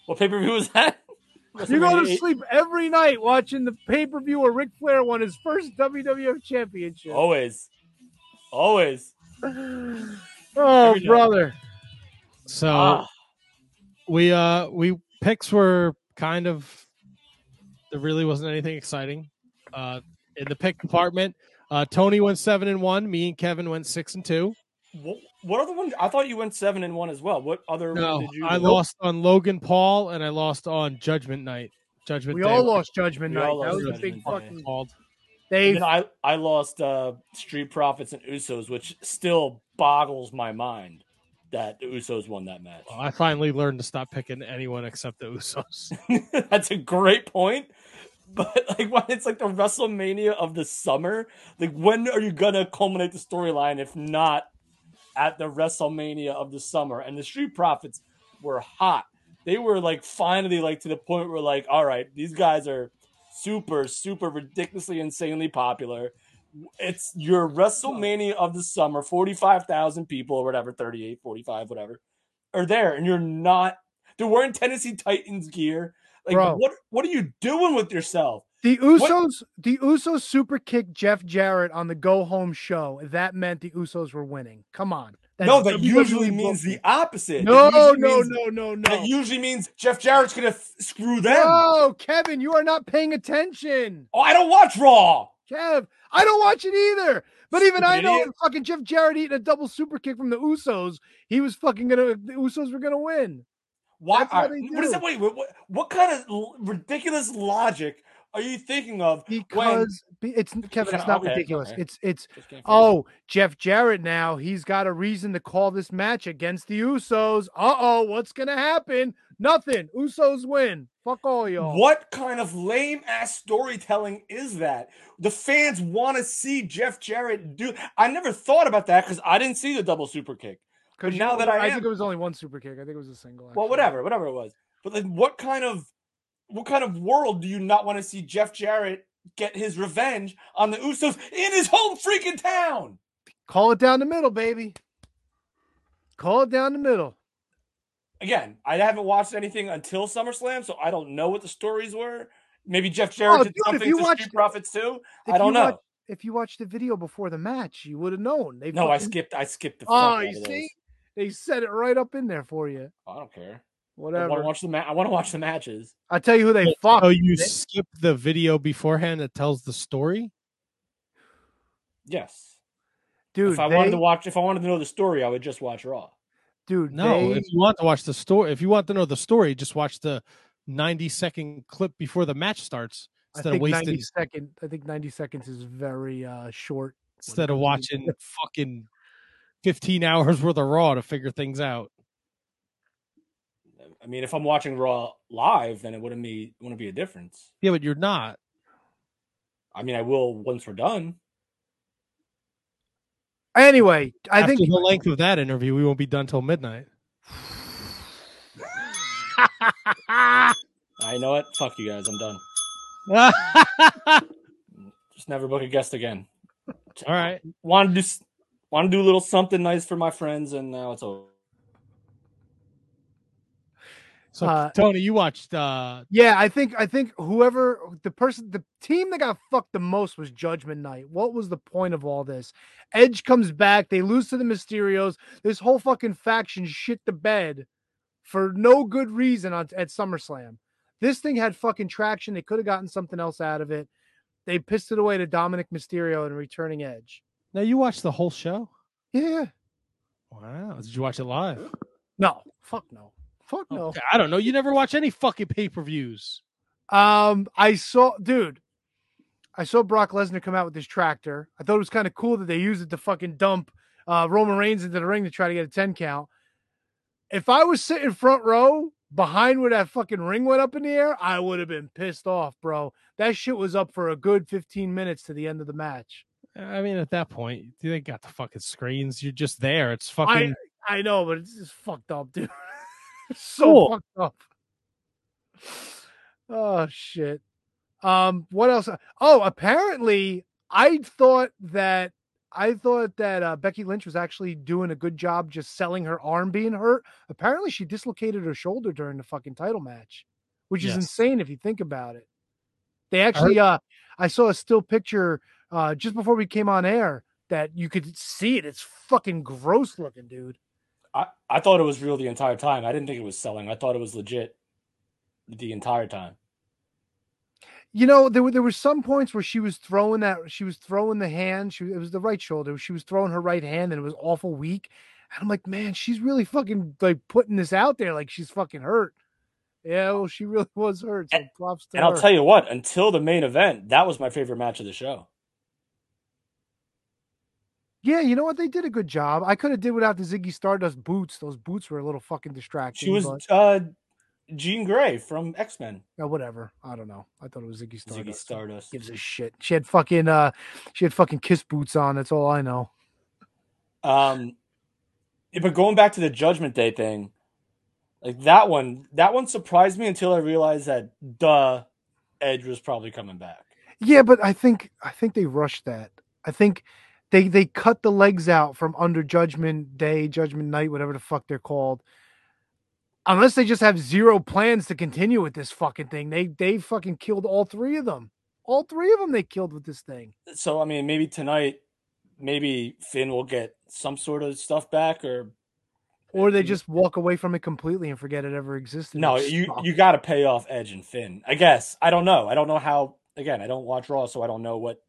What pay per view was that? <laughs> You go to sleep every night watching the pay per view where Ric Flair won his first WWF championship. Always, always. <sighs> Oh, every night. brother. So Ah, we uh we picks were kind of there really wasn't anything exciting uh in the pick department uh tony went seven and one me and kevin went six and two what, what other one? I thought you went seven and one as well. What other no one did you? i do? lost on logan paul and i lost on judgment night judgment We Day, all lost Judgment We Night. That was a big fucking. called Then I I lost uh, Street Profits and Usos, which still boggles my mind. that the Usos won that match. Well, I finally learned to stop picking anyone except the Usos. <laughs> That's a great point. But like when it's like the WrestleMania of the summer, like when are you gonna culminate the storyline if not at the WrestleMania of the summer? And the Street Profits were hot. They were like finally like to the point where like, all right, these guys are super, super ridiculously insanely popular. It's your WrestleMania of the summer, 45,000 people or whatever, 38, 45, whatever, are there, and you're not. They're wearing Tennessee Titans gear. Like, Bro. what what are you doing with yourself? The Usos, the Usos super kicked Jeff Jarrett on the go home show. That meant the Usos were winning. Come on. No, that usually means the opposite. No, no, no, no, no. That usually means Jeff Jarrett's gonna screw them. No, Kevin, you are not paying attention. Oh, I don't watch Raw. Kev, I don't watch it either. But even I know fucking Jeff Jarrett eating a double super kick from the Usos, he was fucking gonna the Usos were gonna win. Why? That's how all they right, what is that? Wait, what, what, kind of ridiculous logic are you thinking of? Because be- it's Kevin, it's not okay, ridiculous. okay. It's it's Just can't figure it oh Jeff Jarrett now he's got a reason to call this match against the Usos. Uh oh, what's gonna happen? Nothing. Usos win. Fuck all y'all. What kind of lame ass storytelling is that? The fans want to see Jeff Jarrett do. I never thought about that because I didn't see the double super kick. You now know, that I, I am, think it was only one super kick. I think it was a single. well, whatever, whatever it was. But like, what kind of, what kind of world do you not want to see Jeff Jarrett get his revenge on the Usos in his home freaking town? Call it down the middle, baby. Call it down the middle. Again, I haven't watched anything until SummerSlam, so I don't know what the stories were. Maybe Jeff oh, Jarrett Oh, did dude, something to watched- Street Profits too. I don't you know. watch- if you watched the video before the match, you would have known. They no, I skipped. I skipped the. Oh, you see, they set it right up in there for you. I don't care. I Whatever. want to watch the ma- I want to watch the matches. I tell you who they fucked. Oh, you They- skip the video beforehand that tells the story? Yes, dude. if I they, wanted to watch, if I wanted to know the story, I would just watch Raw. dude, No, they- if you want to watch the story, if you want to know the story, just watch the 90 second clip before the match starts I instead of think wasting ninety second. I think ninety seconds is very uh, short. instead of watching fucking 15 hours worth of raw to figure things out. I mean, if I'm watching Raw live, then it wouldn't be wouldn't be a difference. Yeah, but you're not. I mean, I will once we're done. Anyway, I After think the length of that interview, we won't be done till midnight. I know it. Fuck you guys. I'm done. <laughs> Just never book a guest again. All right. Want to do want to do a little something nice for my friends, and now it's over. So Uh, Tony, you watched uh Yeah, I think I think whoever the person the team that got fucked the most was Judgment Night. What was the point of all this? Edge comes back, they lose to the Mysterios. This whole fucking faction shit the bed for no good reason on at SummerSlam. This thing had fucking traction. They could have gotten something else out of it. They pissed it away to Dominic Mysterio and returning Edge. now you watched the whole show? Yeah. Wow. Did you watch it live? No. Fuck no. Fuck no. Okay, I don't know. You never watch any fucking pay-per-views. Um, I saw, dude, I saw Brock Lesnar come out with his tractor. I thought it was kind of cool that they used it to fucking dump uh, Roman Reigns into the ring to try to get a 10 count. If I was sitting front row behind where that fucking ring went up in the air, I would have been pissed off, bro. That shit was up for a good 15 minutes to the end of the match. I mean, at that point, they got the fucking screens. You're just there. It's fucking I, I know, but it's just fucked up, dude. <laughs> So fucked up. Oh shit. Um, what else? Oh, apparently I thought that I thought that uh, Becky Lynch was actually doing a good job just selling her arm being hurt. Apparently she dislocated her shoulder during the fucking title match, which is Yes. insane if you think about it. They actually uh I saw a still picture uh just before we came on air that you could see it. It's fucking gross looking, dude. I, I thought it was real the entire time. I didn't think it was selling. I thought it was legit the entire time. You know, there were there were some points where she was throwing that she was throwing the hand. She it was the right shoulder. She was throwing her right hand, and it was awful weak. And I'm like, man, she's really fucking like putting this out there, like she's fucking hurt. Yeah, well, she really <laughs> was hurt. So props to And her. I'll tell you what, until the main event, that was my favorite match of the show. Yeah, you know what? They did a good job. I could have did without the Ziggy Stardust boots. Those boots were a little fucking distracting. She was but, uh, Jean Grey from X Men. uh, whatever. I don't know. I thought it was Ziggy Stardust. Ziggy Stardust. Stardust. Gives a shit. She had fucking uh, she had fucking kiss boots on. That's all I know. Um, but going back to the Judgment Day thing, like that one, that one surprised me until I realized that duh, Edge was probably coming back. Yeah, but I think I think they rushed that. I think they they cut the legs out from under Judgment Day, Judgment Night, whatever the fuck they're called. Unless they just have zero plans to continue with this fucking thing, they they fucking killed all three of them. All three of them they killed with this thing. So I mean, maybe tonight, maybe Finn will get some sort of stuff back, or Or they mm. just walk away from it completely and forget it ever existed. no, you you got to pay off Edge and Finn. I guess I don't know. I don't know how. Again, I don't watch Raw, so I don't know what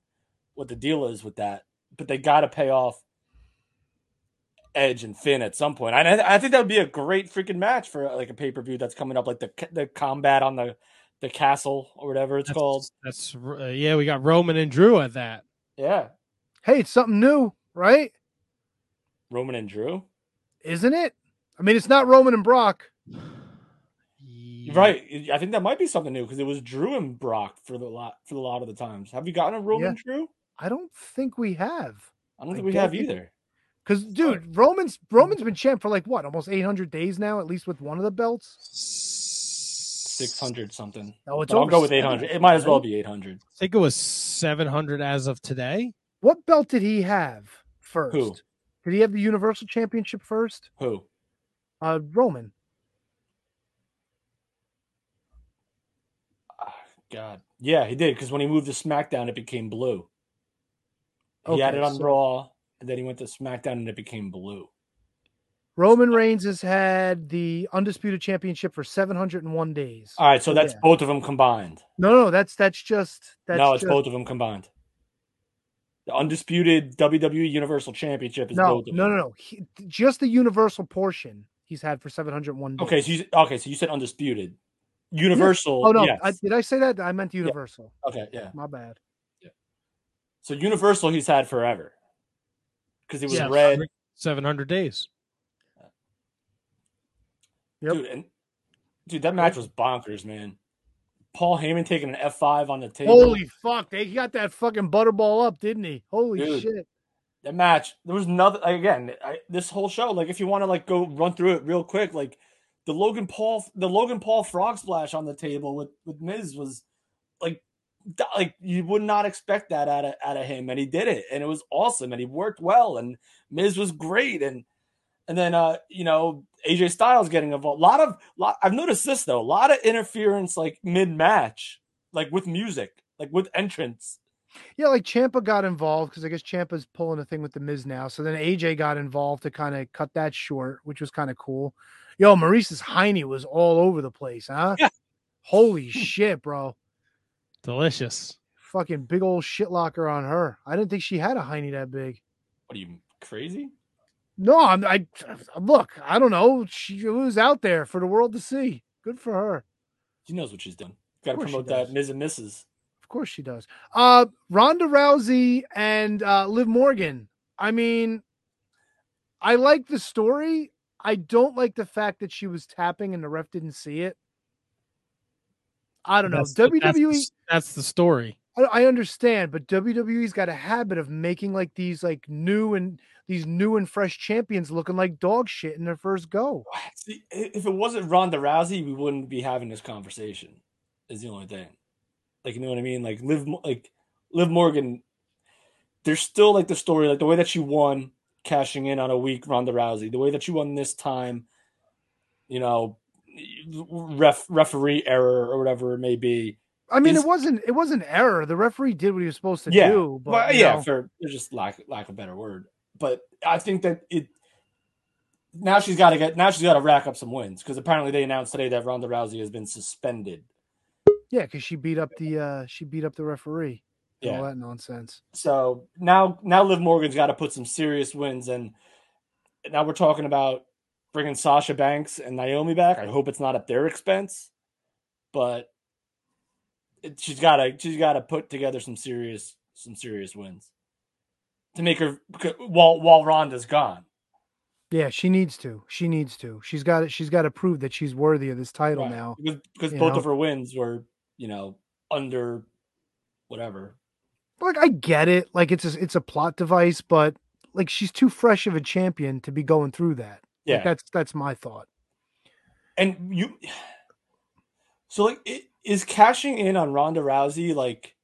what the deal is with that. But they got to pay off Edge and Finn at some point. And I, I think that would be a great freaking match for like a pay per view that's coming up, like the the combat on the the castle or whatever it's called. That's uh, yeah. We got Roman and Drew at that. Yeah, Hey, it's something new, right? Roman and Drew. Isn't it? I mean, it's not Roman and Brock. Right. I think that might be something new because it was Drew and Brock for the lot for the lot of the times. Have you gotten a Roman Drew? I don't think we have. I don't think we have either. Because, dude, Roman's Roman's been champ for like what, almost 800 days now, at least with one of the belts. Six hundred something. Oh, it's I'll go with eight hundred. It might as well be eight hundred. I think it was seven hundred as of today. What belt did he have first? Who? Did he have the Universal Championship first? Who? Uh, Roman. God. Yeah, he did because when he moved to SmackDown, it became blue. He had it on so- Raw, and then he went to SmackDown, and it became blue. Roman Reigns has had the Undisputed Championship for 701 days. All right, so that's yeah. both of them combined. No, no, that's that's just that's no, it's just, both of them combined. The undisputed WWE Universal Championship is No, both of no, them. no, no. He, just the Universal portion he's had for 701 days. Okay, so you, okay, so you said undisputed. Universal. Oh no, yes. I, did I say that? I meant Universal. Okay, yeah. My bad. So Universal he's had forever. Because it was Yeah, red. Seven hundred days. Dude, and dude, that match was bonkers, man. Paul Heyman taking an F five on the table. Holy fuck! They got that fucking butterball up, didn't he? Holy Dude. shit! that match there was nothing again I, this whole show like if you want to like go run through it real quick like the logan paul the logan paul frog splash on the table with with miz was like th- like you would not expect that out of out of him and he did it and it was awesome and he worked well and miz was great and and then uh you know aj styles getting involved a lot of lot i've noticed this though a lot of interference like mid-match like with music like with entrance Yeah, like Ciampa got involved because I guess Ciampa's pulling a thing with the Miz now. So then AJ got involved to kind of cut that short, which was kind of cool. Yo, Maryse's Heine was all over the place, huh? Yeah. Holy shit, bro! Delicious. Fucking big old shit locker on her. I didn't think she had a Heine that big. what are you crazy No, I'm, I look. I don't know. She was out there for the world to see. Good for her. She knows what she's doing. Got to promote that Miz and Mrs. Of course she does. Uh Ronda Rousey and uh Liv Morgan. I mean, I like the story. I don't like the fact that she was tapping and the ref didn't see it. I don't know. That's the- that's the- WWE That's the story. I, I understand, but WWE's got a habit of making like these like new and these new and fresh champions looking like dog shit in their first go. See, if it wasn't Ronda Rousey, we wouldn't be having this conversation. Is the only thing. Like you know what I mean? Like Liv, Mo- like Liv Morgan. There's still like the story, like the way that she won, cashing in on a weak Ronda Rousey, the way that she won this time. You know, ref referee error or whatever it may be. I mean, it wasn't it wasn't error. The referee did what he was supposed to yeah, do, but yeah, know. for just lack lack of a better word. But I think that it now she's got to get now she's got to rack up some wins because apparently they announced today that Ronda Rousey has been suspended. Yeah, because she beat up the uh she beat up the referee. Yeah. All that nonsense. So now now Liv Morgan's got to put some serious wins and now we're talking about bringing Sasha Banks and Naomi back. I hope it's not at their expense, but it, she's got to she's got to put together some serious some serious wins. to make her while while Ronda's gone. Yeah, she needs to. She needs to. She's got it. She's got to prove that she's worthy of this title Right. now. because, because both know? of her wins were you know under whatever. Like I get it. Like it's a it's a plot device, but like she's too fresh of a champion to be going through that. Yeah, Like that's that's my thought. and you. So like, is cashing in on Ronda Rousey like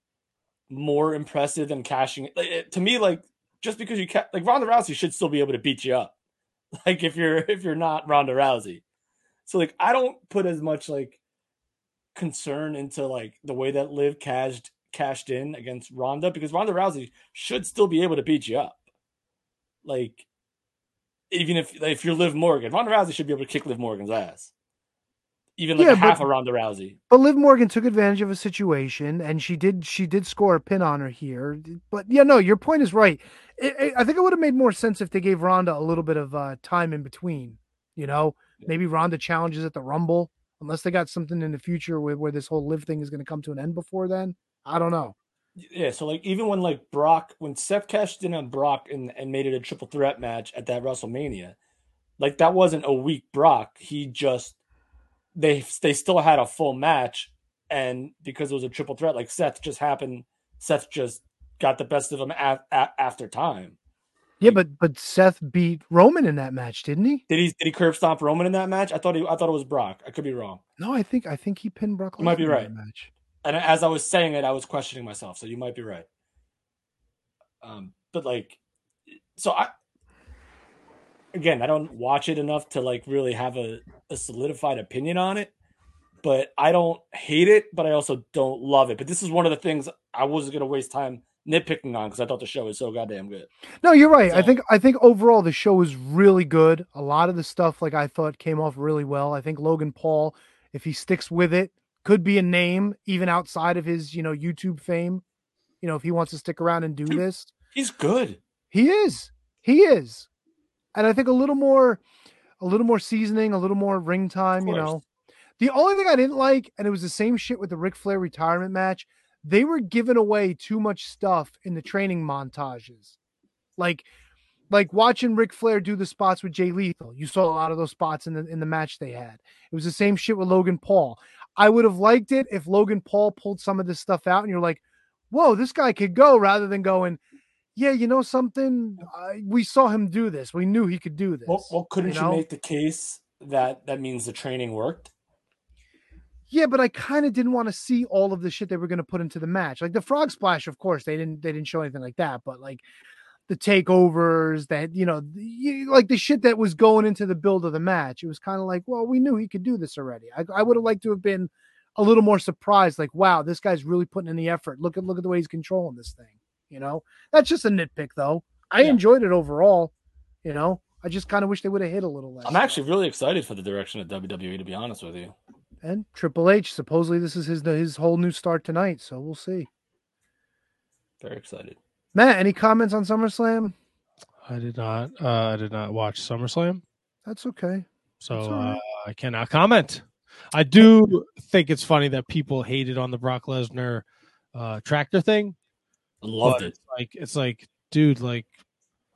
more impressive than cashing? Like, it- to me, like just because you ca- like Ronda Rousey should still be able to beat you up, <laughs> like if you're if you're not Ronda Rousey. So like, I don't put as much like concern into like the way that Liv cashed cashed in against Ronda because Ronda Rousey should still be able to beat you up. Like even if like, if you're Liv Morgan, Ronda Rousey should be able to kick Liv Morgan's ass. Even like Yeah, a half but- of Ronda Rousey. But Liv Morgan took advantage of a situation, and she did. She did score a pin on her here. But yeah, no, your point is right. It, it- I think it would have made more sense if they gave Ronda a little bit of uh, time in between. You know, maybe Ronda challenges at the Rumble, unless they got something in the future where, where this whole Liv thing is going to come to an end before then. I don't know. Yeah, so like even when like Brock, when Seth cashed in on Brock and, and made it a triple threat match at that WrestleMania, like that wasn't a weak Brock. He just they they still had a full match, and because it was a triple threat, like Seth just happened. Seth just got the best of him a- a- after time. Yeah, but but Seth beat Roman in that match, didn't he? Did he did he curb stomp Roman in that match? I thought he I thought it was Brock. I could be wrong. No, I think I think he pinned Brock. You might be right. Match. And as I was saying it, I was questioning myself. So you might be right. Um, but like, so I again, I don't watch it enough to like really have a, a solidified opinion on it. But I don't hate it, but I also don't love it. But this is one of the things I wasn't going to waste time nitpicking on because I thought the show was so goddamn good. No, you're right. I think I think overall the show was really good. A lot of the stuff like I thought came off really well. I think Logan Paul, if he sticks with it, could be a name even outside of his, you know, YouTube fame. You know, if he wants to stick around and do Dude, this. He's good. He is. He is. And I think a little more a little more seasoning, a little more ring time, you know. The only thing I didn't like, and it was the same shit with the Ric Flair retirement match, they were giving away too much stuff in the training montages. Like like watching Ric Flair do the spots with Jay Lethal. You saw a lot of those spots in the in the match they had. It was the same shit with Logan Paul. I would have liked it if Logan Paul pulled some of this stuff out and you're like, whoa, this guy could go rather than going, yeah, you know something? I, we saw him do this. We knew he could do this. Well, well couldn't you, know? make the case that that means the training worked? Yeah, but I kind of didn't want to see all of the shit they were going to put into the match. Like the frog splash, of course, they didn't they didn't show anything like that, but like the takeovers that you know, like the shit that was going into the build of the match, it was kind of like, well, we knew he could do this already. I, I would have liked to have been a little more surprised, like, wow, this guy's really putting in the effort. Look at look at the way he's controlling this thing. You know, that's just a nitpick, though. I Yeah. enjoyed it overall. You know, I just kind of wish they would have hit a little less. I'm actually really excited for the direction of WWE. To be honest with you, And Triple H, supposedly this is his his whole new start tonight, so we'll see. very excited. Matt, any comments on SummerSlam? I did not. Uh, I did not watch SummerSlam, That's okay. so That's all uh. I cannot comment. I do think it's funny that people hated on the Brock Lesnar uh, tractor thing. I loved it. It's like it's like, dude, like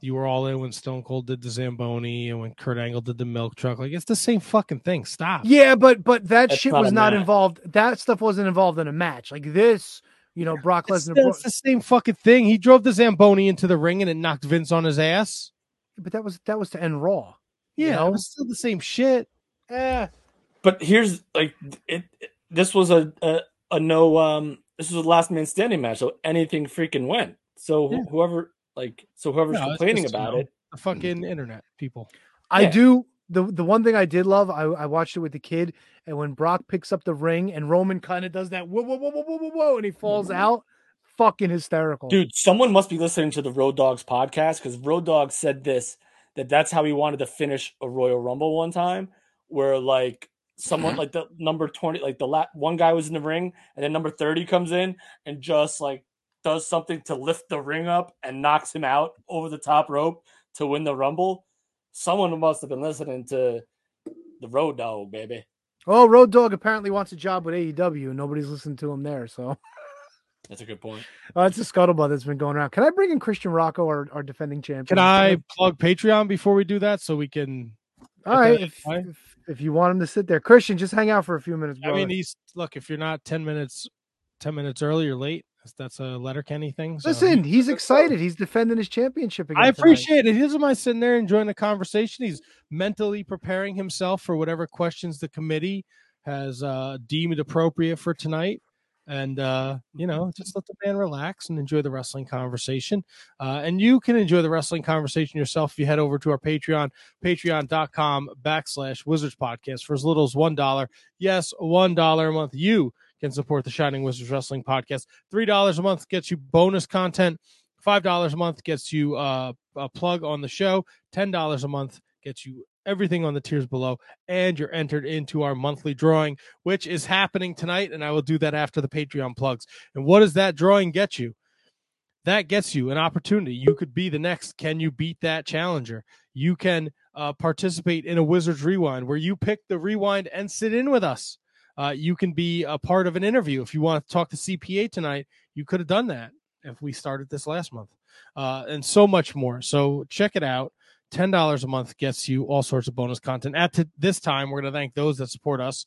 you were all in when Stone Cold did the Zamboni and when Kurt Angle did the milk truck. Like it's the same fucking thing. Stop. Yeah, but but that That's shit not was not match. involved. That stuff wasn't involved in a match. Like this, you know, Brock Lesnar. the- bro- it's the same fucking thing. He drove the Zamboni into the ring and it knocked Vince on his ass. but that was that was to end Raw. Yeah, You know? it was still the same shit. Eh. But here's like it. it- this was a, a a no. Um, this was a last man standing match, so anything freaking went. So wh- Yeah. whoever like, so whoever's No, complaining just, you about know, it, The fucking internet people. I Yeah. do the the one thing I did love. I, I watched it with the kid, and when Brock picks up the ring and Roman kind of does that whoa whoa whoa whoa whoa whoa whoa, and he falls mm-hmm. out, fucking hysterical. dude, someone must be listening to the Road Dogg's podcast because Road Dogs said this that that's how he wanted to finish a Royal Rumble one time, where like someone mm-hmm. like the number 20 like the la- one guy was in the ring and then number 30 comes in and just like does something to lift the ring up and knocks him out over the top rope to win the rumble someone must have been listening to the Road Dogg baby Oh, Road Dogg apparently wants a job with AEW, and nobody's listening to him there. So That's a good point. Oh, it's a scuttlebutt that's been going around. Can I bring in Christian Rocco, our, our defending champion? Can I plug Patreon before we do that so we can? All right, if, if if you want him to sit there, Christian, just hang out for a few minutes. I mean, he's look. If you're not ten minutes, ten minutes early or late, that's- that's a Letterkenny thing. So listen, he's excited. He's defending his championship. Again I tonight. appreciate it. He doesn't mind sitting there enjoying the conversation. He's mentally preparing himself for whatever questions the committee has uh, deemed appropriate for tonight. And, uh, you know, just let the man relax and enjoy the wrestling conversation. Uh, and you can enjoy the wrestling conversation yourself if you head over to our Patreon, patreon.com backslash wizards podcast for as little as $1. Yes, $1 a month. You can support the Shining Wizards Wrestling Podcast. $3 a month gets you bonus content. $5 a month gets you uh, a plug on the show. $10 a month gets you everything on the tiers below. And you're entered into our monthly drawing, which is happening tonight. And I will do that after the Patreon plugs. And what does that drawing get you? That gets you an opportunity. You could be the next. Can you beat that challenger? You can uh, participate in a Wizards Rewind where you pick the rewind and sit in with us. Uh, you can be a part of an interview. If you want to talk to CPA tonight, you could have done that if we started this last month, uh, and so much more. So check it out. Ten dollars a month gets you all sorts of bonus content. At t- this time, we're going to thank those that support us: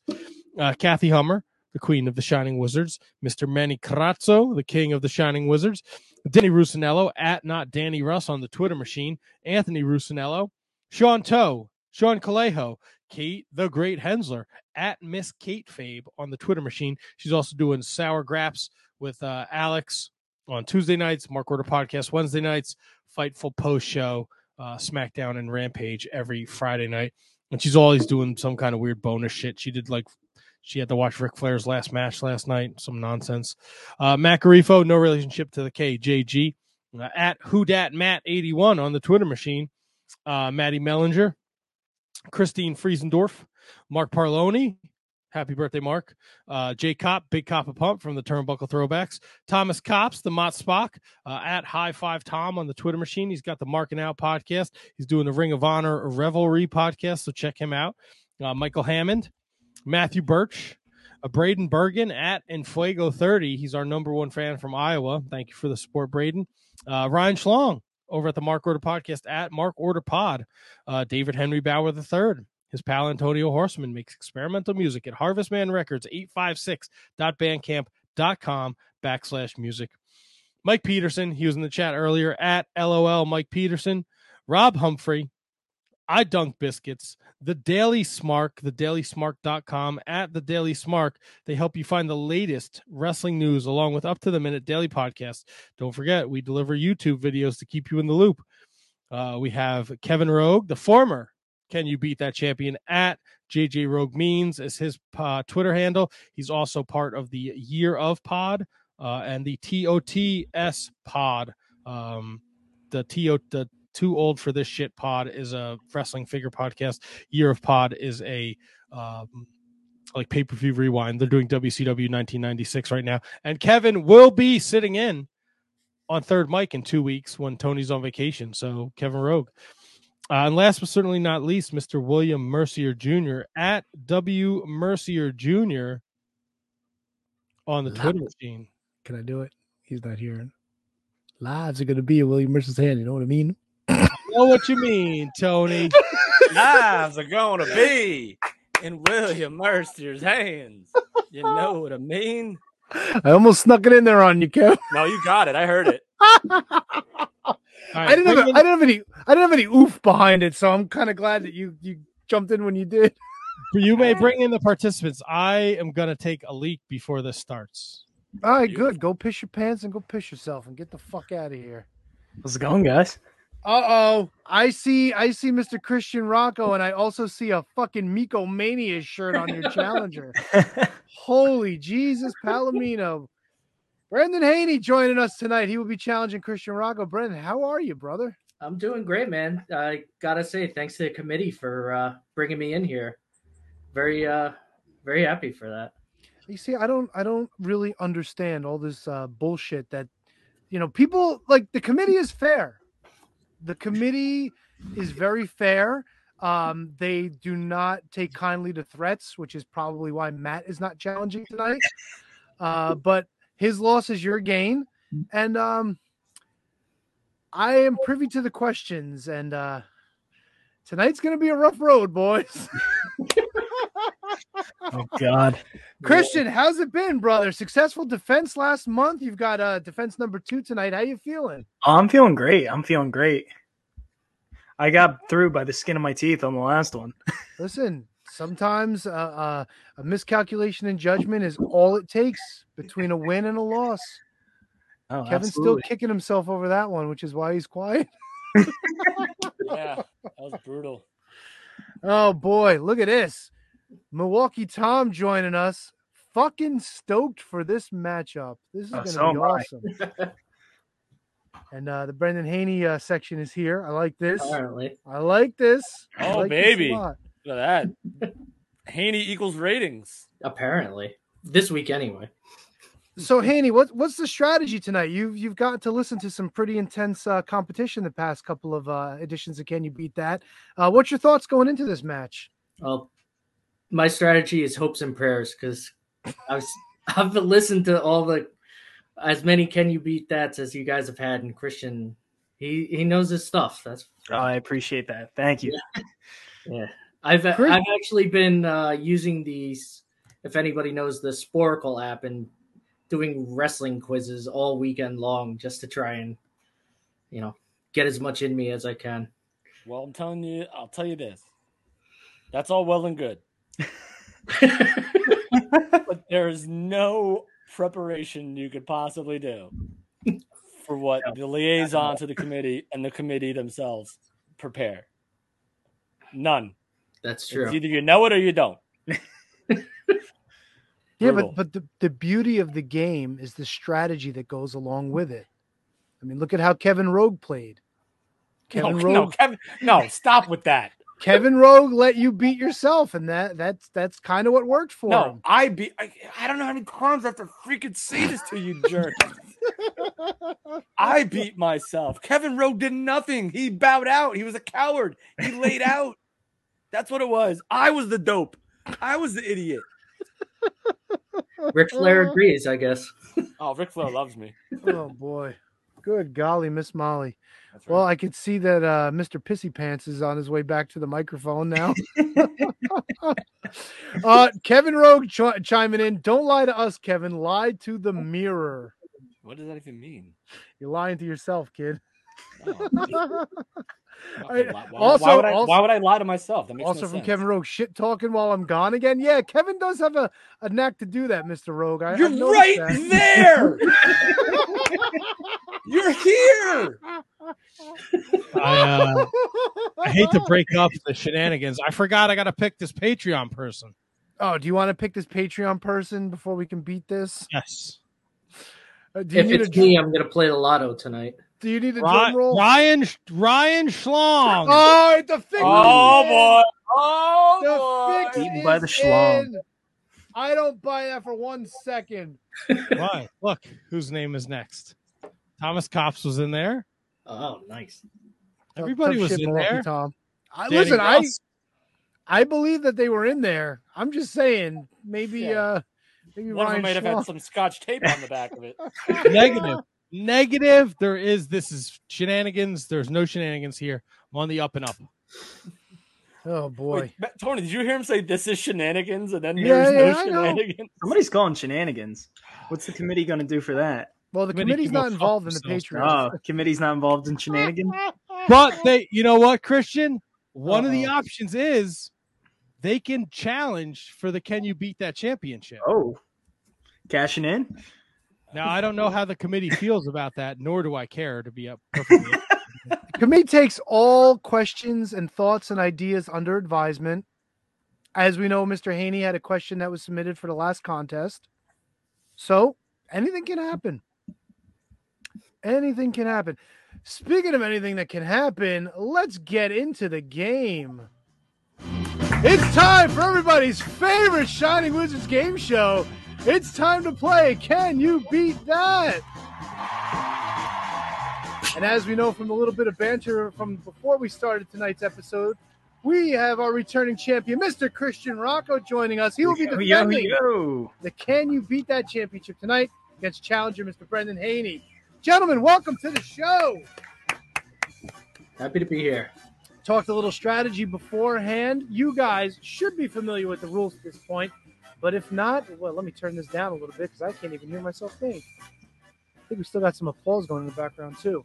uh, Kathy Hummer, the queen of the Shining Wizards; Mr. Manny Carazzo, the king of the Shining Wizards; Danny Rusinello at not Danny Russ on the Twitter machine; Anthony Rusinello, Sean Toe, Sean Calejo, Kate the Great Hensler at Miss Kate Fabe on the Twitter machine. She's also doing sour graps with uh, Alex on Tuesday nights, Mark Order podcast Wednesday nights, Fightful post show, uh, SmackDown and Rampage every Friday night. And she's always doing some kind of weird bonus shit. She did like she had to watch Ric Flair's last match last night, some nonsense. Uh, no relationship to the KJG. Uh, at Who Dat Matt 81 on the Twitter machine. Uh, Maddie Mellinger, Christine Friesendorf, Mark Parloni. Happy birthday, Mark. Uh, Jay Cop, Big Cop a Pump from the Turnbuckle Throwbacks. Thomas Cops, the Mott Spock, uh, at High Five Tom on the Twitter machine. He's got the Marking Out podcast. He's doing the Ring of Honor Revelry podcast, so check him out. Uh, Michael Hammond, Matthew Birch, uh, Braden Bergen at Enfuego 30. He's our number one fan from Iowa. Thank you for the support, Braden. Uh, Ryan Schlong over at the Mark Order podcast at Mark Order Pod. Uh, David Henry Bauer III. His pal Antonio Horseman makes experimental music at Harvestman Records, 856.bandcamp.com backslash music. Mike Peterson, he was in the chat earlier at LOL Mike Peterson. Rob Humphrey, I Dunk Biscuits, The Daily Smark, thedailysmark.com, at The Daily Smark. They help you find the latest wrestling news along with up to the minute daily podcasts. Don't forget, we deliver YouTube videos to keep you in the loop. Uh, we have Kevin Rogue, the former Can You Beat That Champion at JJ Rogue Means is his uh, Twitter handle. He's also part of the Year of Pod uh, and the TOTS Pod. Um, the TO the Too Old for This Shit Pod is a wrestling figure podcast. Year of Pod is a um, like pay per view rewind. They're doing WCW 1996 right now, and Kevin will be sitting in on third mic in two weeks when Tony's on vacation. So Kevin Rogue. Uh, and last but certainly not least, Mr. William Mercier Jr. at W Mercier Jr. on the Twitter machine. Can I do it? He's not here. Lives are going to be in William Mercer's hand. You know what I mean? I know what you mean, Tony. Lives are going to be in William Mercer's hands. You know what I mean? I almost snuck it in there on you, Kev. No, you got it. I heard it. <laughs> I didn't have. I didn't have any. I didn't have any oof behind it, so I'm kind of glad that you you jumped in when you did. You may bring in the participants. I am going to take a leak before this starts. All right, good. Go piss your pants and go piss yourself and get the fuck out of here. How's it going, guys? Uh oh. I see I see Mr. Christian Rocco and I also see a fucking Miko Mania shirt on your challenger. <laughs> Holy Jesus Palomino. Brendan Haney joining us tonight. He will be challenging Christian Rocco. Brendan, how are you, brother? I'm doing great, man. I gotta say, thanks to the committee for uh, bringing me in here. Very, uh, very happy for that. You see, I don't I don't really understand all this uh, bullshit that you know, people like the committee is fair. The committee is very fair. Um, they do not take kindly to threats, which is probably why Matt is not challenging tonight. Uh, but his loss is your gain. And um, I am privy to the questions, and uh, tonight's going to be a rough road, boys. <laughs> Oh God. Christian, how's it been, brother? Successful defense last month. You've got uh, defense number two tonight. How you feeling? Oh, I'm feeling great. I'm feeling great. I got through by the skin of my teeth on the last one. <laughs> Listen, sometimes uh, uh, a miscalculation in judgment is all it takes between a win and a loss. Oh, Kevin's absolutely. still kicking himself over that one, which is why he's quiet. <laughs> Yeah, that was brutal. Oh boy, look at this. Milwaukee Tom joining us. Fucking stoked for this matchup. This is Oh, going to so be awesome. <laughs> and uh, the Brendan Haney uh, section is here. I like this. Apparently. I like this. I Oh, like baby. lot. Look at that. <laughs> Haney equals ratings. Apparently. This week anyway. So Haney, what what's the strategy tonight? You've you've got to listen to some pretty intense uh, competition the past couple of uh, editions of Can You Beat That? Uh, what's your thoughts going into this match? Well, my strategy is hopes and prayers because I've I've listened to all the as many can you beat that as you guys have had, and Christian he he knows his stuff. That's Oh, I appreciate that. Thank you. yeah. I've Chris- I've actually been uh, using these. If anybody knows the Sporcle app and doing wrestling quizzes all weekend long just to try and you know get as much in me as I can. Well, I'm telling you, I'll tell you this. That's all well and good. But there is no preparation you could possibly do for what the liaison to the committee and the committee themselves prepare. None. That's It's true. either you know it or you don't. <laughs> Yeah, but but the, the beauty of the game is the strategy that goes along with it. I mean, look at how Kevin Rogue played. Kevin <laughs> no, Rogue no, Kevin, no, stop with that. Kevin Rogue let you beat yourself, and that that's that's kind of what worked for No, him. I be I, I don't know how many times I have to freaking say this to you, jerk. <laughs> I beat myself. Kevin Rogue did nothing. He bowed out. He was a coward. He laid out. That's what it was. I was the dope. I was the idiot. Ric Flair uh-huh. agrees, I guess. Oh, Ric Flair loves me. oh boy, good golly, Miss Molly. Right. Well, I could see that uh, Mr. Pissy Pants is on his way back to the microphone now. <laughs> <laughs> uh, Kevin Rogue ch- chiming in. Don't lie to us, Kevin. Lie to the mirror. what does that even mean? You're lying to yourself, kid. All <laughs> right, why, why- also- why would I, also- why would I lie to myself? That makes Also no from sense. Kevin Rogue, shit talking while I'm gone again. Yeah, Kevin does have a, a knack to do that, Mr. Rogue. I, You're I've right that. there. <laughs> You're here. I, uh, I hate to break up the shenanigans. I forgot I got to pick this Patreon person. Oh, do you want to pick this Patreon person before we can beat this? Yes. Uh, do you If need it's a me, I'm gonna play the lotto tonight. Do you need a Ry- drum roll? Ryan Ryan Schlong. Oh, the fix. Oh is boy. Oh The boy. fix Eaten by the schlong. in. I don't buy that for one second. <laughs> Why? Look, whose name is next? Thomas Cops was in there. Oh, nice. Everybody Tough was in Milwaukee there. Tom. I, Danny listen, I Ross. I believe that they were in there. I'm just saying, maybe Yeah. uh maybe One of them might have had some scotch tape on the back of it. <laughs> negative. Negative. There is this is shenanigans. There's no shenanigans here. I'm on the up and up. Oh boy. Wait, Tony, did you hear him say this is shenanigans and then Yeah, there's yeah, no I know. shenanigans? Somebody's calling shenanigans. What's the committee going to do for that? Well, the Committee committee's not involved in the themselves, Patreon. Oh, committee's not involved in shenanigans. <laughs> But they, you know what, Christian? One of the options is they can challenge for the Can You Beat That Championship. Oh, cashing in. Now I don't know how the committee <laughs> feels about that, nor do I care to be up <laughs> committee takes all questions and thoughts and ideas under advisement. As we know, Mr. Haney had a question that was submitted for the last contest. So anything can happen. Anything can happen. Speaking of anything that can happen, let's get into the game. It's time for everybody's favorite Shining Wizards game show. It's time to play Can You Beat That? And as we know from a little bit of banter from before we started tonight's episode, we have our returning champion, Mr. Christian Rocco, joining us. He will be Yo, yo, defending yo. the Can You Beat That championship tonight. against challenger Mr. Brendan Haney. Gentlemen, welcome to the show. Happy to be here. Talked a little strategy beforehand. You guys should be familiar with the rules at this point, but if not, well, let me turn this down a little bit because I can't even hear myself think. I think we still got some applause going in the background too.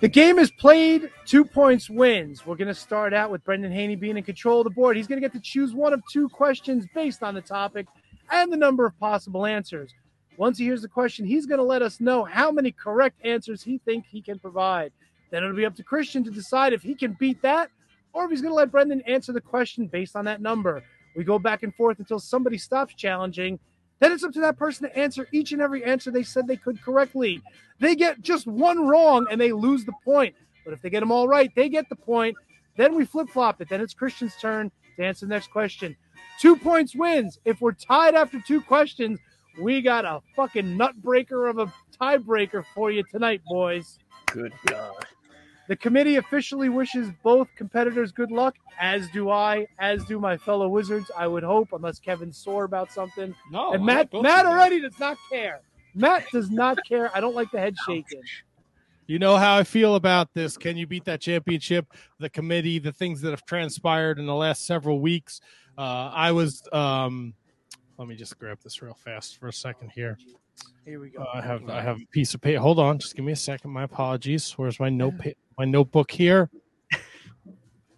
The game is played, two points wins. We're going to start out with Brendan Haney being in control of the board. He's going to get to choose one of two questions based on the topic and the number of possible answers. Once he hears the question, he's going to let us know how many correct answers he thinks he can provide. Then it'll be up to Christian to decide if he can beat that or if he's going to let Brendan answer the question based on that number. We go back and forth until somebody stops challenging. Then it's up to that person to answer each and every answer they said they could correctly. They get just one wrong and they lose the point. But if they get them all right, they get the point. Then we flip flop it. Then it's Christian's turn to answer the next question. Two points wins. If we're tied after two questions, we got a fucking nutbreaker of a tiebreaker for you tonight, boys. Good God. The committee officially wishes both competitors good luck, as do I, as do my fellow wizards. I would hope, unless Kevin's sore about something. No, and Matt, Matt already does not care. Matt does not care. I don't like the head shaking. You know how I feel about this. Can you beat that championship? The committee, the things that have transpired in the last several weeks. Uh, I was. Um, let me just grab this real fast for a second here. Here we go. Uh, I have I have a piece of paper. Hold on, just give me a second. My apologies. Where's my note pa- my notebook here? <laughs>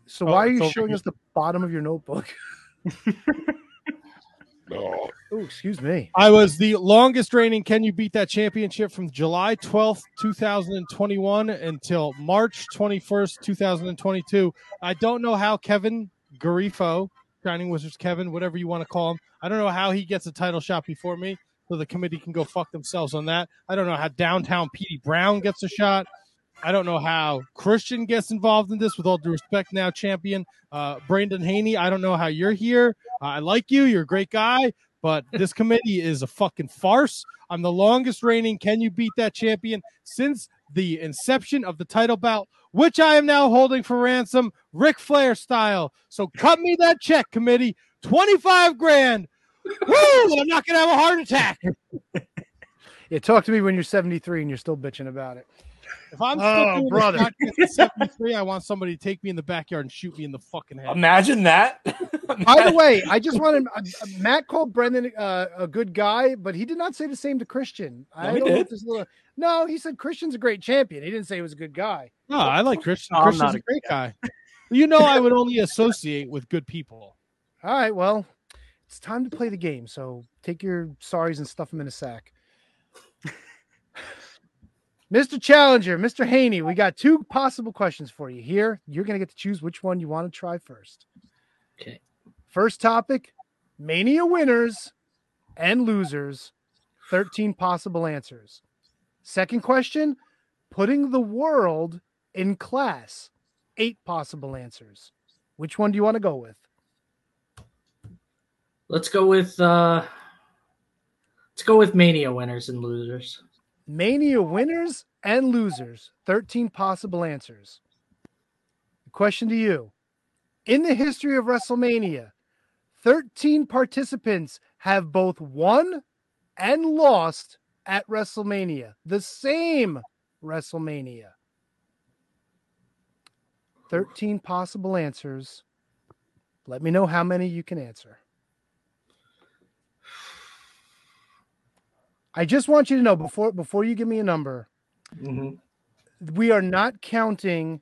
So Oh, why are you over showing here. us the bottom of your notebook? <laughs> <laughs> No. Oh, excuse me. I was the longest reigning Can You Beat That Championship from July 12th, 2021 until March 21st, 2022. I don't know how Kevin Garifo, Shining Wizards Kevin, whatever you want to call him, I don't know how he gets a title shot before me, so the committee can go fuck themselves on that. I don't know how Downtown Petey Brown gets a shot. I don't know how Christian gets involved in this. With all due respect, now champion uh, Brandon Haney. I don't know how you're here. Uh, I like you. You're a great guy, but <laughs> this committee is a fucking farce. I'm the longest reigning. Can you beat that champion since the inception of the title bout, which I am now holding for ransom, Ric Flair style. So cut me that check, committee. 25 grand. Woo! I'm not gonna have a heart attack. <laughs> Yeah, talk to me when you're 73 and you're still bitching about it. If I'm still Oh, doing brother. this podcast at 73, I want somebody to take me in the backyard and shoot me in the fucking head. Imagine that. <laughs> By the way, I just wanted uh, Matt called Brendan uh, a good guy, but he did not say the same to Christian. I don't know did. this little. No, he said Christian's a great champion. He didn't say he was a good guy. No, I like Christian. I'm Christian's a a great guy. You know, I would only associate with good people. All right, well, it's time to play the game. So take your sorries and stuff them in a sack. <sighs> Mr. Challenger, Mr. Haney, we got two possible questions for you here. You're going to get to choose which one you want to try first. Okay. First topic Mania winners and losers, 13 possible answers. Second question putting the world in class, eight possible answers. Which one do you want to go with? Let's go with uh let's go with Mania winners and losers. Mania winners and losers, 13 possible answers. Question to you In the history of WrestleMania, 13 participants have both won and lost at WrestleMania, the same WrestleMania. 13 possible answers. Let me know how many you can answer. I just want you to know before before you give me a number, Mhm. we are not counting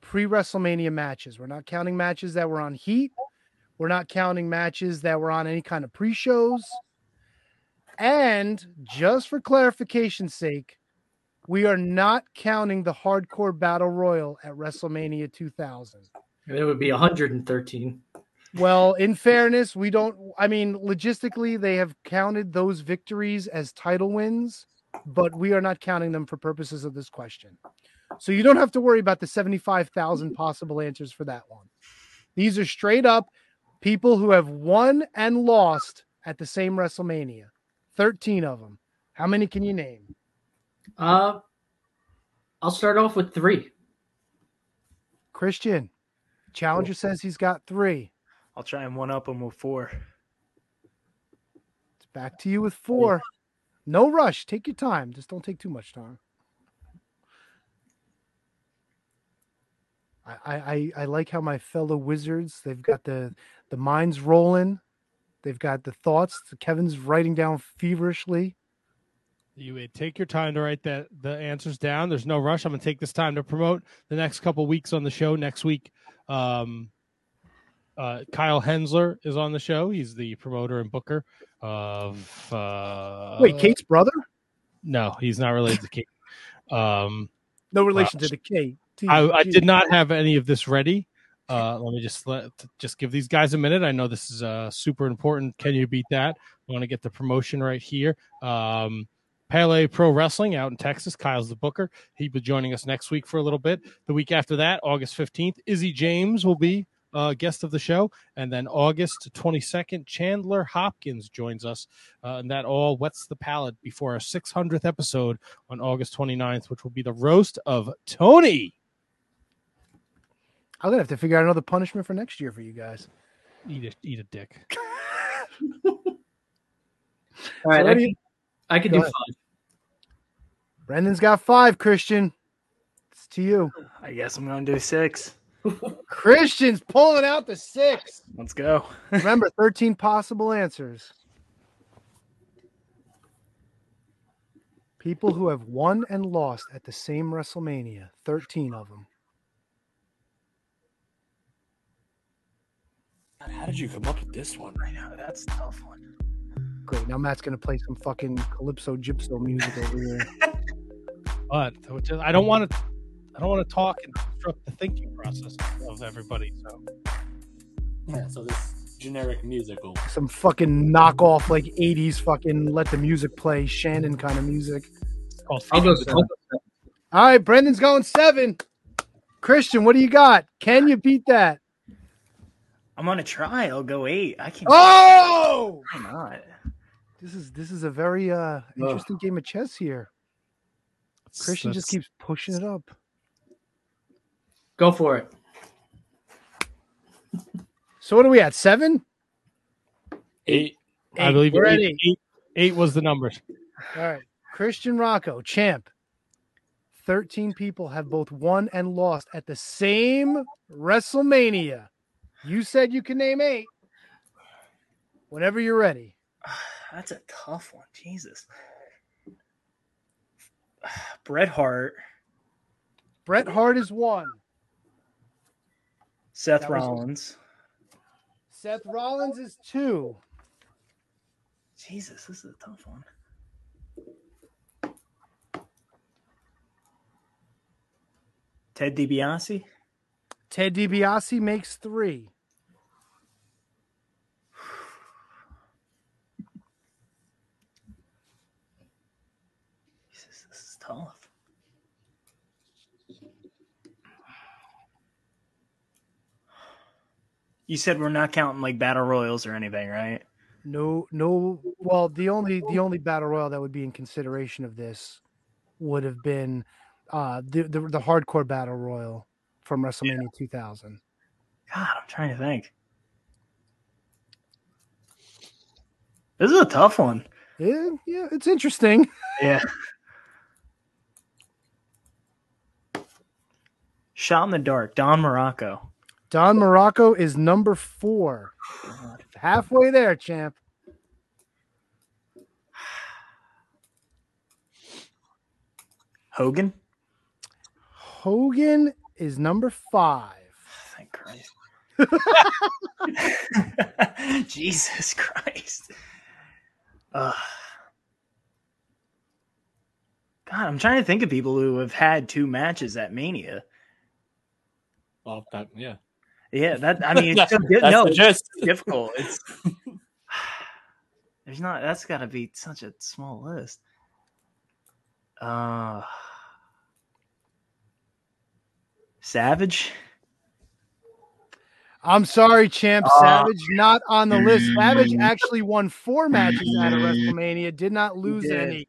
pre WrestleMania matches. We're not counting matches that were on Heat. We're not counting matches that were on any kind of pre shows. And just for clarification's sake, we are not counting the hardcore battle royal at WrestleMania 2000. It would be 113. Well, in fairness, we don't. I mean, logistically, they have counted those victories as title wins, but we are not counting them for purposes of this question. So you don't have to worry about the 75,000 possible answers for that one. These are straight up people who have won and lost at the same WrestleMania. 13 of them. How many can you name? Uh I'll start off with 3. Christian. Challenger says he's got three. I'll try and one up him with four. It's back to you with four. No rush. Take your time. Just don't take too much time. I, I, I- I like how my fellow wizards they've got the the minds rolling. They've got the thoughts. Kevin's writing down feverishly. You would take your time to write that the answers down. There's no rush. I'm gonna take this time to promote the next couple weeks on the show. Next week, um, uh, Kyle Hensler is on the show. He's the promoter and booker of. Uh, Wait, Kate's brother? No, he's not related to Kate. Um, No relation uh, to the K. I, I did not have any of this ready. Uh, let me just let just give these guys a minute. I know this is uh, super important. Can you beat that? I want to get the promotion right here. Um, Pele Pro Wrestling out in Texas. Kyle's the booker. He'll be joining us next week for a little bit. The week after that, August 15th, Izzy James will be uh, guest of the show. And then August 22nd, Chandler Hopkins joins us. Uh, and that all wets the palate before our 600th episode on August 29th, which will be the roast of Tony. I'm gonna have to figure out another punishment for next year for you guys. Eat a, eat a dick. <laughs> All right, So I do you- can, I can Go do ahead. five. Brendan's got five. Christian, it's to you. I guess I'm going to do six. Christian's pulling out the six. Let's go. <laughs> Remember, 13 possible answers. People who have won and lost at the same WrestleMania, 13 of them. How did you come up with this one? I know that's a tough one. Great. Now Matt's going to play some fucking Calypso Gypso music over here. <laughs> But I don't want to. I don't want to talk and disrupt the thinking process of everybody. So Yeah, so this generic musical. Some fucking knockoff, like 80s fucking let the music play, Shannon kind of music. it's called I'll go. feeding I'll the- go All right, Brendan's going seven. Christian, what do you got? Can you beat that? I'm going to try. I'll go eight. I can. Oh! Why not? This is this is a very uh interesting game of chess here. Christian just keeps pushing it up. Go for it. So what are we at? Seven? Eight. I believe We're at eight, eight. eight, eight was the numbers. All right. Christian Rocco, champ. 13 people have both won and lost at the same WrestleMania. You said you can name eight. Whenever you're ready. <sighs> That's a tough one. Jesus. <sighs> Bret Hart, Bret Hart is one. Seth That was- Rollins. Seth Rollins is two. Jesus, this is a tough one. Ted DiBiase. Ted DiBiase makes three. <sighs> Jesus, this is tough. You said we're not counting like battle royals or anything, right? No, no. Well, the only the only battle royal that would be in consideration of this would have been uh, the, the the hardcore battle royal from WrestleMania 2000. God, I'm trying to think. This is a tough one. Yeah, yeah, it's interesting. <laughs> Yeah. Shot in the dark, Don Muraco. Don Muraco is number four. Halfway there, champ. Hogan. Hogan is number five. Thank Christ. <laughs> Jesus Christ. Ugh. God, I'm trying to think of people who have had two matches at Mania. Well, that, yeah. Yeah, that I mean, it's That's- so that's no, the it's difficult. It's <laughs> there's not. That's got to be such a small list. Uh, Savage. I'm sorry, champ. Oh. Savage not on the list. Savage mm. actually won four matches at a mm. WrestleMania, did not lose did. any.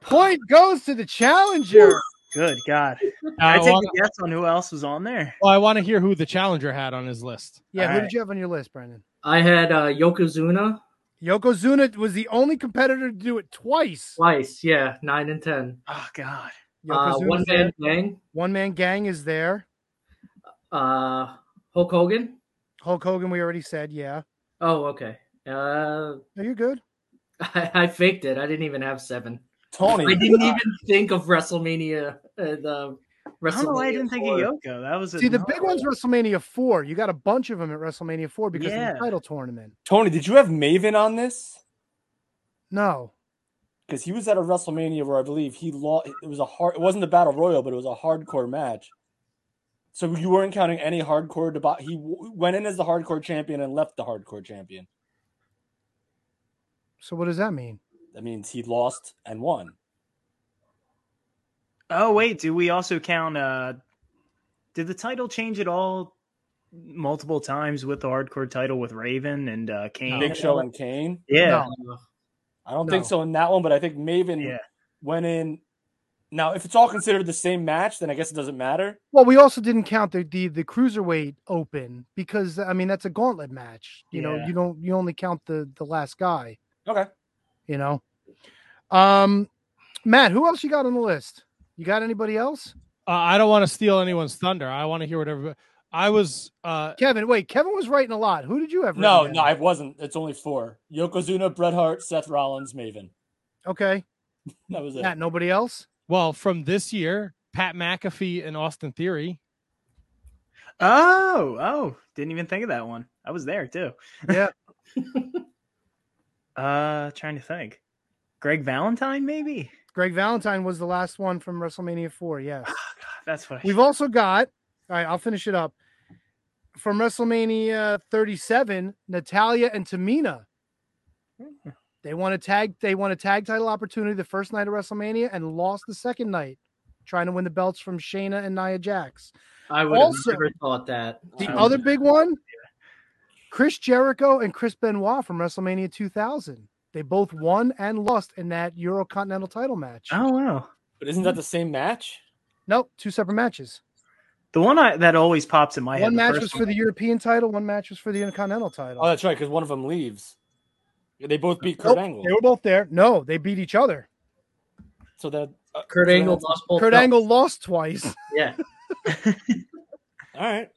Point goes to the challenger. Good God. Can I I take wanna- a guess on who else was on there? Well, I want to hear who the challenger had on his list. Yeah, who Alright. did you have on your list, Brandon? I had uh, Yokozuna. Yokozuna was the only competitor to do it twice. Twice, yeah, nine and ten. Oh God. Uh, one man there. gang. One man gang is there. Uh, Hulk Hogan. Hulk Hogan, we already said, yeah. Oh, okay. Uh, No, you're good. <laughs> I, I faked it. I didn't even have seven. Tony, I didn't even think of WrestleMania. Uh, the I don't know why I didn't think of Yoko. That was a See, the big one's WrestleMania 4. You got a bunch of them at WrestleMania 4 because of the title tournament. Tony, did you have Maven on this? No. Because he was at a WrestleMania where I believe he lost. It was a hard. It wasn't a battle royal, but it was a hardcore match. So you weren't counting any hardcore. Deba- he w- went in as the hardcore champion and left the hardcore champion. So what does that mean? That means he lost and won. Oh wait, do we also count? uh Did the title change at all? Multiple times with the hardcore title with Raven and uh Kane. Big Show and Kane. Yeah. No. I don't think so in that one, but I think Maven Yeah. went in. Now, if it's all considered the same match, then I guess it doesn't matter. Well, we also didn't count the the, the cruiserweight open because I mean that's a gauntlet match. You know, you don't you only count the the last guy. Okay. You know, um, Matt, who else you got on the list? You got anybody else? Uh, I don't want to steal anyone's thunder. I want to hear what everybody. I was. uh Kevin, wait, Kevin was writing a lot. Who did you have? No, no. I wasn't. It's only four: Yokozuna, Bret Hart, Seth Rollins, Maven. Okay, <laughs> That was it. Matt, nobody else. Well, from this year, Pat McAfee and Austin Theory. Oh, oh, didn't even think of that one. I was there too. Yeah, <laughs> Uh, trying to think. Greg Valentine, maybe. Greg Valentine was the last one from WrestleMania 4. Yes. That's what I We've also got, all right, I'll finish it up. From WrestleMania 37, Natalya and Tamina. They won a tag, they won a tag title opportunity the first night of WrestleMania and lost the second night, trying to win the belts from Shayna and Nia Jax. I would Also- have never thought that. The other would- big one, Chris Jericho and Chris Benoit from WrestleMania 2000. They both won and lost in that Eurocontinental title match. Oh wow. But isn't that the same match? Nope, two separate matches. The one I, that always pops in my head. one match was for one- the European title, one match was for the Intercontinental title. Oh, that's right, because one of them leaves. They both beat Nope, Kurt Angle. They were both there. No, they beat each other. So that uh, Kurt Angle lost both. Kurt. Angle lost twice. Yeah. <laughs> All right.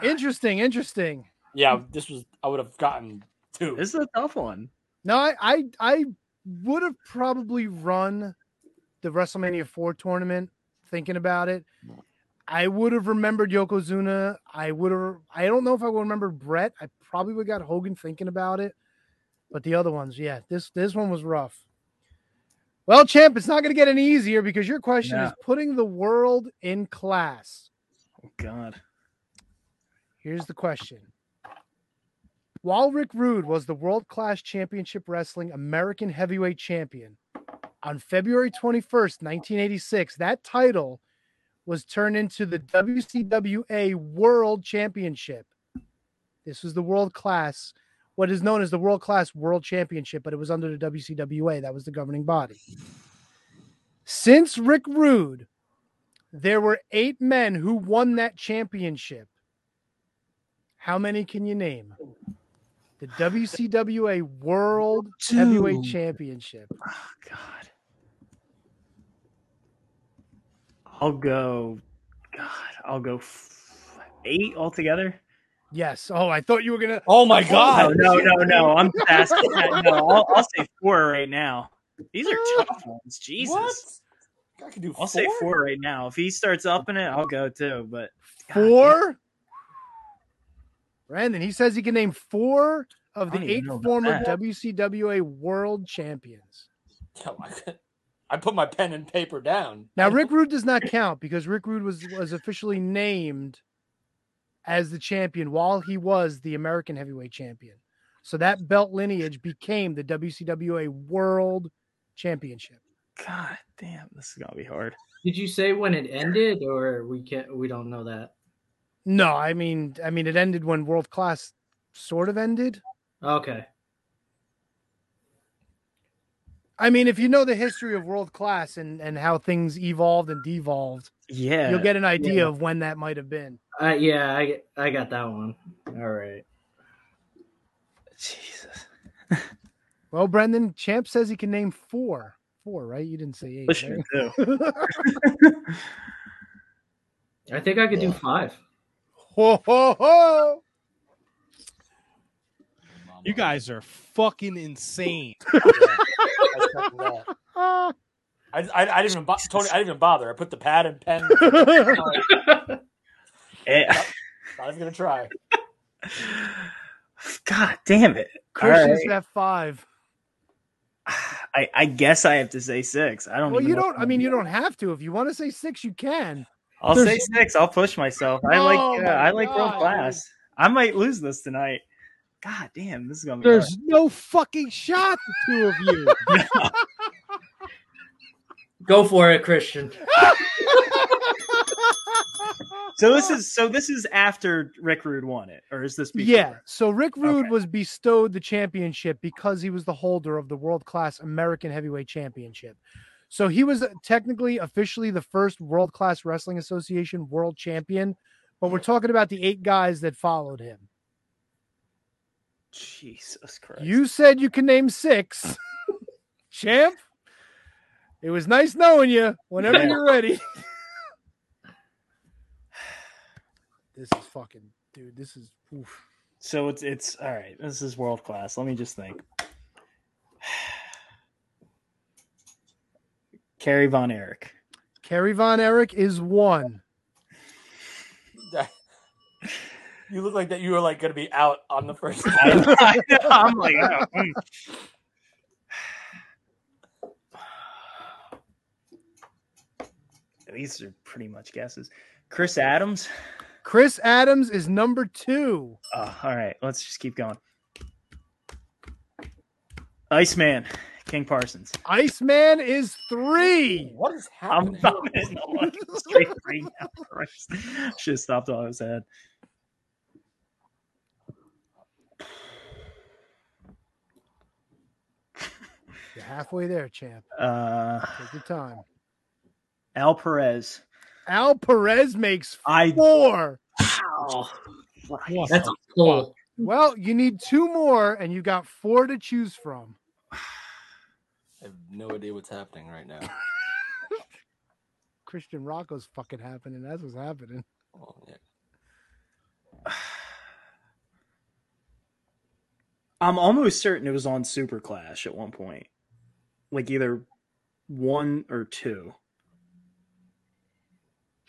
interesting, interesting. Yeah, this was. I would have gotten two. This is a tough one. No, I I, I would have probably run the WrestleMania 4 tournament thinking about it. I would have remembered Yokozuna. I would have I don't know if I would remember Bret. I probably would have got Hogan thinking about it. But the other ones, yeah, this this one was rough. Well, champ, it's not going to get any easier because your question No. is putting the world in class. Oh God. Here's the question. While Rick Rude was the World Class Championship Wrestling American Heavyweight Champion, on February 21st, 1986, that title was turned into the WCWA World Championship. This was the World Class, what is known as the World Class World Championship, but it was under the WCWA. That was the governing body. Since Rick Rude, there were eight men who won that championship. How many can you name? The WCWA World Heavyweight Championship. Oh God. I'll go. God, I'll go f- eight altogether. Yes. Oh, I thought you were gonna. Oh my oh, No, god! no, no, no. I'm past that. No, I'll, I'll say four right now. These are tough ones. Jesus. What? I can do. I'll say four right now. If he starts up in it, I'll go too. But God Four. Brandon, he says he can name four of the eight former that. WCWA World Champions. <laughs> Oh Yo, I I put my pen and paper down. Now, <laughs> Rick Rude does not count because Rick Rude was was officially named as the champion while he was the American Heavyweight Champion. So that belt lineage became the WCWA World Championship. God damn, this is gonna be hard. Did you say when it ended, or we can't? We don't know that. No, I mean, I mean, it ended when World Class sort of ended. Okay. I mean, if you know the history of World Class and and how things evolved and devolved, Yeah, you'll get an idea yeah. of when that might have been. Uh, yeah, I I got that one. All right. Jesus. Well, Brendan, Champ says he can name four. Four, right? You didn't say eight. Right? <laughs> I think I could do five. Ho, ho, ho. You guys are fucking insane. <laughs> <laughs> I, I, I didn't even bo- Tony. I didn't even bother. I put the pad and pen. <laughs> Eh, I was gonna try. God damn it. All Christian's right. at five. I, I guess I have to say six. I don't Well, even you know don't. I mean, you don't have to. If you want to say six, you can. I'll There's- say six. I'll push myself. I like Oh uh, I like God, world class. I might lose this tonight. God damn, this is gonna be There's no fucking shot, the two of you. <laughs> <laughs> Go for it, Christian. <laughs> So this is so this is after Rick Rude won it, or is this before? Yeah. So Rick Rude was bestowed the championship because he was the holder of the world class American Heavyweight Championship. So he was uh, technically officially the first World Class Wrestling Association world champion, but we're talking about the eight guys that followed him. Jesus Christ. You said you can name six. <laughs> Champ, it was nice knowing you whenever Yeah. you're ready. <laughs> this is fucking, dude, this is, oof. So it's it's all right. This is world class. Let me just think. Kerry Von Erich. Kerry Von Erich is one. You look like that. You were like gonna be out on the first. time. <laughs> I, am like, oh, <sighs> these are pretty much guesses. Chris Adams. Chris Adams is number two. Oh, all right, let's just keep going. Iceman, King Parsons. Iceman is three. What is happening? I'm in the one straight <laughs> three now. Should have stopped while I was ahead. <laughs> You're halfway there, champ. Uh, Take your time. Al Perez. Al Perez makes I four. wow. What That's the a pull. Well, you need two more, and you got four to choose from. <sighs> <sighs> <sighs> I have no idea what's happening right now. <laughs> Christian Rocco's fucking happening. That's what's happening. Oh, yeah. <sighs> I'm almost certain it was on Super Clash at one point. Like either one or two.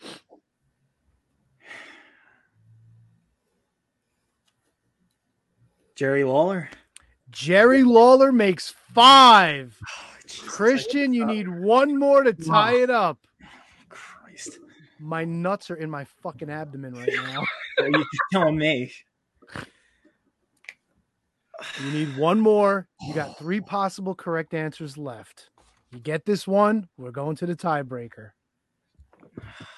<sighs> Jerry Lawler? Jerry Lawler makes five. <sighs> Oh, Jesus, Christian, you need one more to tie it up. Christ. My nuts are in my fucking abdomen right <laughs> now. You telling me? You need one more. You got <sighs> three possible correct answers left. You get this one, we're going to the tiebreaker. <sighs>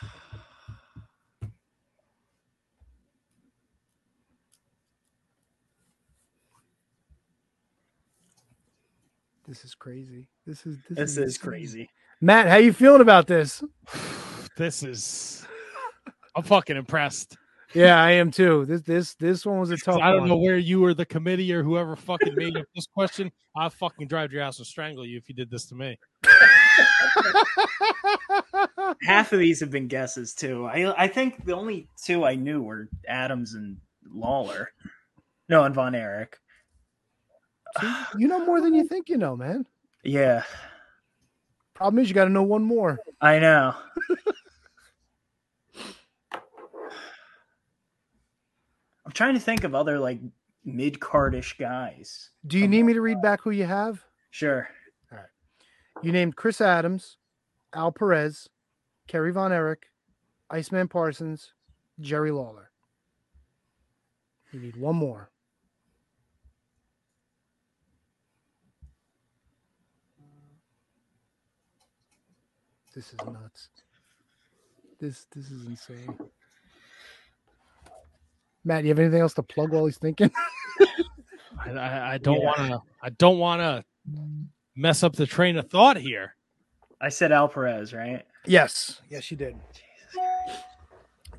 This is crazy. This is this, This is is crazy. Matt, how you feeling about this? <sighs> This is. I'm fucking impressed. Yeah, I am too. This this this one was a tough. I don't one. know where you or the committee or whoever fucking made up this question. I'll fucking drive your ass and strangle you if you did this to me. <laughs> Half of these have been guesses too. I I think the only two I knew were Adams and Lawler. No, and Von Erich. See, you know more than you think you know, man. Yeah, Problem is, you got to know one more. I know. <laughs> I'm trying to think of other like mid cardish guys. Do you need me to read back who you have? Sure. All right. You named Chris Adams, Al Perez, Kerry Von Erich, Iceman Parsons, Jerry Lawler. You need one more. This is nuts. This this is insane. Matt, you have anything else to plug while he's thinking? <laughs> I, I, I don't Yeah. want to. I don't want to mess up the train of thought here. I said Al Perez, right? yes. Yes, you did.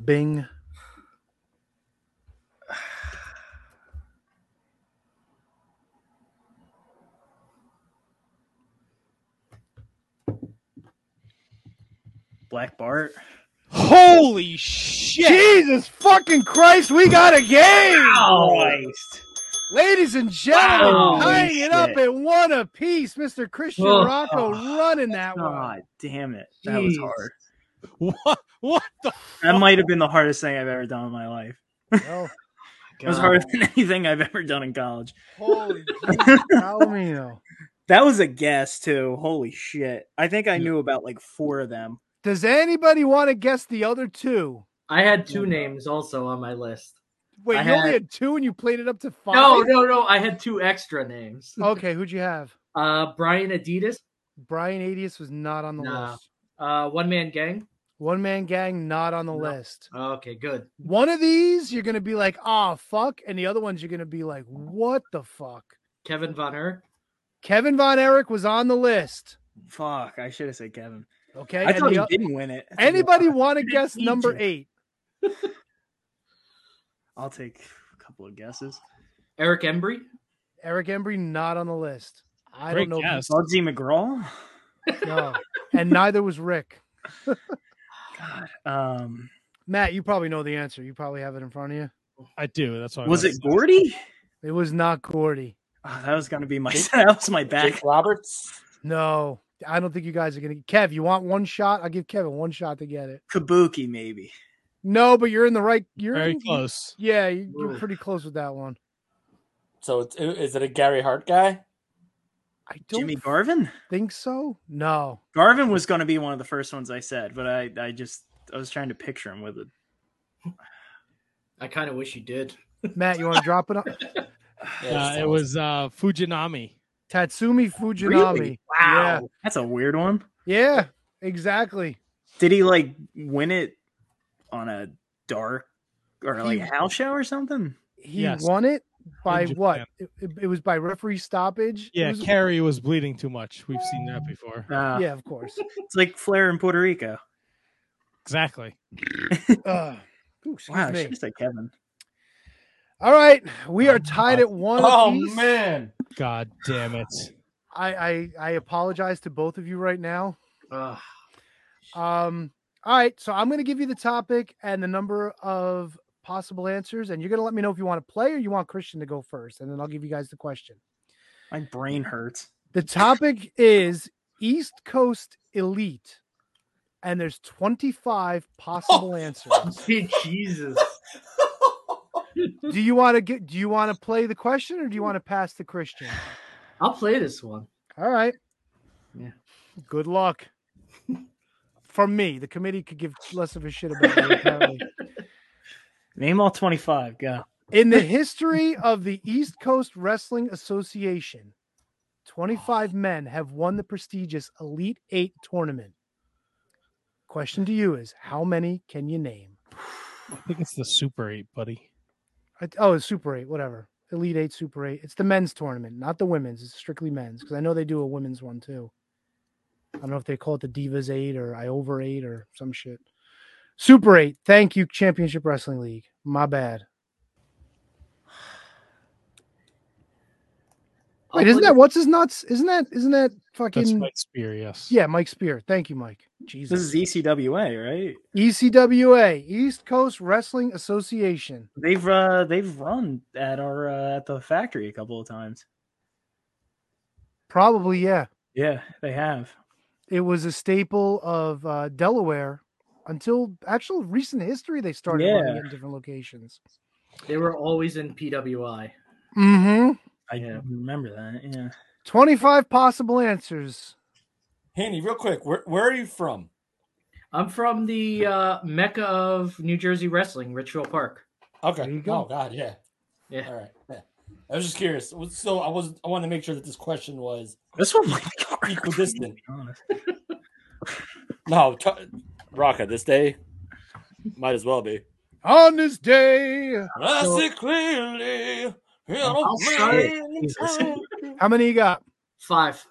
Bing. Black Bart. Holy shit! Jesus fucking Christ, we got a game! Christ. Ladies and gentlemen, Wow. tying it up at one apiece. Mr. Christian Oh. Rocco running that one. God damn it. That was hard. What? What the? That might have been the hardest thing I've ever done in my life. Oh, <laughs> It was harder than anything I've ever done in college. holy <laughs> Jesus, Palomino. That was a guess too. Holy shit. I think I knew about like four of them. Does anybody want to guess the other two? I had two names also on my list. Wait, I you only had- had two and you played it up to five? No, no, no. I had two extra names. <laughs> Okay, who'd you have? Uh, Brian Adias, Brian Adias was not on the No. list. uh, One Man Gang. One Man Gang, not on the No. list. Okay, good. One of these, you're going to be like, oh, fuck. And the other ones, you're going to be like, what the fuck? Kevin Von Erich. Kevin Von Erich was on the list. Fuck, I should have said Kevin. Okay. I thought the he o- didn't win it. Anybody want to <laughs> guess number to. eight? <laughs> I'll take a couple of guesses. Eric Embry. Eric Embry, not on the list. I Great don't know. guess. Bugsy McGraw. If, no. And neither was Rick. <laughs> God. Um, Matt, you probably know the answer. You probably have it in front of you. I do. That's why. I was it messed Gordy? It was not Gordy. Oh, that was gonna be my that was my back. Jake Roberts. No, I don't think you guys are going to. Kev, you want one shot? I'll give Kevin one shot to get it. Kabuki, maybe. No, but you're in the right. You're Very in- close. Yeah, you- you're pretty close with that one. So it's, is it a Gary Hart guy? I don't Jimmy Garvin? think so. No. Garvin was gonna be one of the first ones I said, but I I just I was trying to picture him with it. I kind of wish you did. Matt, you want to drop it? Up? <laughs> Uh, it was uh, Fujinami. Tatsumi Fujinami. Really? Wow. Yeah. That's a weird one. Yeah, exactly. Did he like win it on a dark or like He- house show or something? He Yes. won it by what? It, it- it was by referee stoppage. Yeah, was- Kerry was bleeding too much. We've seen that before. Uh, yeah, of course. <laughs> It's like Flair in Puerto Rico. Exactly. <laughs> Uh, ooh, Wow, I me. should have said Kevin. All right, we are tied at one. Oh apiece. man. God damn it. I, I I apologize to both of you right now. Ugh. Um, all right, so I'm going to give you the topic and the number of possible answers, and you're going to let me know if you want to play or you want Christian to go first, and then I'll give you guys the question. My brain hurts. The topic is East Coast Elite, and there's 25 possible <laughs> answers. Jesus. <laughs> Do you want to get? Do you want to play the question, or do you want to pass the Christian? <sighs> I'll play this one. All right. Yeah. Good luck. <laughs> From me, the committee could give less of a shit about me. <laughs> Name all twenty five. Go. In the history of the East Coast Wrestling Association, 25 <sighs> men have won the prestigious Elite Eight tournament. Question to you is how many can you name? I think it's the Super 8, buddy. I- Oh, it's Super Eight, whatever. Elite Eight, Super Eight. It's the men's tournament, not the women's. It's strictly men's because I know they do a women's one too. I don't know if they call it the Divas Eight or I Over Eight or some shit. Super Eight. Thank you, Championship Wrestling League. My bad. I'll Wait, isn't play- that what's his nuts? Isn't that isn't that That's fucking Mike Spear, yes. yeah, Mike Spear. Thank you, Mike. Jesus. This is ECWA, right? ECWA, East Coast Wrestling Association. They've uh they've run at our uh, at the factory a couple of times. Probably, yeah. Yeah, they have. It was a staple of uh, Delaware until actual recent history. They started running Yeah. it in different locations. They were always in PWI. Mm-hmm. I Yeah. remember that. Yeah. 25 possible answers. Haney, real quick, where where are you from? I'm from the uh, mecca of New Jersey wrestling, Ridgefield Park. Okay. There you go. Oh God, yeah. Yeah. All right. Yeah. I was just curious. So I was I wanted to make sure that this question was This one might be equidistant. <laughs> to be honest. <laughs> No, t- Rocka, this day might as well be. On this day, I So- see clearly. I'll start it. Jesus. how many you got? Five.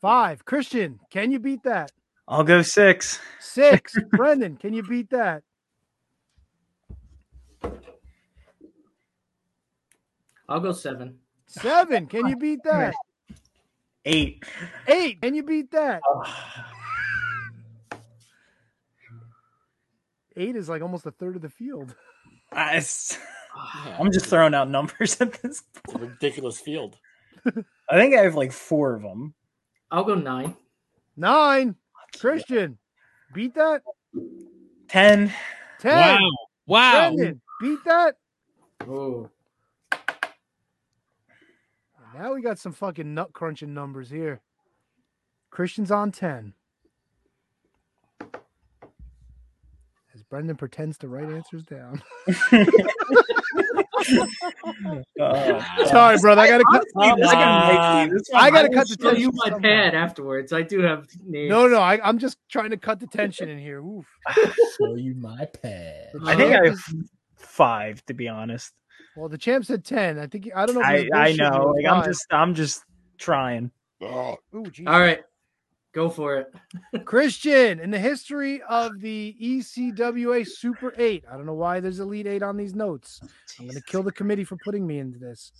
Five. Christian, can you beat that? I'll go six. Six. <laughs> Brendan, can you beat that? I'll go seven. Seven. Can you beat that? Eight. Eight. Can you beat that? <sighs> Eight is like almost a third of the field. I, am just throwing out numbers <laughs> at this. It's a ridiculous field. I think I have like four of them. I'll go nine. Nine. Christian, beat that. Ten. Ten. Wow. Wow. Brendan, beat that. Oh, Now we got some fucking nut crunching numbers here. Christian's on 10. Brendan pretends to write answers down. Uh, <laughs> <laughs> Sorry, brother. I gotta cut. Honestly, this- I gotta make. I gotta will cut the show you my pad afterwards. I do have names. No, no. I, I'm just trying to cut the tension in here. Oof. <laughs> Show you my pad. I think I have five, to be honest. Well, the champ said 10. I think I don't know. If I, I know. Like I'm just I'm just trying. Ooh. All right, go for it. <laughs> Christian, in the history of the ECWA Super 8, I don't know why there's Elite 8 on these notes. I'm going to kill the committee for putting me into this.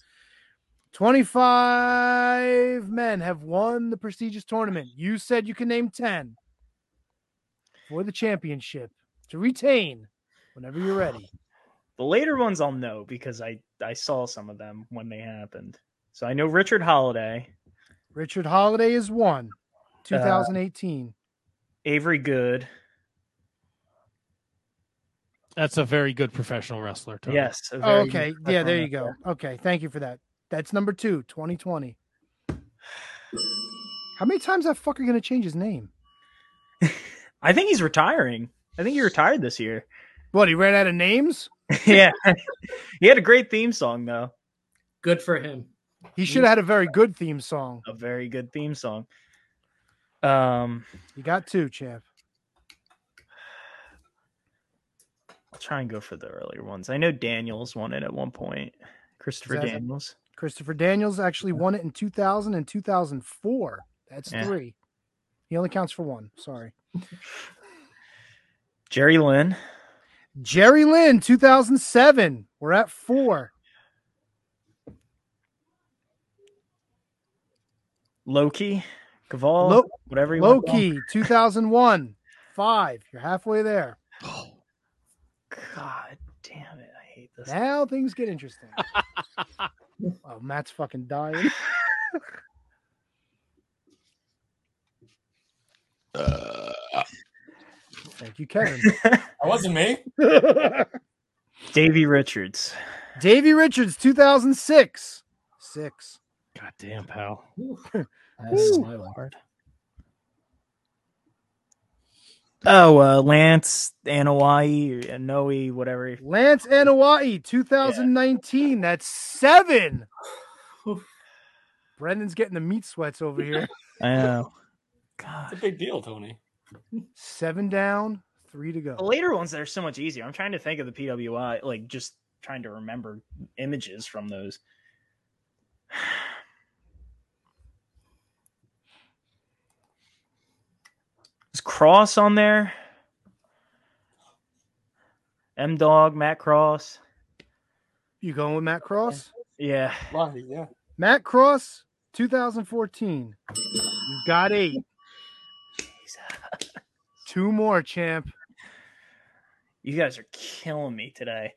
25 men have won the prestigious tournament. You said you can name 10 for the championship to retain whenever you're ready. <sighs> The later ones I'll know because I I saw some of them when they happened. So I know Richard Holliday, Richard Holliday is one, Uh, 2018. Avery Good. That's a very good professional wrestler. Tony. Yes. a Oh, okay. good Yeah, there you wrestler. go. Okay. Thank you for that. That's number two, 2020. How many times that fucker going to change his name? <laughs> I think he's retiring. I think he retired this year. What, he ran out of names? <laughs> yeah. he had a great theme song though. Good for him. He should have had a very good theme song. A very good theme song. Um You got two, champ. I'll try and go for the earlier ones. I know Daniels won it at one point. Christopher Daniels. Christopher Daniels actually won it in 2000 and 2004. That's Yeah. three. He only counts for one. Sorry. Jerry Lynn. Jerry Lynn, 2007. We're at four. Loki. Kaval. Lo- whatever you want to call him. Loki, 2001. Five. You're halfway there. Oh, God damn it. I hate this. Now things get interesting. <laughs> oh, Matt's fucking dying. <laughs> Thank you, Kevin. That wasn't me. <laughs> Davey Richards. Davey Richards, 2006. Six. God damn, pal. That's my one. Oh, uh, Lance Anoa'i or Noe, whatever. Lance Anoa'i, 2019. That's seven. <sighs> Brendan's getting the meat sweats over here. <laughs> I know. It's a big deal, Tony. Seven down, three to go. The later ones that are so much easier. I'm trying to think of the PWI, like just trying to remember images from those. <sighs> <sighs> Is Cross on there? M Dog, Matt Cross. You going with Matt Cross? Yeah. Well, yeah. Matt Cross, 2014. You got eight. Two more, champ. You guys are killing me today.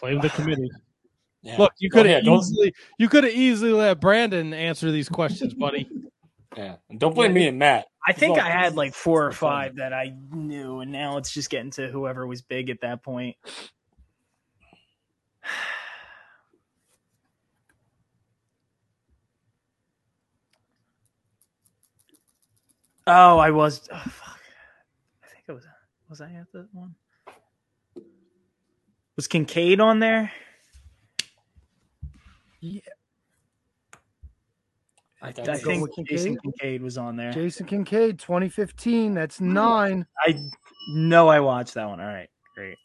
Blame the committee. Yeah. Look, you could have easily you could have easily let Brandon answer these questions, buddy. <laughs> Yeah. Don't blame me and Matt. I think I had like four or five that I knew, and now it's just getting to whoever was big at that point. <sighs> Oh, I was. Oh, fuck. I think it was. Was I at that one? Was Kincaid on there? Yeah. I, That's I think Going with Jason Kincaid? Kincaid was on there. Jason Kincaid, 2015. That's nine. I know I watched that one. All right, great.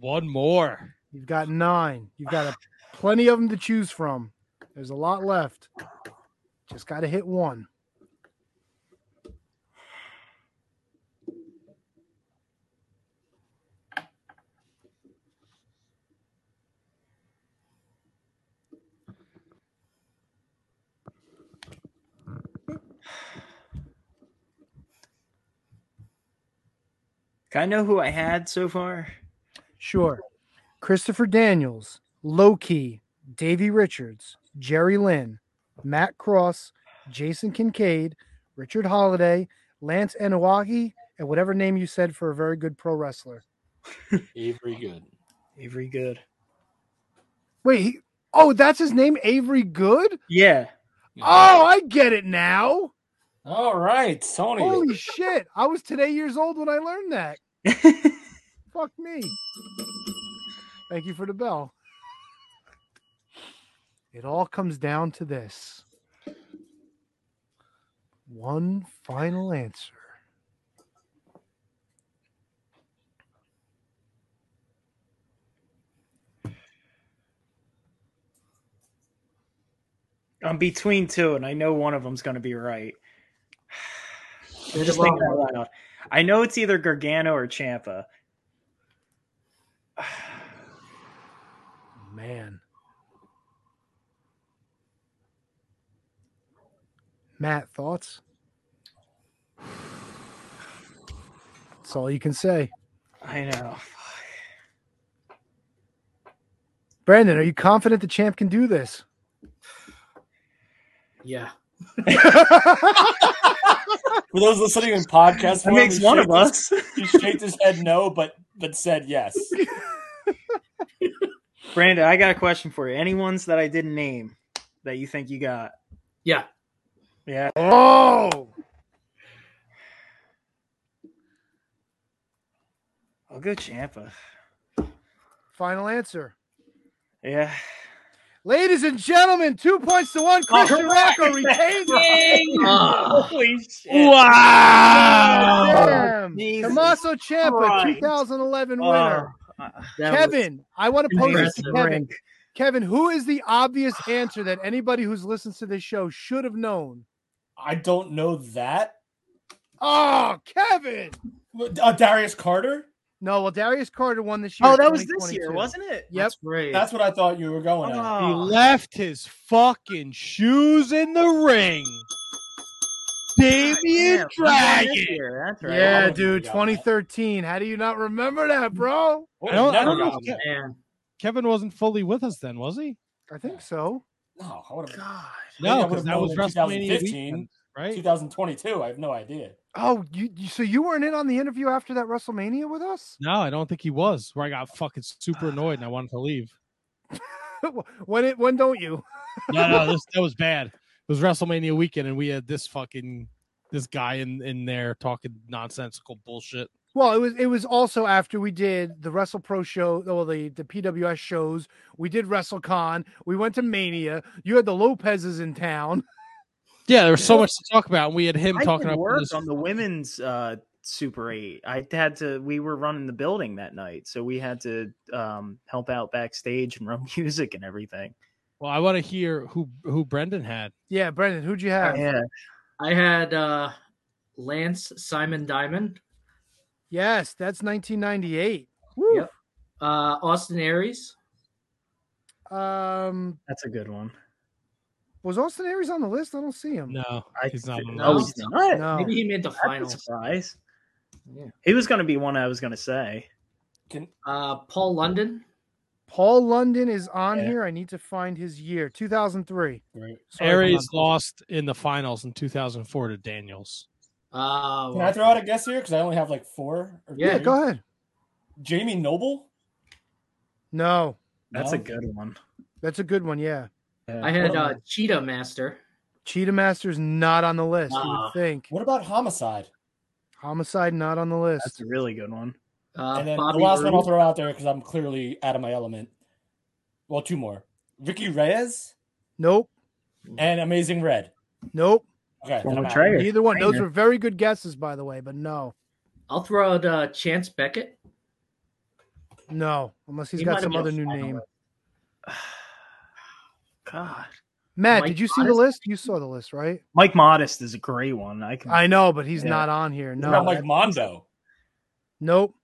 One more. You've got nine. You've got a, <sighs> plenty of them to choose from. There's a lot left. Just got to hit one. Can I know who I had so far? Sure. Christopher Daniels, Loki, Davey Richards, Jerry Lynn, Matt Cross, Jason Kincaid, Richard Holliday, Lance Anoa'i, and whatever name you said for a very good pro wrestler. Avery Good. Avery Good. Wait, he, oh, that's his name, Avery Good? Yeah. Oh, I get it now. All right, Tony. Holy shit. I was today years old when I learned that. <laughs> Fuck me. Thank you for the bell. It all comes down to this one final answer. I'm between two, and I know one of them's going to be right. <sighs> You're Just thinking out loud. I know it's either Gargano or Ciampa. <sighs> Man. Matt, thoughts? <sighs> That's all you can say. I know. <sighs> Brandon, are you confident the champ can do this? Yeah. <laughs> <laughs> For those listening in podcast, That form, makes one shaked of his- us. He shaked his head no, but but said yes. <laughs> Brandon, I got a question for you. Any ones that I didn't name that you think you got? Yeah. Yeah. Oh, I'll go Ciampa. final answer. Yeah. Ladies and gentlemen, two points to one. Christian Alright. Rocco retains it. Ah. <laughs> Holy shit. Wow. Damn. Jesus Tommaso Ciampa, Christ. 2011 Oh, winner. uh, That was- Kevin, I want to pose this to Impressive. Kevin. Kevin, who is the obvious answer that anybody who's listens to this show should have known? I don't know that. Oh, Kevin. Uh, Darius Carter. No, well, Darius Carter won this year. Oh, that was this year, wasn't it? Yep. That's great. That's what I thought you were going at. Ah. He Oh, left his fucking shoes in the ring. Damian damn, he won this Dragon. That's right. Yeah, dude, forgot 2013. How do you not remember that, bro? Would I don't- I don't know gotten. Man. Kevin wasn't fully with us then, was he? I think so. No, I would have. God. No, because that was WrestleMania 2015, weekend, right? 2022. I have no idea. Oh, you, you so you weren't in on the interview after that WrestleMania with us? No, I don't think he was. Where I got oh. fucking super annoyed and I wanted to leave. <laughs> when it when don't you? <laughs> No, no, this that was bad. It was WrestleMania weekend, and we had this fucking this guy in in there talking nonsensical bullshit. Well, it was it was also after we did the WrestlePro show, well, the the PWS shows. We did WrestleCon. We went to Mania. You had the Lopez's in town. <laughs> Yeah, there was so much to talk about, and we had him I talking about work on the women's uh, Super Eight. I had to. We were running the building that night, so we had to um, help out backstage and <laughs> run music and everything. Well, I want to hear who who Brendan had. Yeah, Brendan, who'd you have? Yeah, I had uh Lance Simon Diamond, Yes, that's 1998. Woo. Yep. uh Austin Aries. Um, that's a good one. Was Austin Aries on the list? I don't see him. No, I he's not on the no, list. he's not. No. Maybe he made the final surprise. Yeah. He was going to be one I was going to say. Can Uh Paul London. Paul London is on Yeah. here. I need to find his year. 2003. right. Sorry Aries lost in the finals in 2004 to Daniels. Uh Can I throw out a guess here? Because I only have like four. Or Yeah, Yeah, three. go ahead. Jamie Noble. No, That's No? a good one. that's a good one. Yeah. I had What uh about- Cheetah Master. Cheetah Master's not on the list. You Ah. would think. What about Homicide? Homicide not on the list. That's a really good one. Uh and then Bobby the last one I'll throw out there because I'm clearly out of my element. Well, two more: Ricky Reyes Nope. and Amazing Red. Nope. Okay, then Former I'm out. Traeger. Neither one. Those were very good guesses, by the way, but no. I'll throw out uh Chance Beckett. No. Unless he's He got some other new name. <sighs> <sighs> <sighs> God. Matt, Mike did you see the list? You saw the list, right? Mike Modest is a great one. I can. I know, but he's Yeah. not on here. No. about Mike Mondo? Nope.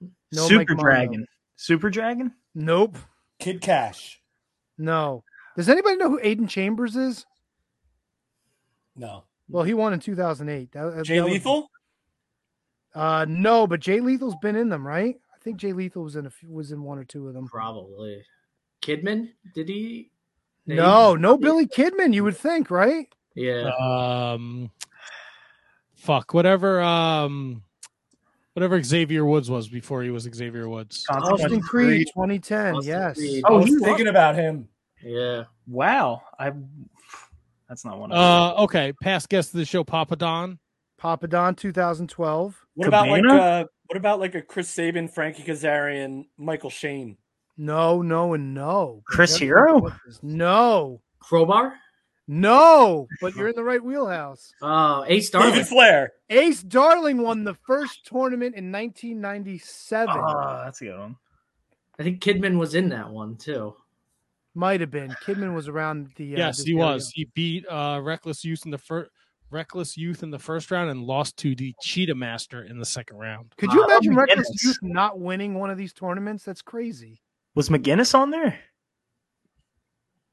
No Mike Super Mondo. Dragon. Super Dragon. Nope. Kid Cash. No. Does anybody know who Aiden Chambers is? No. Well, he won in 2008. That- that- Jay that was- Lethal. Uh, no, but Jay Lethal's been in them, right? I think Jay Lethal was in a few, was in one or two of them. Probably. Kidman? Did he? Name- No, no Billy Kidman. You would think, right? Yeah. Um, fuck whatever. Um, whatever Xavier Woods was before he was Xavier Woods. Austin Creed, 2010. yes. Oh, I was he thinking about him. Yeah. Wow. I. That's not one. of Uh, okay. Past guest of the show, Papadon. Papa Don, 2012. What about like Cabana? uh, what about like a Chris Sabin, Frankie Kazarian, Michael Shane? No, no, and no. Chris Hero? No. Crowbar? No, but you're in the right wheelhouse. Oh, Ace Darling. David Flair. Ace Darling won the first tournament in 1997. Oh, that's a good one. I think Kidman was in that one too. Might have been. Kidman was around the. Uh, yes, this he area. was. He beat uh, Reckless Youth in the first. Reckless Youth in the first round and lost to the Cheetah Master in the second round. Could you Uh, imagine McGinnis. Reckless Youth not winning one of these tournaments? That's crazy. Was McGinnis on there?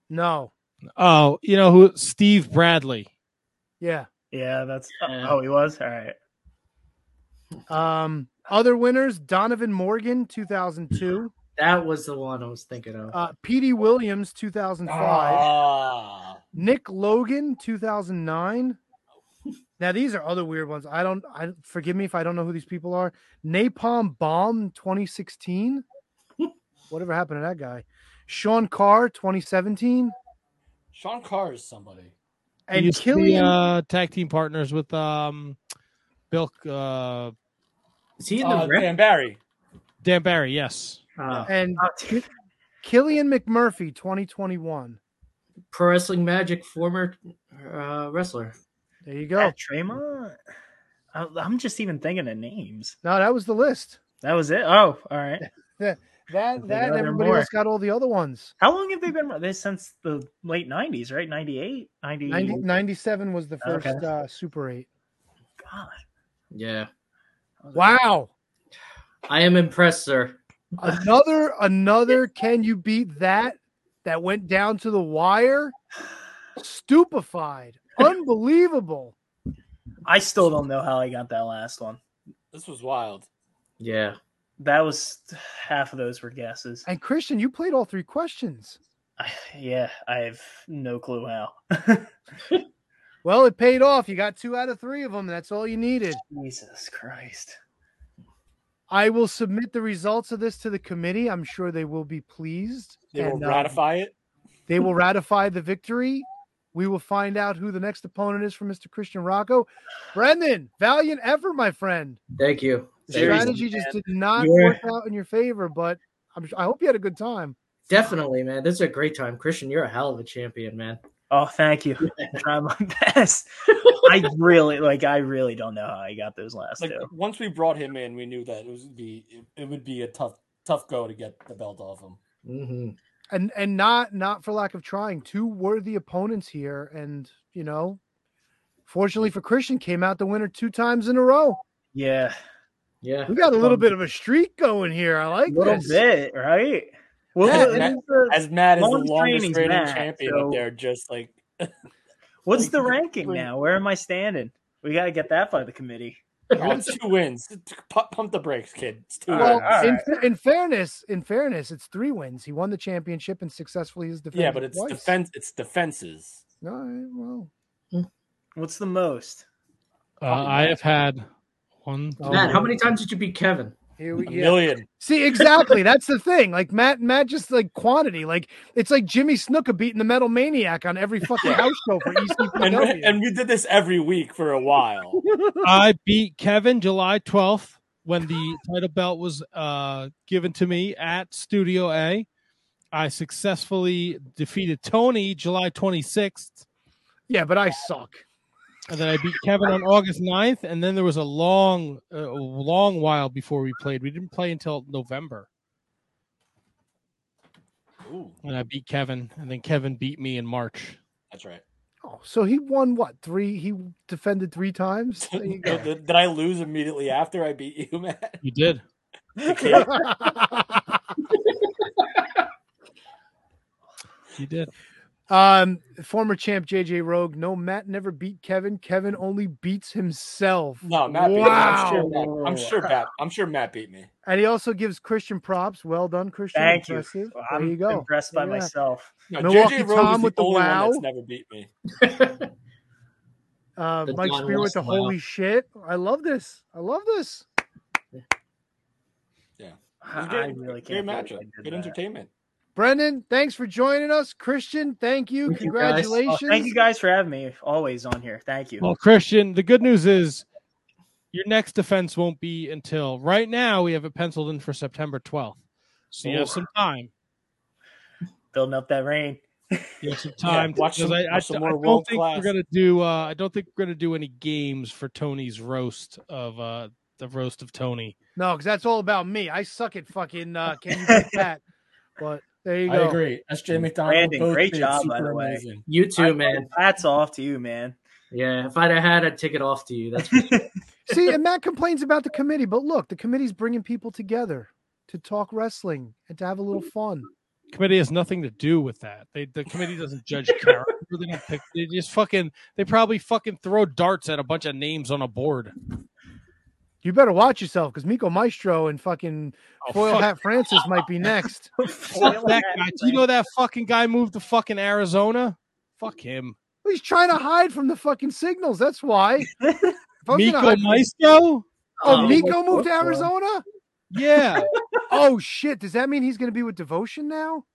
No. Oh, you know who? Steve Bradley. Yeah. Yeah, that's. Yeah. Oh, he was. All right. Um. Other winners: Donovan Morgan, 2002. That was the one I was thinking of. Uh, Petey Williams, 2005. Ah, Nick Logan, 2009. Now these are other weird ones. I don't. I forgive me if I don't know who these people are. Napalm Bomb, 2016. Whatever happened to that guy? Sean Carr, 2017. Sean Carr is somebody. And used to be, Killian. uh, tag team partners with um, Bill uh, Is he in the Uh, rep? Dan Barry. Dan Barry. Yes. Uh, and Ki- Killian McMurphy, 2021. Pro Wrestling Magic former uh, wrestler. There you go. Yeah, Tremont. I- I'm just even thinking of names. No, that was the list. That was it. Oh, all right. <laughs> That that, think and everybody more? else got all the other ones. How long have they been? They since the late '90s, right? '98, '90. 90, 97 was the first Okay. uh, Super 8. God. Yeah. Wow. I am impressed, sir. Another <laughs> another can you beat that that went down to the wire? Stupefied. <laughs> Unbelievable. I still don't know how I got that last one. This was wild. Yeah. That was half of those were guesses. And Christian, you played all three questions. I, yeah, I have no clue how. <laughs> <laughs> Well, it paid off. You got two out of three of them. That's all you needed. Jesus Christ. I will submit the results of this to the committee. I'm sure they will be pleased. They will And, uh, ratify it. They will ratify the victory. We will find out who the next opponent is for Mr. Christian Rocco. Brendan, valiant effort, my friend. Thank you. The Seriously, strategy just man. did not You're- work out in your favor, but I'm, I hope you had a good time. Definitely, man. This is a great time. Christian, you're a hell of a champion, man. Oh, thank you. <laughs> I'm trying my best. I really like. I really don't know how I got those last Like two. once we brought him in, we knew that it was be it, it would be a tough tough go to get the belt off him. Mm-hmm. And and not not for lack of trying. Two worthy opponents here, and you know, fortunately for Christian, came out the winner two times in a row. Yeah, Yeah. We got a little um, bit of a streak going here. I like a little this. bit, right? Well, Yeah, what- Matt- what's the- As Matt is the Long longest reigning Matt, champion so- up there, just like what's <laughs> the ranking now? Where am I standing? We got to get that by the committee. Oh, two wins. Pump, pump the brakes, kid. It's two Well, wins. in, in fairness, in fairness, it's three wins. He won the championship and successfully is defended. Yeah, but it's twice. defense. It's defenses. All right, well, What's the most? Uh, I have had one. Matt, how many times did you beat Kevin? Here we A yeah. million. See, exactly. That's the thing. Like Matt, Matt just like quantity. Like it's like Jimmy Snuka beating the Metal Maniac on every fucking house show for <laughs> E And, and we did this every week for a while. <laughs> I beat Kevin July 12th when the title belt was uh, given to me at Studio A. I successfully defeated Tony July 26th, yeah, but I suck. And then I beat Kevin on August 9th, and then there was a long, uh, a long while before we played. We didn't play until November, Ooh, and I beat Kevin, and then Kevin beat me in March. that's right. Oh, so he won what? Three? He defended three times. <laughs> There did, did I lose immediately after I beat you, Matt? You did. You did. <laughs> Um, former champ JJ Rogue. No, Matt never beat Kevin. Kevin only beats himself. No, Matt beat me. I'm Wow. sure Matt, I'm sure Matt. I'm sure Matt beat me. And he also gives Christian props. Well done, Christian. Thank you. Impressive. There I'm you go. impressed by Yeah. myself. No, Milwaukee JJ Rogue Tom is the with the only one wow. that's never beat me. <laughs> Uh, Mike Spear with the wow. holy shit. I love this. I love this. Yeah, I I really great can't. believe matchup. Good that. entertainment. Brendan, thanks for joining us. Christian, thank you. Thank you. Congratulations. Oh, thank you guys for having me. Always on here. Thank you. Well, Christian, the good news is your next defense won't be until right now. We have it penciled in for September 12th, so you have some time. Building up that rain. You have some <laughs> time. watch some- I, I, watch some I more don't world think class. we're gonna do. Uh, I don't think we're gonna do any games for Tony's roast of uh, the roast of Tony. No, because that's all about me. I suck at fucking uh, <laughs> can you beat that? But there you go. I go. agree. SJ McDonald. Brandon, both great job, by the way. amazing. You too, I- man. Hats off to you, man. Yeah, if I'd have had, I'd take it off to you. That's sure. <laughs> See, and Matt complains about the committee, but look, the committee's bringing people together to talk wrestling and to have a little fun. Committee has nothing to do with that. They, the committee doesn't judge <laughs> character. They don't pick. They just fucking. They probably fucking throw darts at a bunch of names on a board. You better watch yourself because Miko Maestro and fucking Oh, Foil fuck. Hat Francis might be next. <laughs> Fuck that guy. Do you know that fucking guy moved to fucking Arizona? Fuck him. He's trying to hide from the fucking signals. That's why. <laughs> If I Miko Maestro? Oh, Oh, Miko moved to God. Arizona? Yeah. <laughs> Oh shit! Does that mean he's going to be with Devotion now,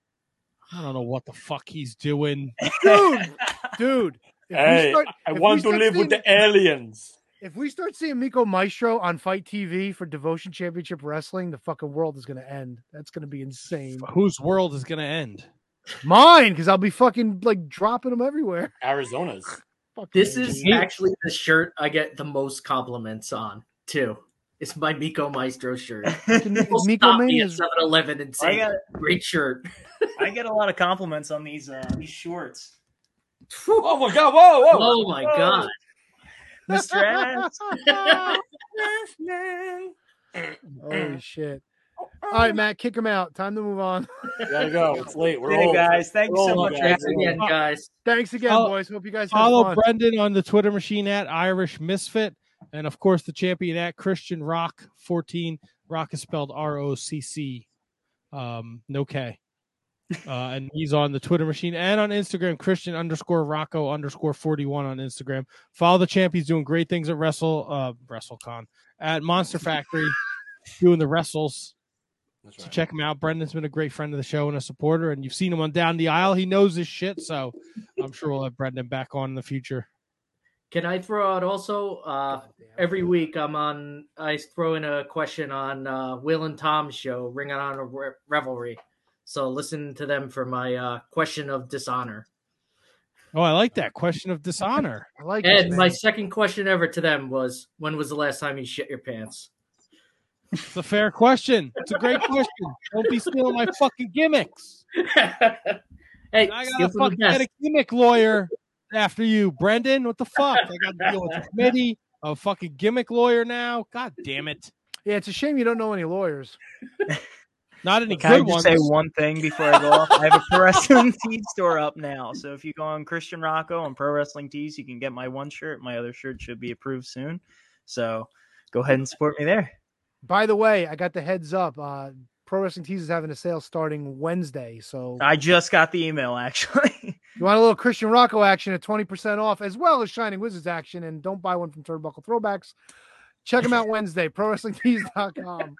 I don't know what the fuck he's doing. dude? Dude, Hey, start- I want to start live with the aliens. If we start seeing Miko Maestro on FITE TV for Devotion Championship Wrestling, the fucking world is going to end. That's going to be insane. Whose world is gonna end? Mine, because I'll be fucking like dropping them everywhere. <laughs> Arizona's. Fuck This me. is actually the shirt I get the most compliments on too. It's my Miko Maestro shirt. People <laughs> Miko stop me at 7-Eleven and I say, got "Great shirt." <laughs> I get a lot of compliments on these uh, these shorts. Oh my god! Whoa! Whoa! Oh my god! Mr. Ass. <laughs> Holy <laughs> shit! All right, Matt, kick him out. Time to move on. <laughs> Gotta go. It's late. We're Hey old. guys, thank you We're so old, much. guys. Thanks again, guys. Thanks again, Follow- boys. Hope you guys had Follow fun. Brendan on the Twitter machine at Irish Misfit, and of course the champion at Christian Rock fourteen. Rock is spelled R O C C, um, no K. Uh, and he's on the Twitter machine and on Instagram, Christian underscore Rocco underscore forty one on Instagram. Follow the champ; he's doing great things at Wrestle uh, WrestleCon at Monster Factory, <laughs> doing the wrestles. That's So check him out. Brendan's been a great friend of the show and a supporter, and you've seen him on down the aisle. He knows his shit, so I'm sure we'll have Brendan back on in the future. Can I throw out also? Uh, every week I'm on. I throw in a question on uh, Will and Tom's show, Ring of Honor Re- Revelry. So listen to them for my uh, question of dishonor. Oh, I like that question of dishonor. I like this, And man. my second question ever to them was, "When was the last time you shit your pants?" It's a fair question. It's a great question. Don't be stealing my fucking gimmicks. <laughs> hey, I got a fucking get a gimmick lawyer after you, Brendan. What the fuck? I got to deal with the <laughs> committee, a fucking gimmick lawyer now. God damn it! yeah, it's a shame you don't know any lawyers. <laughs> Not any Can I good just ones. say one thing before I go off? I have a pro wrestling <laughs> tee store up now. So if you go on Christian Rocco on Pro Wrestling Tees, you can get my one shirt. My other shirt should be approved soon. So go ahead and support me there. By the way, I got the heads up. Uh, Pro Wrestling Tees is having a sale starting Wednesday. So I just got the email actually. <laughs> you want a little Christian Rocco action at 20% off, as well as Shining Wizards action, and don't buy one from Turnbuckle Throwbacks. Check them out <laughs> Wednesday, ProWrestlingTees.com.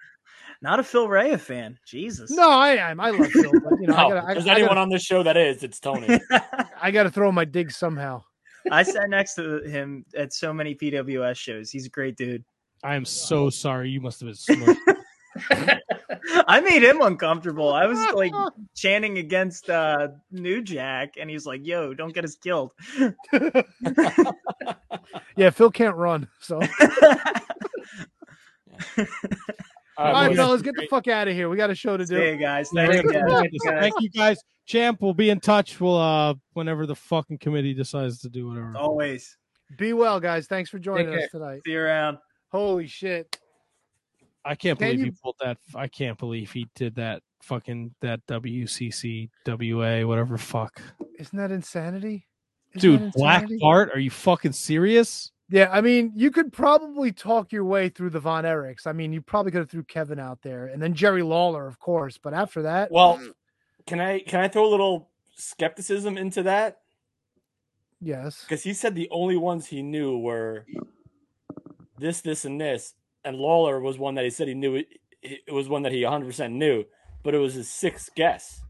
Not a Phil Rea fan. Jesus. No, I am. I love Phil, but you know, I gotta, if I, there's I anyone gotta, on this show that is, it's Tony. <laughs> <laughs> I gotta throw my dig somehow. I sat next to him at so many PWS shows. He's a great dude. I am so sorry. You must have been. <laughs> I made him uncomfortable. I was like chanting against uh New Jack, and he's like, "Yo, don't get us killed." Yeah, Phil can't run. So, all All right, boys. fellas, get the fuck out of here. We got a show to See you do. guys. Yeah, Thanks we're again. gonna- Thanks, guys. Thank you guys. Champ, we'll be in touch. We'll uh whenever the fucking committee decides to do whatever. Always. Be well, guys. Thanks for joining us tonight. See you around. Holy shit. I can't Can believe you- he pulled that. I can't believe he did that. Fucking that WCC WA whatever. Fuck. Isn't that insanity? Isn't Dude, that Black insanity? Bart, are you fucking serious? Yeah, I mean, you could probably talk your way through the Von Erichs. I mean, you probably could have threw Kevin out there, and then Jerry Lawler, of course. But after that, Well, hmm. can I can I throw a little skepticism into that? yes, Because he said the only ones he knew were this, this, and this, and Lawler was one that he said he knew. It, it was one that he 100 percent knew, but it was his sixth guess.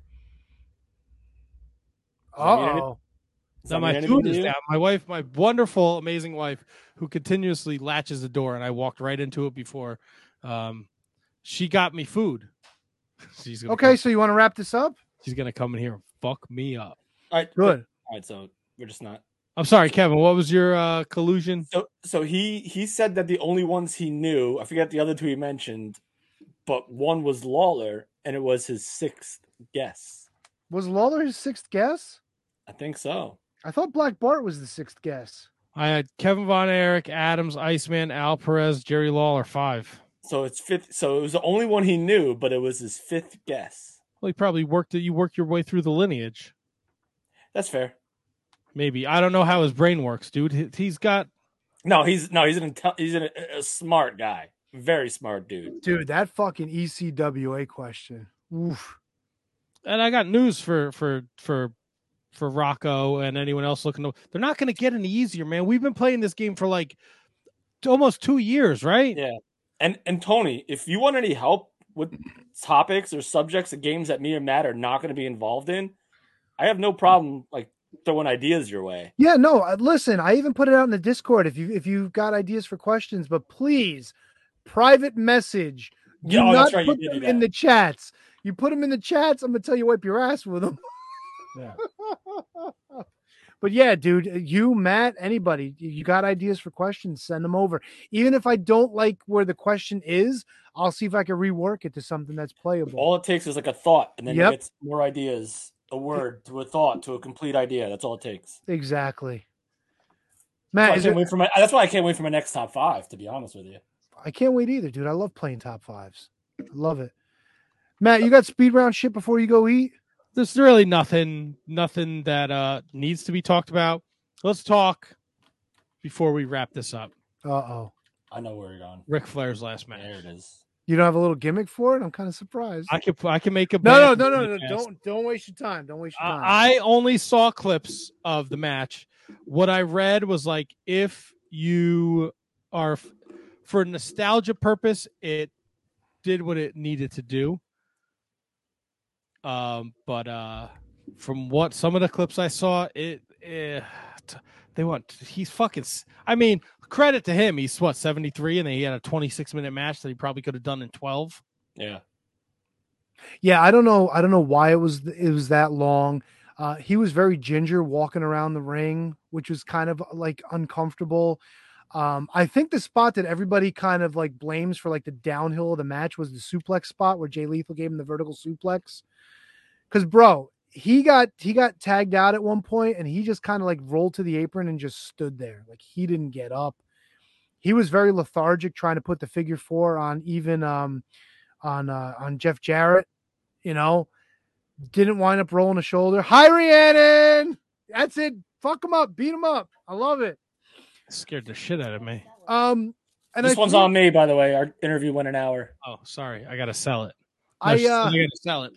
Does that mean anything? oh, Does Now my food is down. My wife, my wonderful, amazing wife, who continuously latches the door, and I walked right into it before. Um, she got me food. <laughs> She's gonna okay. Come, So you want to wrap this up? she's gonna come in here and fuck me up. All right, Good. All right, so we're just not. I'm sorry, Kevin. What was your uh, collusion? So so he he said that the only ones he knew, I forget the other two he mentioned, but one was Lawler, and it was his sixth guess. Was Lawler his sixth guess? I think so. I thought Black Bart was the sixth guess. I had Kevin Von Erich, Adams, Iceman, Al Perez, Jerry Lawler, five. So it's fifth. So it was the only one he knew, but it was his fifth guess. Well, he probably worked it. You work your way through the lineage. That's fair. Maybe I don't know how his brain works, dude. He- He's got No, he's no, he's an intel- he's an, a smart guy, very smart dude. Dude, that fucking ECWA question. Oof. and I got news for for for for Rocco and anyone else looking to. They're not going to get any easier, man. We've been playing this game for like almost two years, right? Yeah, and and Tony, if you want any help with topics or subjects of games that me and Matt are not going to be involved in, I have no problem like throwing ideas your way. Yeah, no. uh, Listen, I even put it out in the Discord if you if you've got ideas for questions, but please, private message. Do Yeah, oh, not that's right, you put did do them in the chats. You put them in the chats, I'm gonna tell you wipe your ass with them. <laughs> Yeah. but yeah, dude, uh, you, Matt, anybody, you got ideas for questions, send them over. Even if I don't like where the question is, I'll see if I can rework it to something that's playable. All it takes is like a thought, and then Yep. you get more ideas. A word to a thought to a complete idea. That's all it takes. Exactly. That's Matt, why, I can't wait for my, that's why I can't wait for my next top five. To be honest with you, I can't wait either, dude. I love playing top fives. I love it. Matt, you got speed round shit before you go eat? There's really nothing nothing that uh needs to be talked about. Let's talk before we wrap this up. Uh oh. I know where you're going. Ric Flair's last match. There it is. You don't have a little gimmick for it? I'm kind of surprised. I could I can make a no, no, no, no, no. Don't don't waste your time. Don't waste your time. I I only saw clips of the match. What I read was like if you are f- for nostalgia purpose, it did what it needed to do. Um, but uh, from what some of the clips I saw, it eh, t- they want he's fucking. s- I mean, credit to him. He's what seventy three, and he had a twenty six minute match that he probably could have done in twelve. Yeah. Yeah, I don't know. I don't know why it was it was that long. Uh, he was very ginger walking around the ring, which was kind of like uncomfortable. Um, I think the spot that everybody kind of like blames for like the downhill of the match was the suplex spot where Jay Lethal gave him the vertical suplex. Because bro, he got he got tagged out at one point and he just kind of like rolled to the apron and just stood there. Like he didn't get up. He was very lethargic trying to put the figure four on even um on uh on Jeff Jarrett, you know. Didn't wind up rolling a shoulder. Hi Rhiannon. That's it. Fuck him up. Beat him up. I love it. Scared the shit out of me. Um and this I one's think- on me, by the way. Our interview went an hour. Oh, sorry, I gotta sell it. I, uh, I gotta sell it.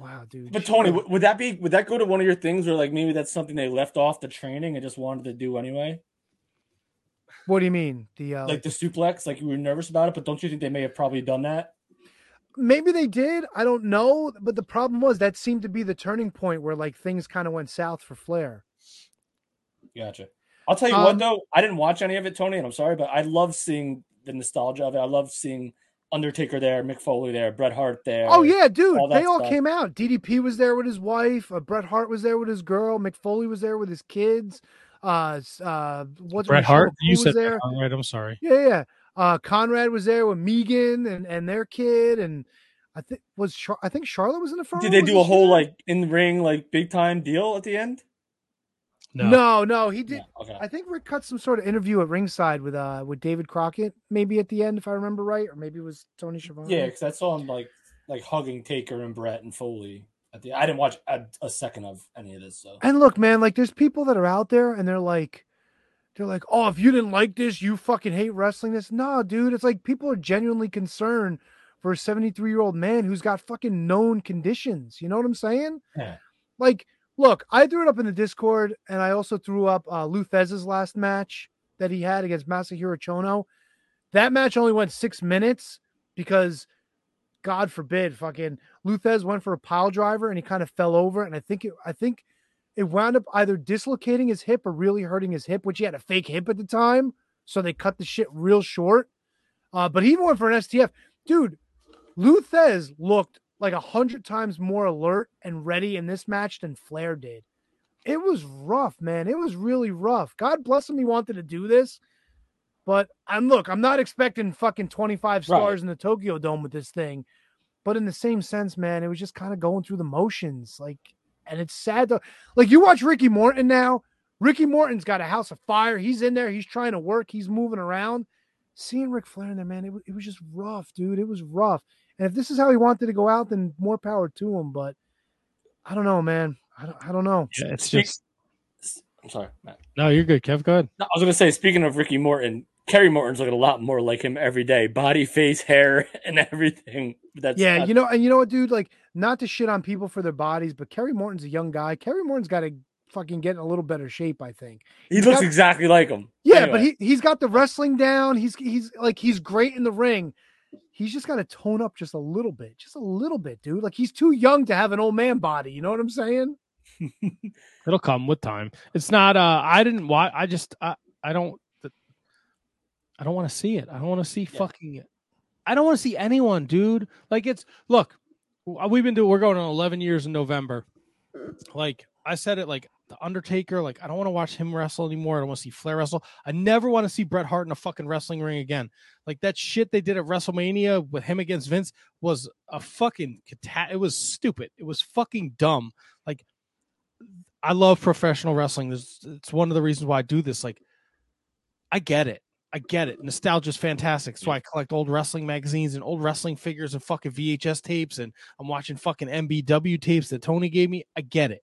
Wow, dude. But Tony, would that be would that go to one of your things where like maybe that's something they left off the training and just wanted to do anyway? What do you mean? The uh, Like the suplex, like you were nervous about it, but don't you think they may have probably done that? maybe they did. I don't know. But the problem was that seemed to be the turning point where like things kind of went south for Flair. Gotcha. I'll tell you Um, what though, I didn't watch any of it, Tony, and I'm sorry, but I love seeing the nostalgia of it. I love seeing Undertaker there, Mick Foley there, Bret Hart there. Oh yeah, dude. all They all stuff. came out. DDP was there with his wife. Uh, Bret Hart was there with his girl. Mick Foley was there with his kids. Uh, uh, what's Bret Hart. McCool You was said there. that wrong, right? I'm sorry. Yeah, yeah. Uh, Conrad was there with Megan and and their kid, and I think was Char- I think Charlotte was in the front. Did they do a whole there? like in ring like big time deal at the end? No, no, he did. okay. I think Ric cut some sort of interview at ringside with uh with David Crockett, maybe at the end, if I remember right, or maybe it was Tony Schiavone. Yeah, because I saw him like like hugging Taker and Bret and Foley. At the, I didn't watch a, a second of any of this. So And look, man, like there's people that are out there and they're like, they're like, oh, if you didn't like this, you fucking hate wrestling. This, no, dude. It's like people are genuinely concerned for a 73 year old man who's got fucking known conditions. You know what I'm saying? Yeah. Like, look, I threw it up in the Discord, and I also threw up uh, Lou Thesz' last match that he had against Masahiro Chono. That match only went six minutes because, God forbid, fucking Lou Thesz went for a pile driver and he kind of fell over, and I think it, I think it wound up either dislocating his hip or really hurting his hip, which he had a fake hip at the time, so they cut the shit real short. Uh, but he went for an STF, dude. Lou Thesz looked like a hundred times more alert and ready in this match than Flair did. It was rough, man. It was really rough. God bless him. He wanted to do this, but I'm look. I'm not expecting fucking 25 stars in the Tokyo Dome with this thing, but in the same sense, man, it was just kind of going through the motions. Like, and it's sad to like you watch Ricky Morton now. Ricky Morton's got a house of fire. He's in there. He's trying to work. He's moving around. Seeing Ric Flair in there, man, it, it was just rough, dude. It was rough. And if this is how he wanted to go out, then more power to him. But I don't know, man. I don't, I don't know. Yeah, it's just I'm sorry, Matt. no. You're good, Kev. Go ahead. No, I was gonna say, speaking of Ricky Morton, Kerry Morton's looking a lot more like him every day. Body, face, hair, <laughs> and everything. That's yeah, not- you know, and you know what, dude? Like, not to shit on people for their bodies, but Kerry Morton's a young guy. Kerry Morton's got to fucking get in a little better shape, I think. he He's looks got- exactly like him. Yeah, Anyway, but he he's got the wrestling down. He's he's like he's great in the ring. He's just got to tone up just a little bit, just a little bit, dude. Like he's too young to have an old man body. You know what I'm saying? <laughs> It'll come with time. It's not. Uh, I didn't watch. I just. I. I don't. I don't want to see it. I don't want to see fucking. I don't want to see anyone, dude. Like it's. Look, we've been doing. We're going on 11 years in November. Like I said it. Like the Undertaker. Like I don't want to watch him wrestle anymore. I don't want to see Flair wrestle. I never want to see Bret Hart in a fucking wrestling ring again. Like that shit they did at WrestleMania with him against Vince was a fucking. cata- It was stupid. It was fucking dumb. Like I love professional wrestling. This it's one of the reasons why I do this. Like, I get it. I get it. Nostalgia's fantastic. That's why I collect old wrestling magazines and old wrestling figures and fucking VHS tapes, and I'm watching fucking MBW tapes that Tony gave me. I get it.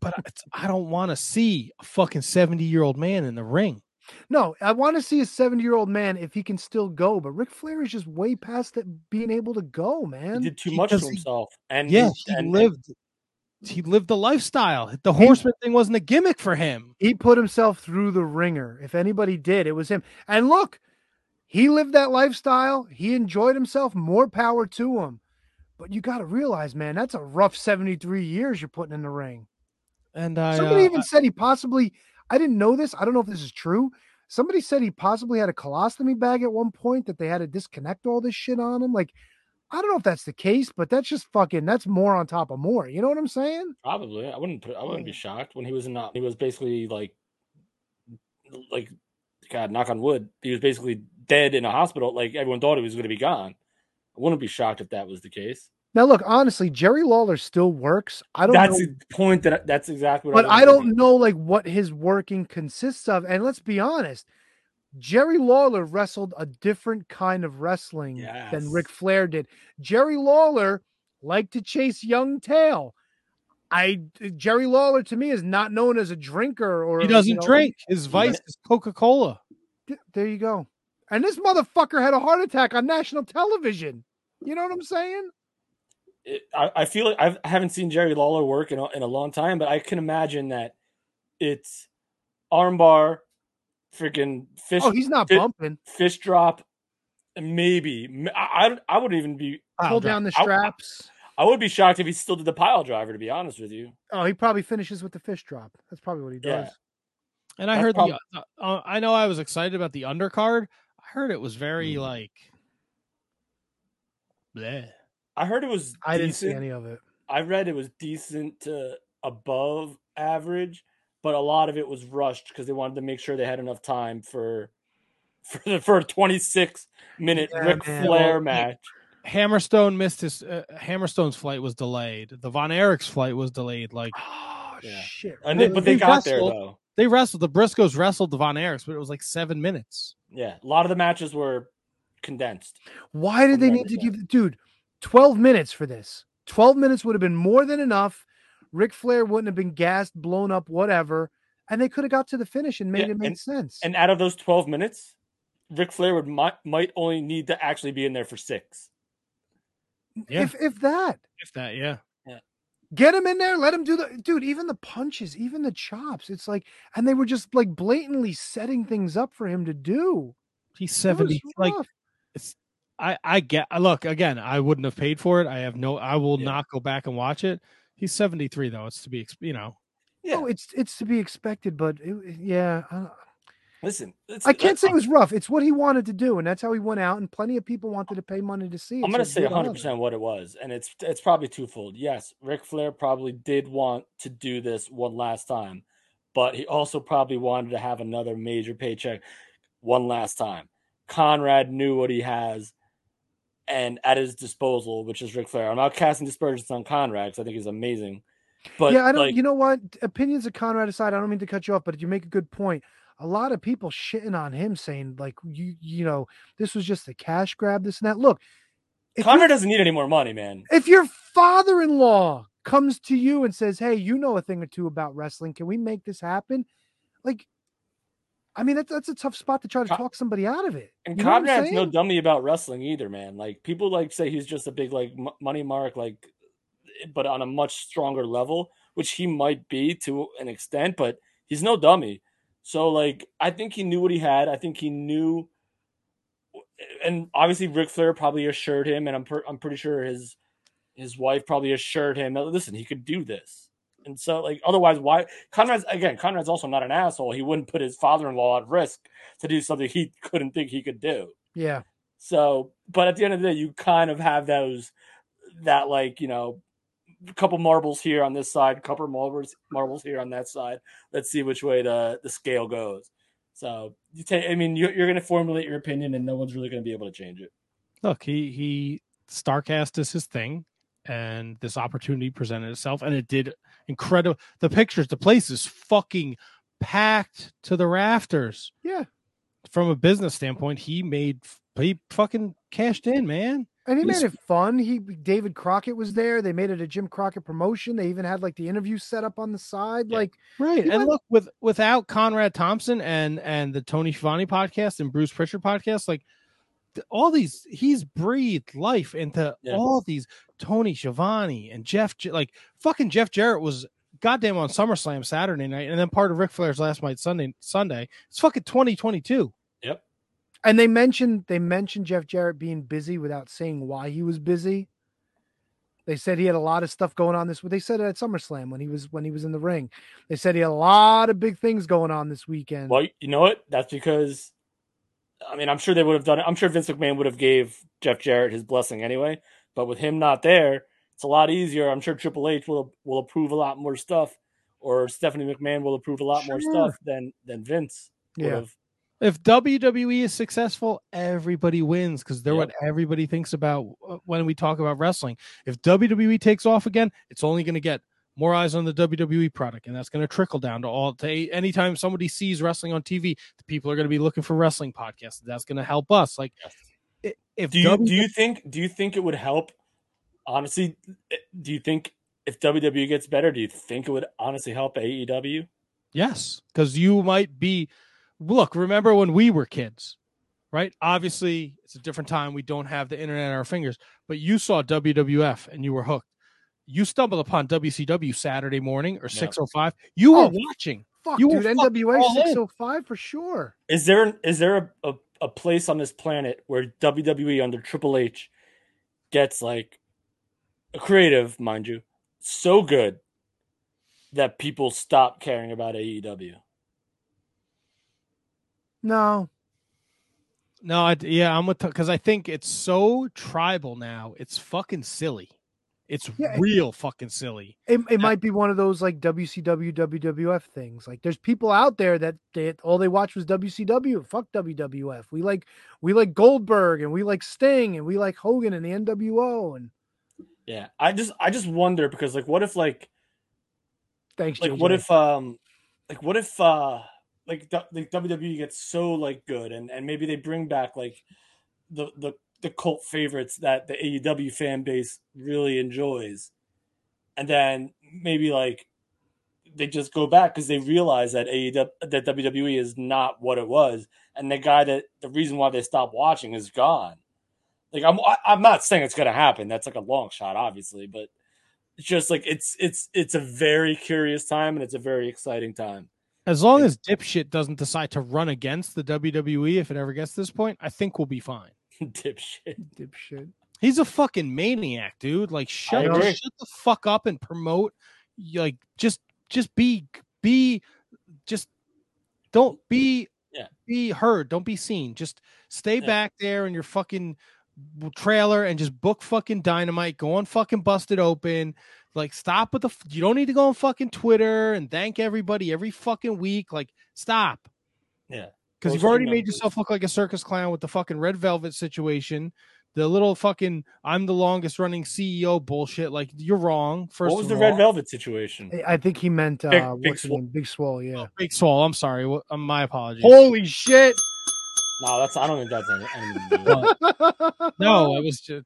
But it's, I don't want to see a fucking 70 year old man in the ring. No, I want to see a 70 year old man if he can still go, but Ric Flair is just way past that being able to go, man. he did too much to Because he- himself. And Yeah, he, he and, lived. He lived the lifestyle. The horseman thing wasn't a gimmick for him. He put himself through the ringer. If anybody did, it was him. And look, he lived that lifestyle. He enjoyed himself. More power to him. But you got to realize, man, that's a rough 73 years you're putting in the ring. And I, Somebody uh, even said he possibly, I didn't know this. I don't know if this is true. Somebody said he possibly had a colostomy bag at one point that they had to disconnect all this shit on him. Like, I don't know if that's the case, but that's just fucking, that's more on top of more. You know what I'm saying? Probably. I wouldn't. put- I wouldn't be shocked when he was in. uh, He was basically like, like, God, knock on wood. He was basically dead in a hospital. Like everyone thought he was going to be gone. I wouldn't be shocked if that was the case. Now, look, honestly, Jerry Lawler still works. I don't That's know. the point. That that's exactly. but what I was thinking. don't know like what his working consists of. And let's be honest, Jerry Lawler wrestled a different kind of wrestling than Yes. Ric Flair did. Jerry Lawler liked to chase young tail. I Jerry Lawler to me is not known as a drinker or He doesn't you know, drink. His vice is Coca Cola. There you go. And this motherfucker had a heart attack on national television. You know what I'm saying? it, I, I feel like I've, I haven't seen Jerry Lawler work in a, in a long time, but I can imagine that it's armbar, freaking fish. Oh, he's not fi- bumping. Fish drop, and maybe I wouldn't even be Pull down the straps. I, would be shocked if he still did the pile driver. To be honest with you, Oh, he probably finishes with the fish drop. That's probably what he Yeah. does. And I That's heard prob- the. Uh, I know I was excited about the undercard. I heard it was very Mm. like. Bleh. I heard it was. I didn't see any of it. I read it was decent to above average, but a lot of it was rushed because they wanted to make sure they had enough time for <laughs> for the for a 26 minute Yeah, Ric man. Flair match. Hammerstone missed his. Uh, Hammerstone's flight was delayed. The Von Erich's flight was delayed. Like Oh <sighs> Yeah. shit! And they, but they got there though. They wrestled. The Briscoes wrestled the Von Erichs, but it was like seven minutes. Yeah, a lot of the matches were condensed. Why did they need to understand. give dude 12 minutes for this? 12 minutes would have been more than enough. Ric Flair wouldn't have been gassed, blown up, whatever. And they could have got to the finish and made Yeah, it make and- sense. And out of those 12 minutes, Ric Flair would might, might only need to actually be in there for six. Yeah. If if that. If that, yeah. Get him in there, let him do the dude, even the punches, even the chops. It's like and they were just like blatantly setting things up for him to do. He's seventy. Like it's. I I get. Look again. I wouldn't have paid for it. I have no. I will not go back and watch it. He's seventy three though. It's to be. You know. Oh, yeah. Oh, it's it's to be expected, but it, yeah, I, Listen, it's, I can't say it was rough. It's what he wanted to do, and that's how he went out. And plenty of people wanted oh. to pay money to see it. I'm gonna so say 100 percent what it was, and it's it's probably twofold. Yes, Ric Flair probably did want to do this one last time, but he also probably wanted to have another major paycheck one last time. Conrad knew what he has and at his disposal, which is Ric Flair. I'm not casting dispersions on Conrad because I think he's amazing, but yeah, I don't. like, you know what? Opinions of Conrad aside, I don't mean to cut you off, but you make a good point. A lot of people shitting on him, saying like you, you know, this was just a cash grab, this and that. Look, Conrad doesn't need any more money, man. if your father-in-law comes to you and says, "Hey, you know a thing or two about wrestling. Can we make this happen?" Like, I mean, that's that's a tough spot to try to talk somebody out of it. And You know Conrad's no dummy about wrestling either, man. Like people like say he's just a big like m- money mark, like, eh, but on a much stronger level, which he might be to an extent, but he's no dummy. So like, I think he knew what he had. I think he knew, and obviously Ric Flair probably assured him, and I'm per- I'm pretty sure his his wife probably assured him that listen, he could do this. And so, like, otherwise, why Conrad's again? Conrad's also not an asshole. He wouldn't put his father-in-law at risk to do something he couldn't think he could do. Yeah. So, but at the end of the day, you kind of have those that like you know, couple marbles here on this side, a couple marbles marbles here on that side. Let's see which way the the scale goes. So you take. I mean, you're, you're going to formulate your opinion, and no one's really going to be able to change it. Look, he he Starcast is his thing, and this opportunity presented itself, and it did incredible. The pictures, the place is fucking packed to the rafters. Yeah. From a business standpoint, he made he fucking cashed in, man. And he made it fun. He David Crockett was there. They made it a Jim Crockett promotion. They even had like the interview set up on the side. Like Right. And went- look, with without Conrad Thompson and and the Tony Schiavone podcast and Bruce Pritchard podcast, like all these, he's breathed life into Yeah. all these Tony Schiavone and Jeff. Like fucking Jeff Jarrett was goddamn on SummerSlam Saturday night, and then part of Ric Flair's last night Sunday. Sunday. It's fucking twenty twenty two. Yep. And they mentioned they mentioned Jeff Jarrett being busy without saying why he was busy. They said he had a lot of stuff going on this. They said it at SummerSlam when he was when he was in the ring. They said he had a lot of big things going on this weekend. Well, you know what? That's because, I mean, I'm sure they would have done it. I'm sure Vince McMahon would have gave Jeff Jarrett his blessing anyway. But with him not there, it's a lot easier. I'm sure Triple H will will approve a lot more stuff, or Stephanie McMahon will approve a lot more stuff than than Vince would Yeah. have. If WWE is successful, everybody wins because they're Yep. what everybody thinks about uh, when we talk about wrestling. If WWE takes off again, it's only going to get more eyes on the WWE product, and that's going to trickle down to all. To anytime somebody sees wrestling on TV, the people are going to be looking for wrestling podcasts. That's going to help us. Like, if Do you W- do you think do you think it would help? Honestly, eh, do you think if WWE gets better, do you think it would honestly help AEW? Yes, because you might be. Look, remember when we were kids, right? Obviously, it's a different time. We don't have the internet at our fingers, but you saw WWF and you were hooked. You stumbled upon WCW Saturday morning or six oh five. You were Oh, watching. Fuck, you were dude, NWA all in. six oh five for sure. Is there is there a, a, a place on this planet where WWE under Triple H gets like a creative, mind you, so good that people stop caring about AEW? No, No, I, yeah, I'm with because I think it's so tribal now. It's fucking silly. It's Yeah, it- real fucking silly. it, it might be one of those like WCW WWF things. Like there's people out there that they, all they watch was WCW. Fuck WWF. We like we like Goldberg and we like Sting and we like Hogan and the NWO and Yeah, I just I just wonder because like what if like thanks. like JJ. what if um like what if uh like WWE gets so like good and and maybe they bring back like the the the cult favorites that the AEW fan base really enjoys, and then maybe like they just go back because they realize that AEW that WWE is not what it was, and the guy that the reason why they stopped watching is gone. Like I'm I'm not saying it's gonna happen. That's like a long shot, obviously, but it's just like it's it's it's a very curious time and it's a very exciting time. As long as dipshit doesn't decide to run against the WWE if it ever gets to this point, I think we'll be fine. <laughs> Dipshit. Dipshit. He's a fucking maniac, dude. Like shut, shut the fuck up and promote. Like just just be be just don't be Yeah. be heard. Don't be seen. Just stay Yeah. back there in your fucking trailer and just book fucking dynamite. Go on fucking busted open. Like stop with the. You don't need to go on fucking Twitter and thank everybody every fucking week. Like stop Yeah. because you've already made yourself look like a circus clown with the fucking red velvet situation, the little fucking I'm the longest running CEO bullshit. Like you're wrong. First, what was of the Red. Velvet situation? I think he meant uh, Big- what's Big Swole. Big Swole. Yeah. Big Swole. I'm sorry. Wha- um, my apologies. Holy shit! No, that's I don't think that's any, anything to do with it. no, it <laughs> was just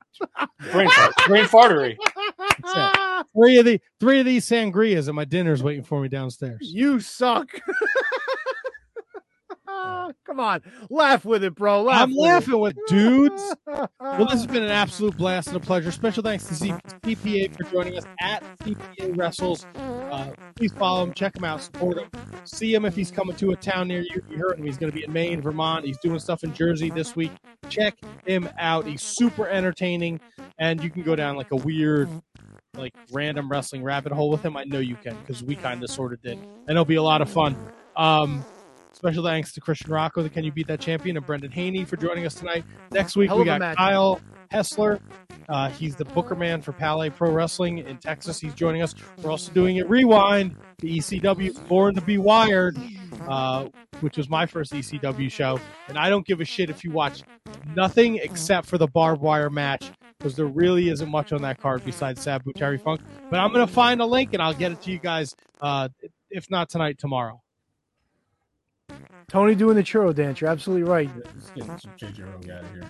brain fart, brain fartery. <laughs> three of the three of these sangrias, and my dinner's waiting for me downstairs. You suck. <laughs> Come on, laugh with it, bro. Laugh I'm with laughing with dudes. <laughs> Well, this has been an absolute blast and a pleasure. Special thanks to CPA for joining us at CPA Wrestles. Uh, please follow him, check him out, support him. See him if he's coming to a town near you. You heard him. He's going to be in Maine, Vermont. He's doing stuff in Jersey this week. Check him out. He's super entertaining, and you can go down like a weird, like random wrestling rabbit hole with him. I know you can because we kind of sort of did, and it'll be a lot of fun. Um, Special thanks to Christian Rocco, the Can You Beat That Champion, and Brendan Haney for joining us tonight. Next week, Hell we got. Kyle Hessler. Uh, he's the booker man for Palais Pro Wrestling in Texas. He's joining us. We're also doing it Rewind, the ECW Born to Be Wired, uh, which was my first ECW show. And I don't give a shit if you watch nothing except for the barbed wire match because there really isn't much on that card besides Sabu Terry Funk. But I'm going to find a link and I'll get it to you guys, uh, if not tonight, tomorrow. Tony doing the churro dance. You're absolutely right. Let's get some JJ Rogue out of here.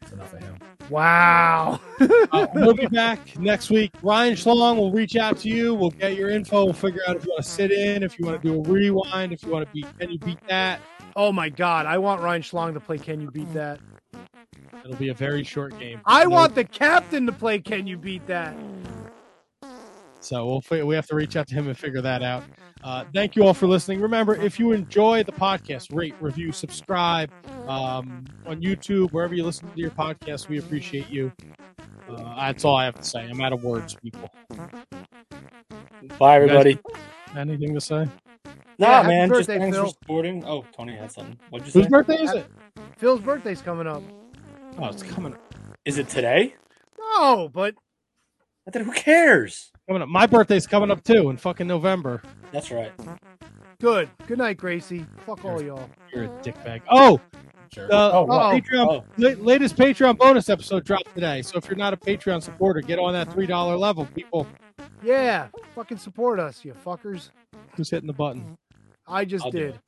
It's enough of him. Wow. <laughs> Uh, we'll be back next week. Ryan Schlong will reach out to you. We'll get your info. We'll figure out if you want to sit in, if you want to do a rewind, if you want to beat. Can you beat that? oh my God, I want Ryan Schlong to play. Can you beat that? It'll be a very short game. I No- want the captain to play. Can you beat that? So we'll we have to reach out to him and figure that out. Uh, thank you all for listening. Remember, if you enjoy the podcast, rate, review, subscribe um, on YouTube, wherever you listen to your podcast. We appreciate you. Uh, that's all I have to say. I'm out of words, people. Bye, everybody. Anything to say? Nah, Yeah, happy man, just thanks Phil. for supporting. Oh, Tony had something. What'd you say? Whose birthday is it? Phil's birthday's coming up. Oh, it's coming up. Is it today? No, but I thought, who cares? Coming up. My birthday's coming up too in fucking November. That's right. good. Good night, Gracie. Fuck all y'all. You're a dickbag. Oh, Sure. the Oh, what? Uh, Patreon Oh. la- latest Patreon bonus episode dropped today. So if you're not a Patreon supporter, get on that three dollar level. People, Yeah, fucking support us, you fuckers. who's hitting the button? I just I'll do did. it.